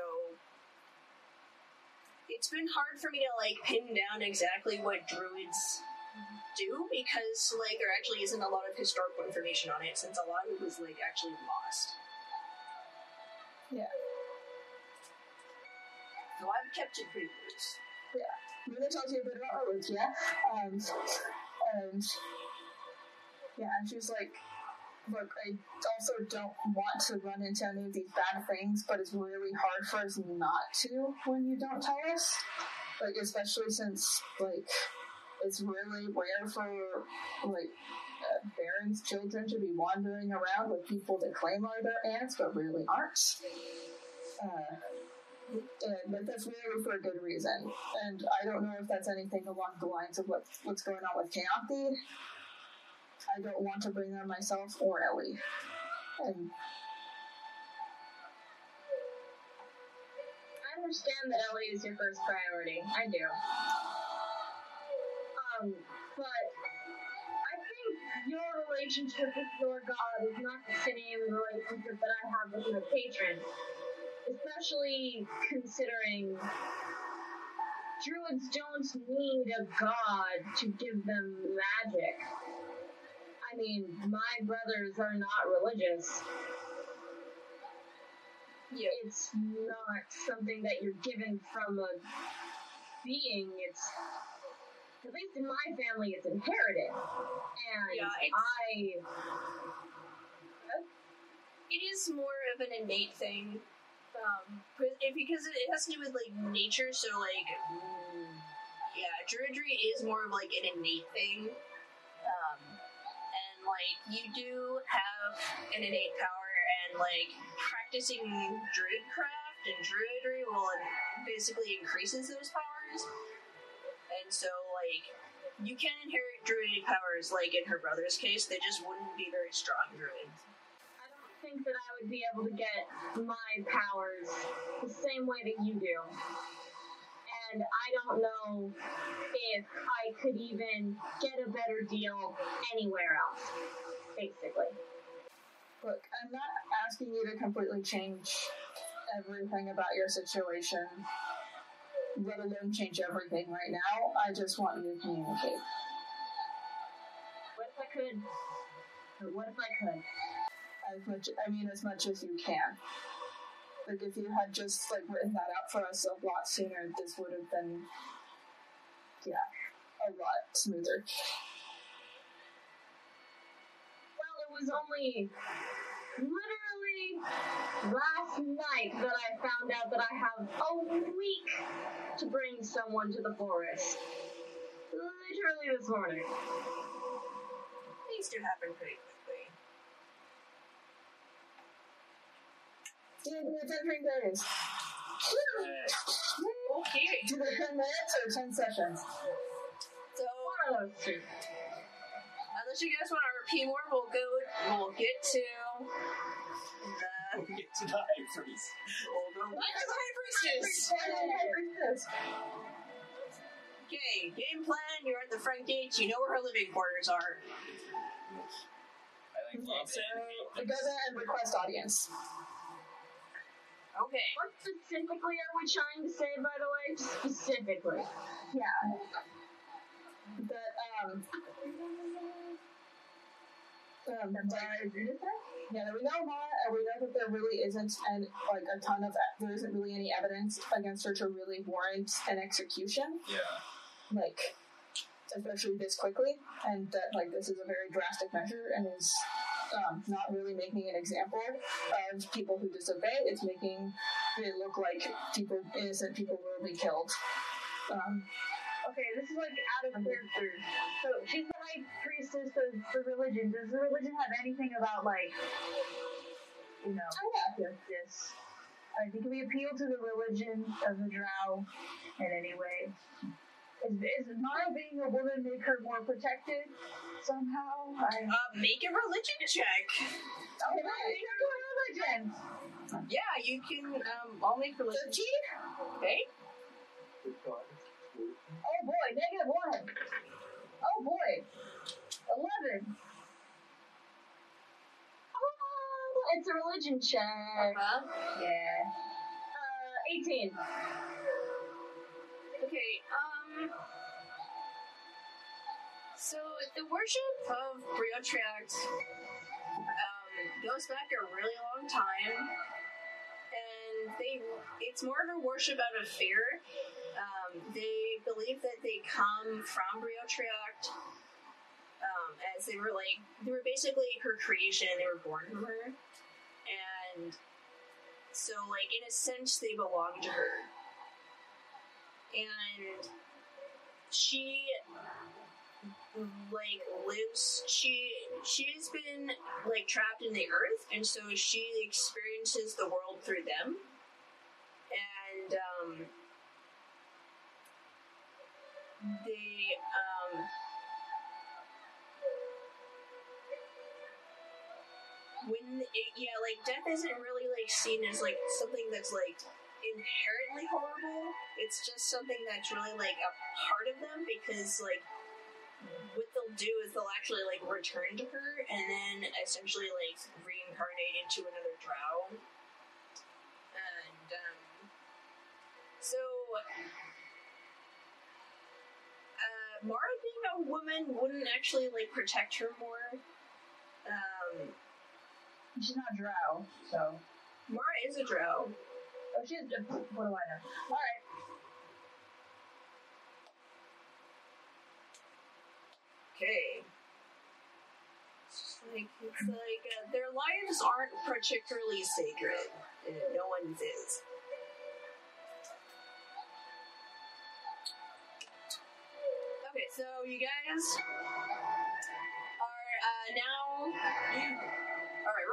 it's been hard for me to like pin down exactly what druids do because like there actually isn't a lot of historical information on it since a lot of it was like actually lost. Yeah. So I've kept it pretty loose. Luna tells you a bit about Arutia, um, and yeah, and she's like, "Look, I also don't want to run into any of these bad things, but it's really hard for us not to when you don't tell us. Like, especially since like it's really rare for like Baron's children to be wandering around with people that claim are their aunts but really aren't." Uh, but that's really for a good reason. And I don't know if that's anything along the lines of what what's going on with Kaonthi. I don't want to bring them myself or Ellie. And I understand that Ellie is your first priority. I do. Um, but relationship with your god is not the same relationship that I have with my patron. Especially considering druids don't need a god to give them magic. I mean, my brothers are not religious. Yeah. It's not something that you're given from a being. It's at least in my family, it's inherited, and Yeah, it's- I It is more of an innate thing. Um, because it has to do with like nature, so like, yeah, druidry is more of like an innate thing. Um, and like, you do have an innate power, and like, practicing druidcraft and druidry will basically increases those powers. And so, like, you can inherit druidic powers, like in her brother's case, they just wouldn't be very strong druids. I don't think that I would be able to get my powers the same way that you do. And I don't know if I could even get a better deal anywhere else, basically. look, I'm not asking you to completely change everything about your situation, let alone change everything right now. I just want you to communicate. What if I could? What if I could? as much I mean as much as you can. Like if you had just like written that out for us a lot sooner, this would have been yeah, a lot smoother. Well, it was only last night that I found out that I have a week to bring someone to the forest. Literally this morning. Things do happen pretty quickly. Yeah, it's entering days. Okay, Do they ten minutes or ten sessions? so One of those two. unless you guys want to repeat more, we'll go. We'll get to the. Get to the high priest. We'll go back to the high priestess. Okay, game plan. You're at the front gates. You know where her living quarters are. I think I'll say We and request audience. Okay. What specifically are we trying to say, by the way? Specifically. Yeah. That um um, that, yeah, that we know Mara, and we know that there really isn't an, like a ton of there isn't really any evidence against her to really warrant an execution. Yeah. like especially this quickly and that like this is a very drastic measure and is um, not really making an example of people who disobey it's making it look like people innocent people will be killed um, Okay, this is like out of character. So she's the high priestess of the religion. Does the religion have anything about like, you know, oh yeah justice? Uh, can we appeal to the religion of the Drow in any way? Is, is Mara being a woman make her more protected somehow? I, Uh, make a religion check. okay, make her do a religion. Yeah, you can. Um, I'll make religion. 13 Okay. Oh boy, negative one. Oh boy, eleven. Oh, it's a religion check. Uh, Yeah. Uh, eighteen. okay. Um. So the worship of Briotract um, goes back a really long time, and they it's more of a worship out of fear. Um, they believe that they come from Briotriact, um, as they were like they were basically her creation. They were born from her, and so like in a sense they belong to her. And she like lives she she's been like trapped in the earth and so she experiences the world through them and um they um when it, yeah like death isn't really like seen as like something that's like inherently horrible it's just something that's really like a part of them because like what they'll do is they'll actually like return to her and then essentially like reincarnate into another drow. And um, so uh, Mara being a woman wouldn't actually like protect her more. Um, She's not a drow, so. Mara is a drow. Oh, she's. What do I know? Alright. Okay. It's just like it's like uh, their lives aren't particularly sacred. and no one's is. Okay, so you guys are uh, now. All right,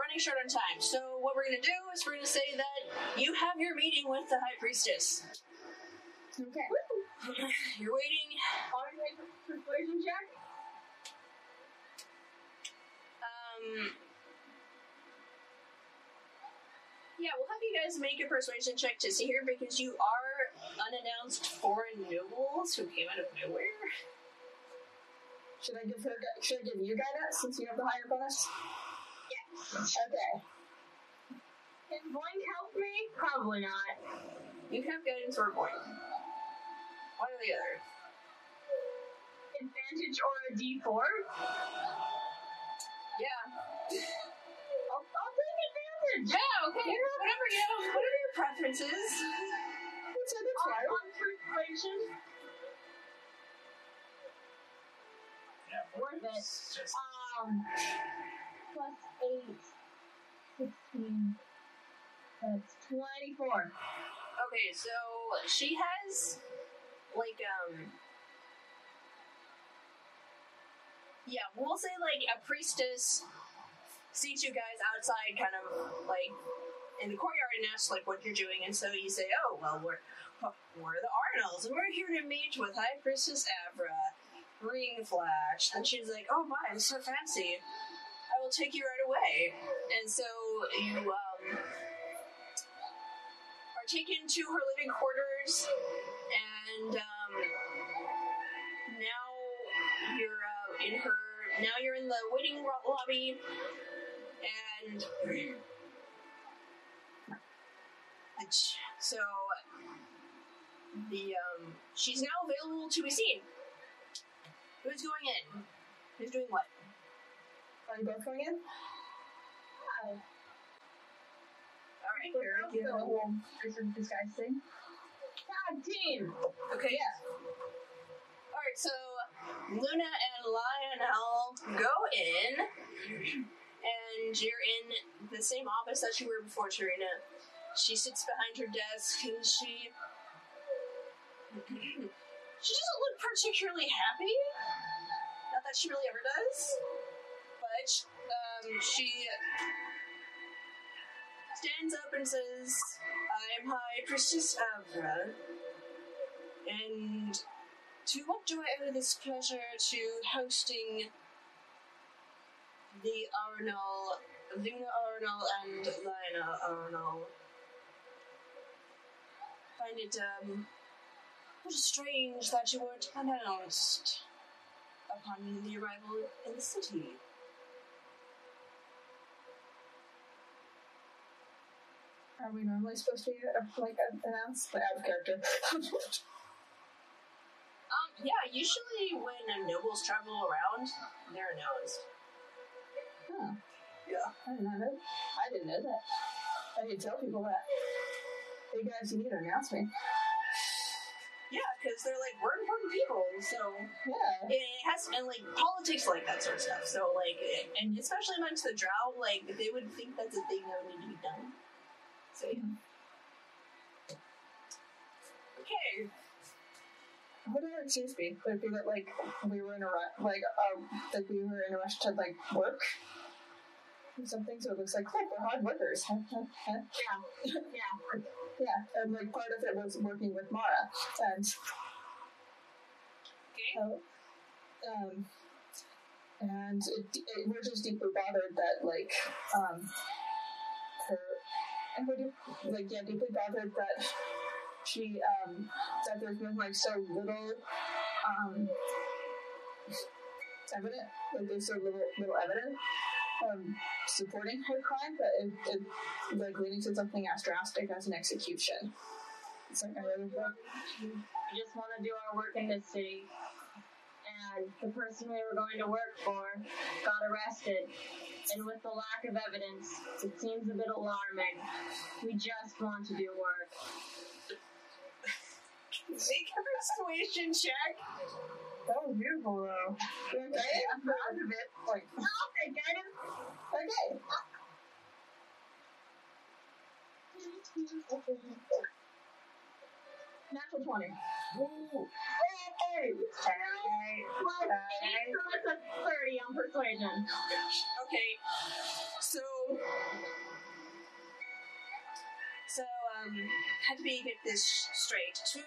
running short on time. So what we're gonna do is we're gonna say that you have your meeting with the High Priestess. Okay. You're waiting. I'll make a persuasion check. Um, yeah, we'll have you guys make a persuasion check to see here because you are unannounced foreign nobles who came out of nowhere. Should I give her? Should I give you guidance since you have the higher bonus? Yes. Okay. Can Blink help me? Probably not. You can have guidance or point. One or the other. Advantage or a D4? Yeah. I'll, I'll take advantage. Yeah, okay. Whatever you whatever your preference is. It's a good On, try. on persuasion. Yeah, Worth it. just Um, plus 8, 16, that's 24. Okay, so she has like um Yeah, we'll say like a priestess sees you guys outside kind of like in the courtyard and asks like what you're doing and so you say, Oh well we're we're the Arnolds and we're here to meet with High Priestess Avra. Ring flash. And she's like, Oh my, it's so fancy. Will take you right away. And so you um are taken to her living quarters, and um, now you're uh, in her. Now you're in the waiting lobby, and so the um, she's now available to be seen. Who's going in? Who's doing what? Are you both going in? All right. Sure, you know the whole person disguise thing. Team! Okay. Yeah. All right. So Luna and Lionel go in, and you're in the same office that you were before, Tarina. She sits behind her desk, and she she doesn't look particularly happy. Not that she really ever does, but um, she stands up and says, "I am High Priestess Avra." And to what do I owe this pleasure to hosting the Arnol, Luna Arnol and Lionel Arnol? Find it um, a strange that you weren't announced upon the arrival in the city. Are we normally supposed to be uh, like announced? Like out of character. Um, yeah, usually when uh, nobles travel around, they're announced. huh. Yeah. I didn't know. I didn't know that. I didn't tell people that. Hey guys, you need to announce me. Yeah, because they're like we're important people, so Yeah. it has and like politics like that sort of stuff. So like, and especially amongst the drow, like they would think that's a thing that would need to be done. So yeah. Okay. What would our excuse be? Would it be that like we were in a rush, like uh, that we were in a rush to like work? Or something so it looks like, look, we're hard workers. Yeah. Yeah. Yeah, and like part of it was working with Mara, and Okay. so, um, and it, it, we're just deeply bothered that like um, we're deep- like yeah, deeply bothered that she um that there's been like so little um evident, like there's so little little evidence um supporting her crime but it, it like leading to something as drastic as an execution. It's like I really We just want to do our work in this city. And the person we were going to work for got arrested. And with the lack of evidence, it seems a bit alarming. We just want to do work. Make a persuasion check. That was beautiful though. Okay, I'm proud of it. Like, it, Guidance! okay. Natural 20. Hey! Plus eight, so that's a 30 on persuasion. Okay. So. So, um, had me get this straight. Two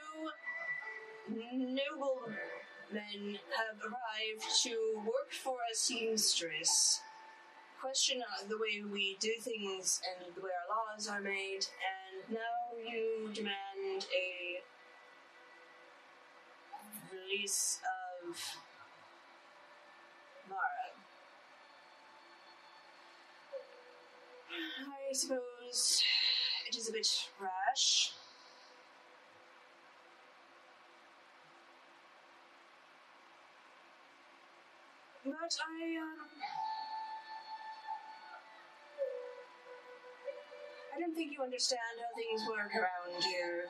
noblemen have arrived to work for a seamstress. Question the way we do things and the way our laws are made, and now you demand a release of Mara. I suppose it is a bit rash. But I, um. I don't think you understand how things work around here.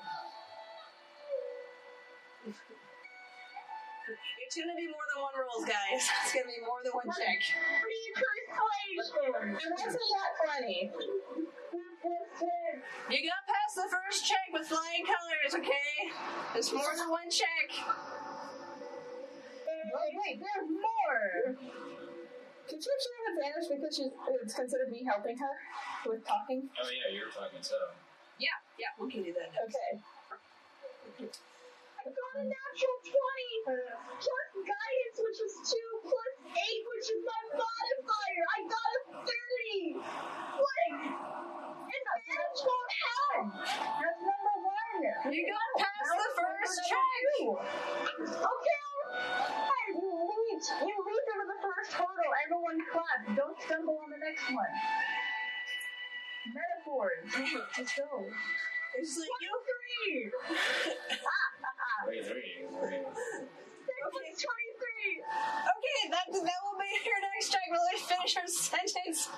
It's gonna be more than one rolls, guys. It's gonna be more than one check. Free persuasion! It wasn't that funny. You got past the first check with flying colors, okay? There's more than one check. Wait, wait, there's more! Did you actually have advantage because she's, it's considered me helping her with talking? Oh yeah, you were talking so. Yeah, yeah, we can do that. Next. Okay. I got a natural 20 plus guidance, which is 2, plus 8, which is my modifier. I got a 30. Like, advantage won't help. That's number one! You got past the first check. Okay. You leaped. You leaped over the first hurdle. Everyone clap. Don't stumble on the next one. Metaphors. Let's go. It's like you. Three. Wait, three. three. Six plus 23. Okay, that that will be your next check. Will I finish her sentence?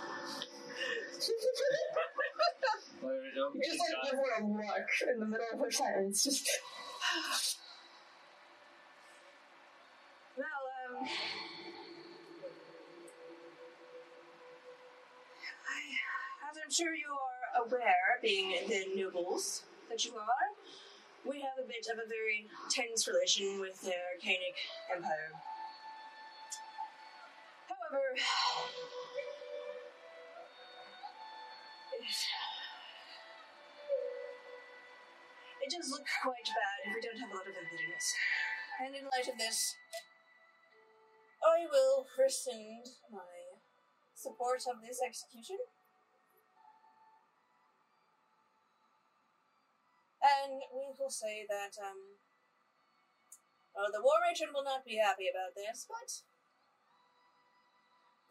Well, don't You just like give her a look in the middle of her sentence. Just Well, um. I, as I'm sure you are aware, being the nobles that you are, we have a bit of a very tense relation with the Arcanic Empire. However, it, it does look quite bad if we don't have a lot of evidence. And in light of this, I will rescind my support of this execution. And we will say that, um, well, the war matron will not be happy about this, but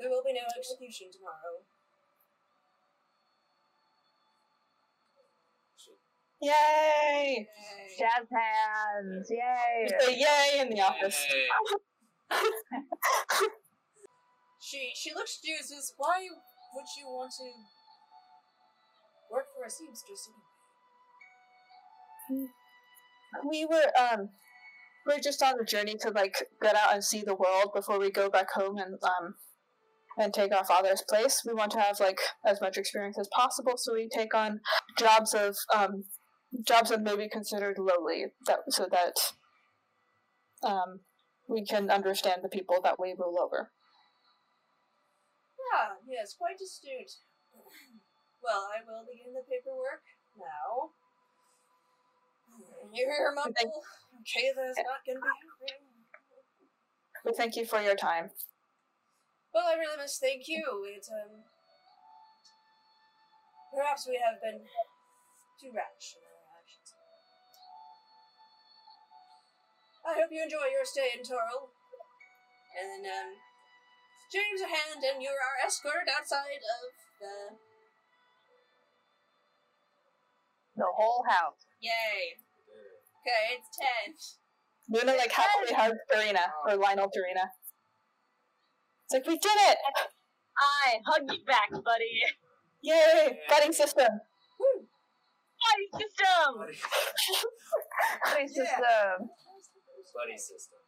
there will be no execution tomorrow. Yay! Jazz hands, yay! Say yay in the office. She she looks at you and says, "Why would you want to work for a seamstress anyway?" We were um we're just on a journey to like get out and see the world before we go back home and um and take our father's place. We want to have like as much experience as possible, so we take on jobs of um jobs that may be considered lowly that so that um we can understand the people that we rule over. Ah, yes, quite astute. Well, I will begin the paperwork now. You hear mumble? Kayla is not going to be happy. We thank you for your time. Well, I really must thank you. It, um. Perhaps we have been too rash in our actions. I hope you enjoy your stay in Toril. And then, um. James, a hand, and you're our escort outside of the. The whole house. Yay! Okay, it's ten. Luna like happily hugs Tarina or Lionel Tarina. It's like we did it! I hug you back, buddy. Yay! Fighting system. Buddy system. Buddy, Buddy system. buddy system.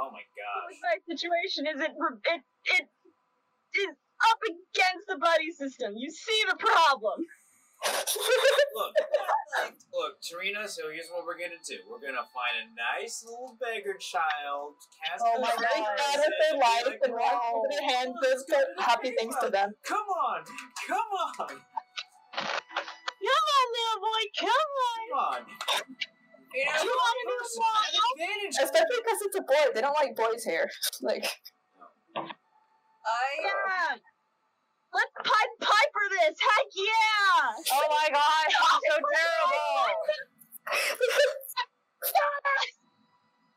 Oh my gosh. My situation isn't. It it is up against the buddy system. You see the problem. Look, look, Tarina. So here's what we're gonna do. We're gonna find a nice little beggar child, cast Oh a my Thank God. God with their life and walk over their hands those good happy things to them. Come on, come on, Come on, little boy. Come on. come on. You know, You want to a have advantage. Especially because it's a boy. They don't like boys here. Like I. Um, yeah. Let's Pied Piper this. Heck yeah. Oh my gosh, I'm so terrible.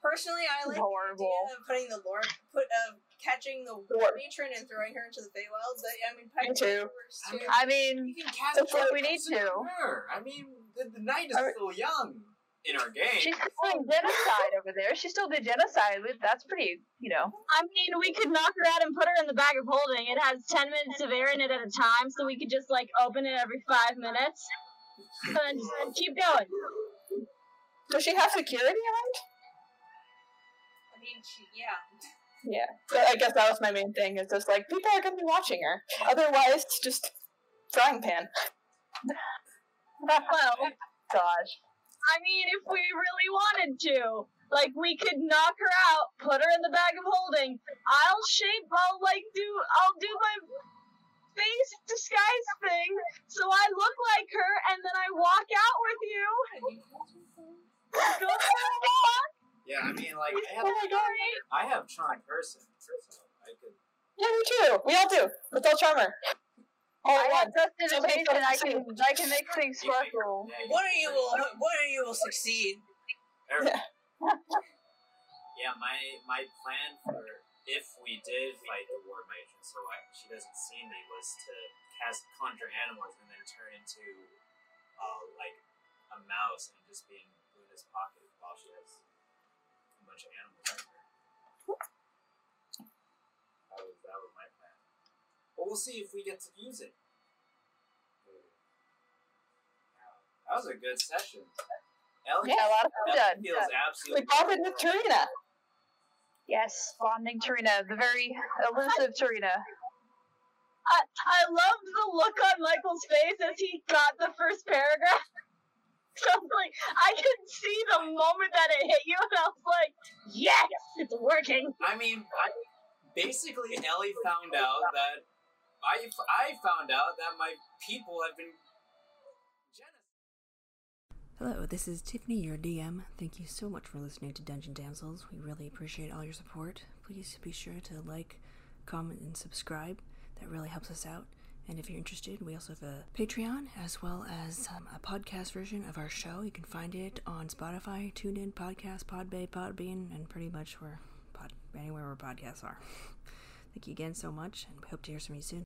Personally, I like Horrible. the idea of putting the lore, put of catching the Lore. matron and throwing her into the Feywilds. I, I mean, Me too. I too. mean, I mean, can cast That's what we need to. on her. I mean, the, the night is I mean- still young in our game. she's still doing genocide over there. She still did genocide. That's pretty, you know. I mean, we could knock her out and put her in the bag of holding. It has 10 minutes of air in it at a time, so we could just, like, open it every five minutes. And and keep going. does she have security around? I mean, she, yeah. Yeah. So I guess that was my main thing. Is just like people are gonna be watching her. Otherwise, it's just frying pan. Well, Gosh. I mean, if we really wanted to, like, we could knock her out, put her in the bag of holding. I'll shape, I'll, like, do, I'll do my face disguise thing so I look like her, and then I walk out with you. Go for a walk. yeah, I mean, like I Oh have, my god. I have charm person, so I could. Yeah, me too. We all do. Let's all charm her. All I at have once. prestidigitation. I can, I can make things sparkle. Yeah, One of you will. One of you will succeed. Every- yeah, my my plan for if we did fight the war matron, so I, she doesn't see me, was to cast conjure animals and then turn into uh, like a mouse and just be in Luna's pocket while she has a bunch of animals in her. That was that was my plan. But we'll see if we get to use it. Wow, That was a good session. Ellie, Yeah, a lot of fun Ellie done. feels We absolutely bonded with Tarina. Yes, bonding Tarina, the very elusive Tarina. I, I loved the look on Michael's face as he got the first paragraph. So I'm like I could see the moment that it hit you, and I was like, "Yes, it's working." I mean, I, basically, Ellie found out that I, I found out that my people have been. Hello, this is Tiffany, your DM. Thank you so much for listening to Dungeon Damsels. We really appreciate all your support. Please be sure to like, comment, and subscribe. That really helps us out. And if you're interested, we also have a Patreon as well as um, a podcast version of our show. You can find it on Spotify, TuneIn, Podcast, Podbay, Podbean, and pretty much where pod, anywhere where podcasts are. Thank you again so much, and we hope to hear from you soon.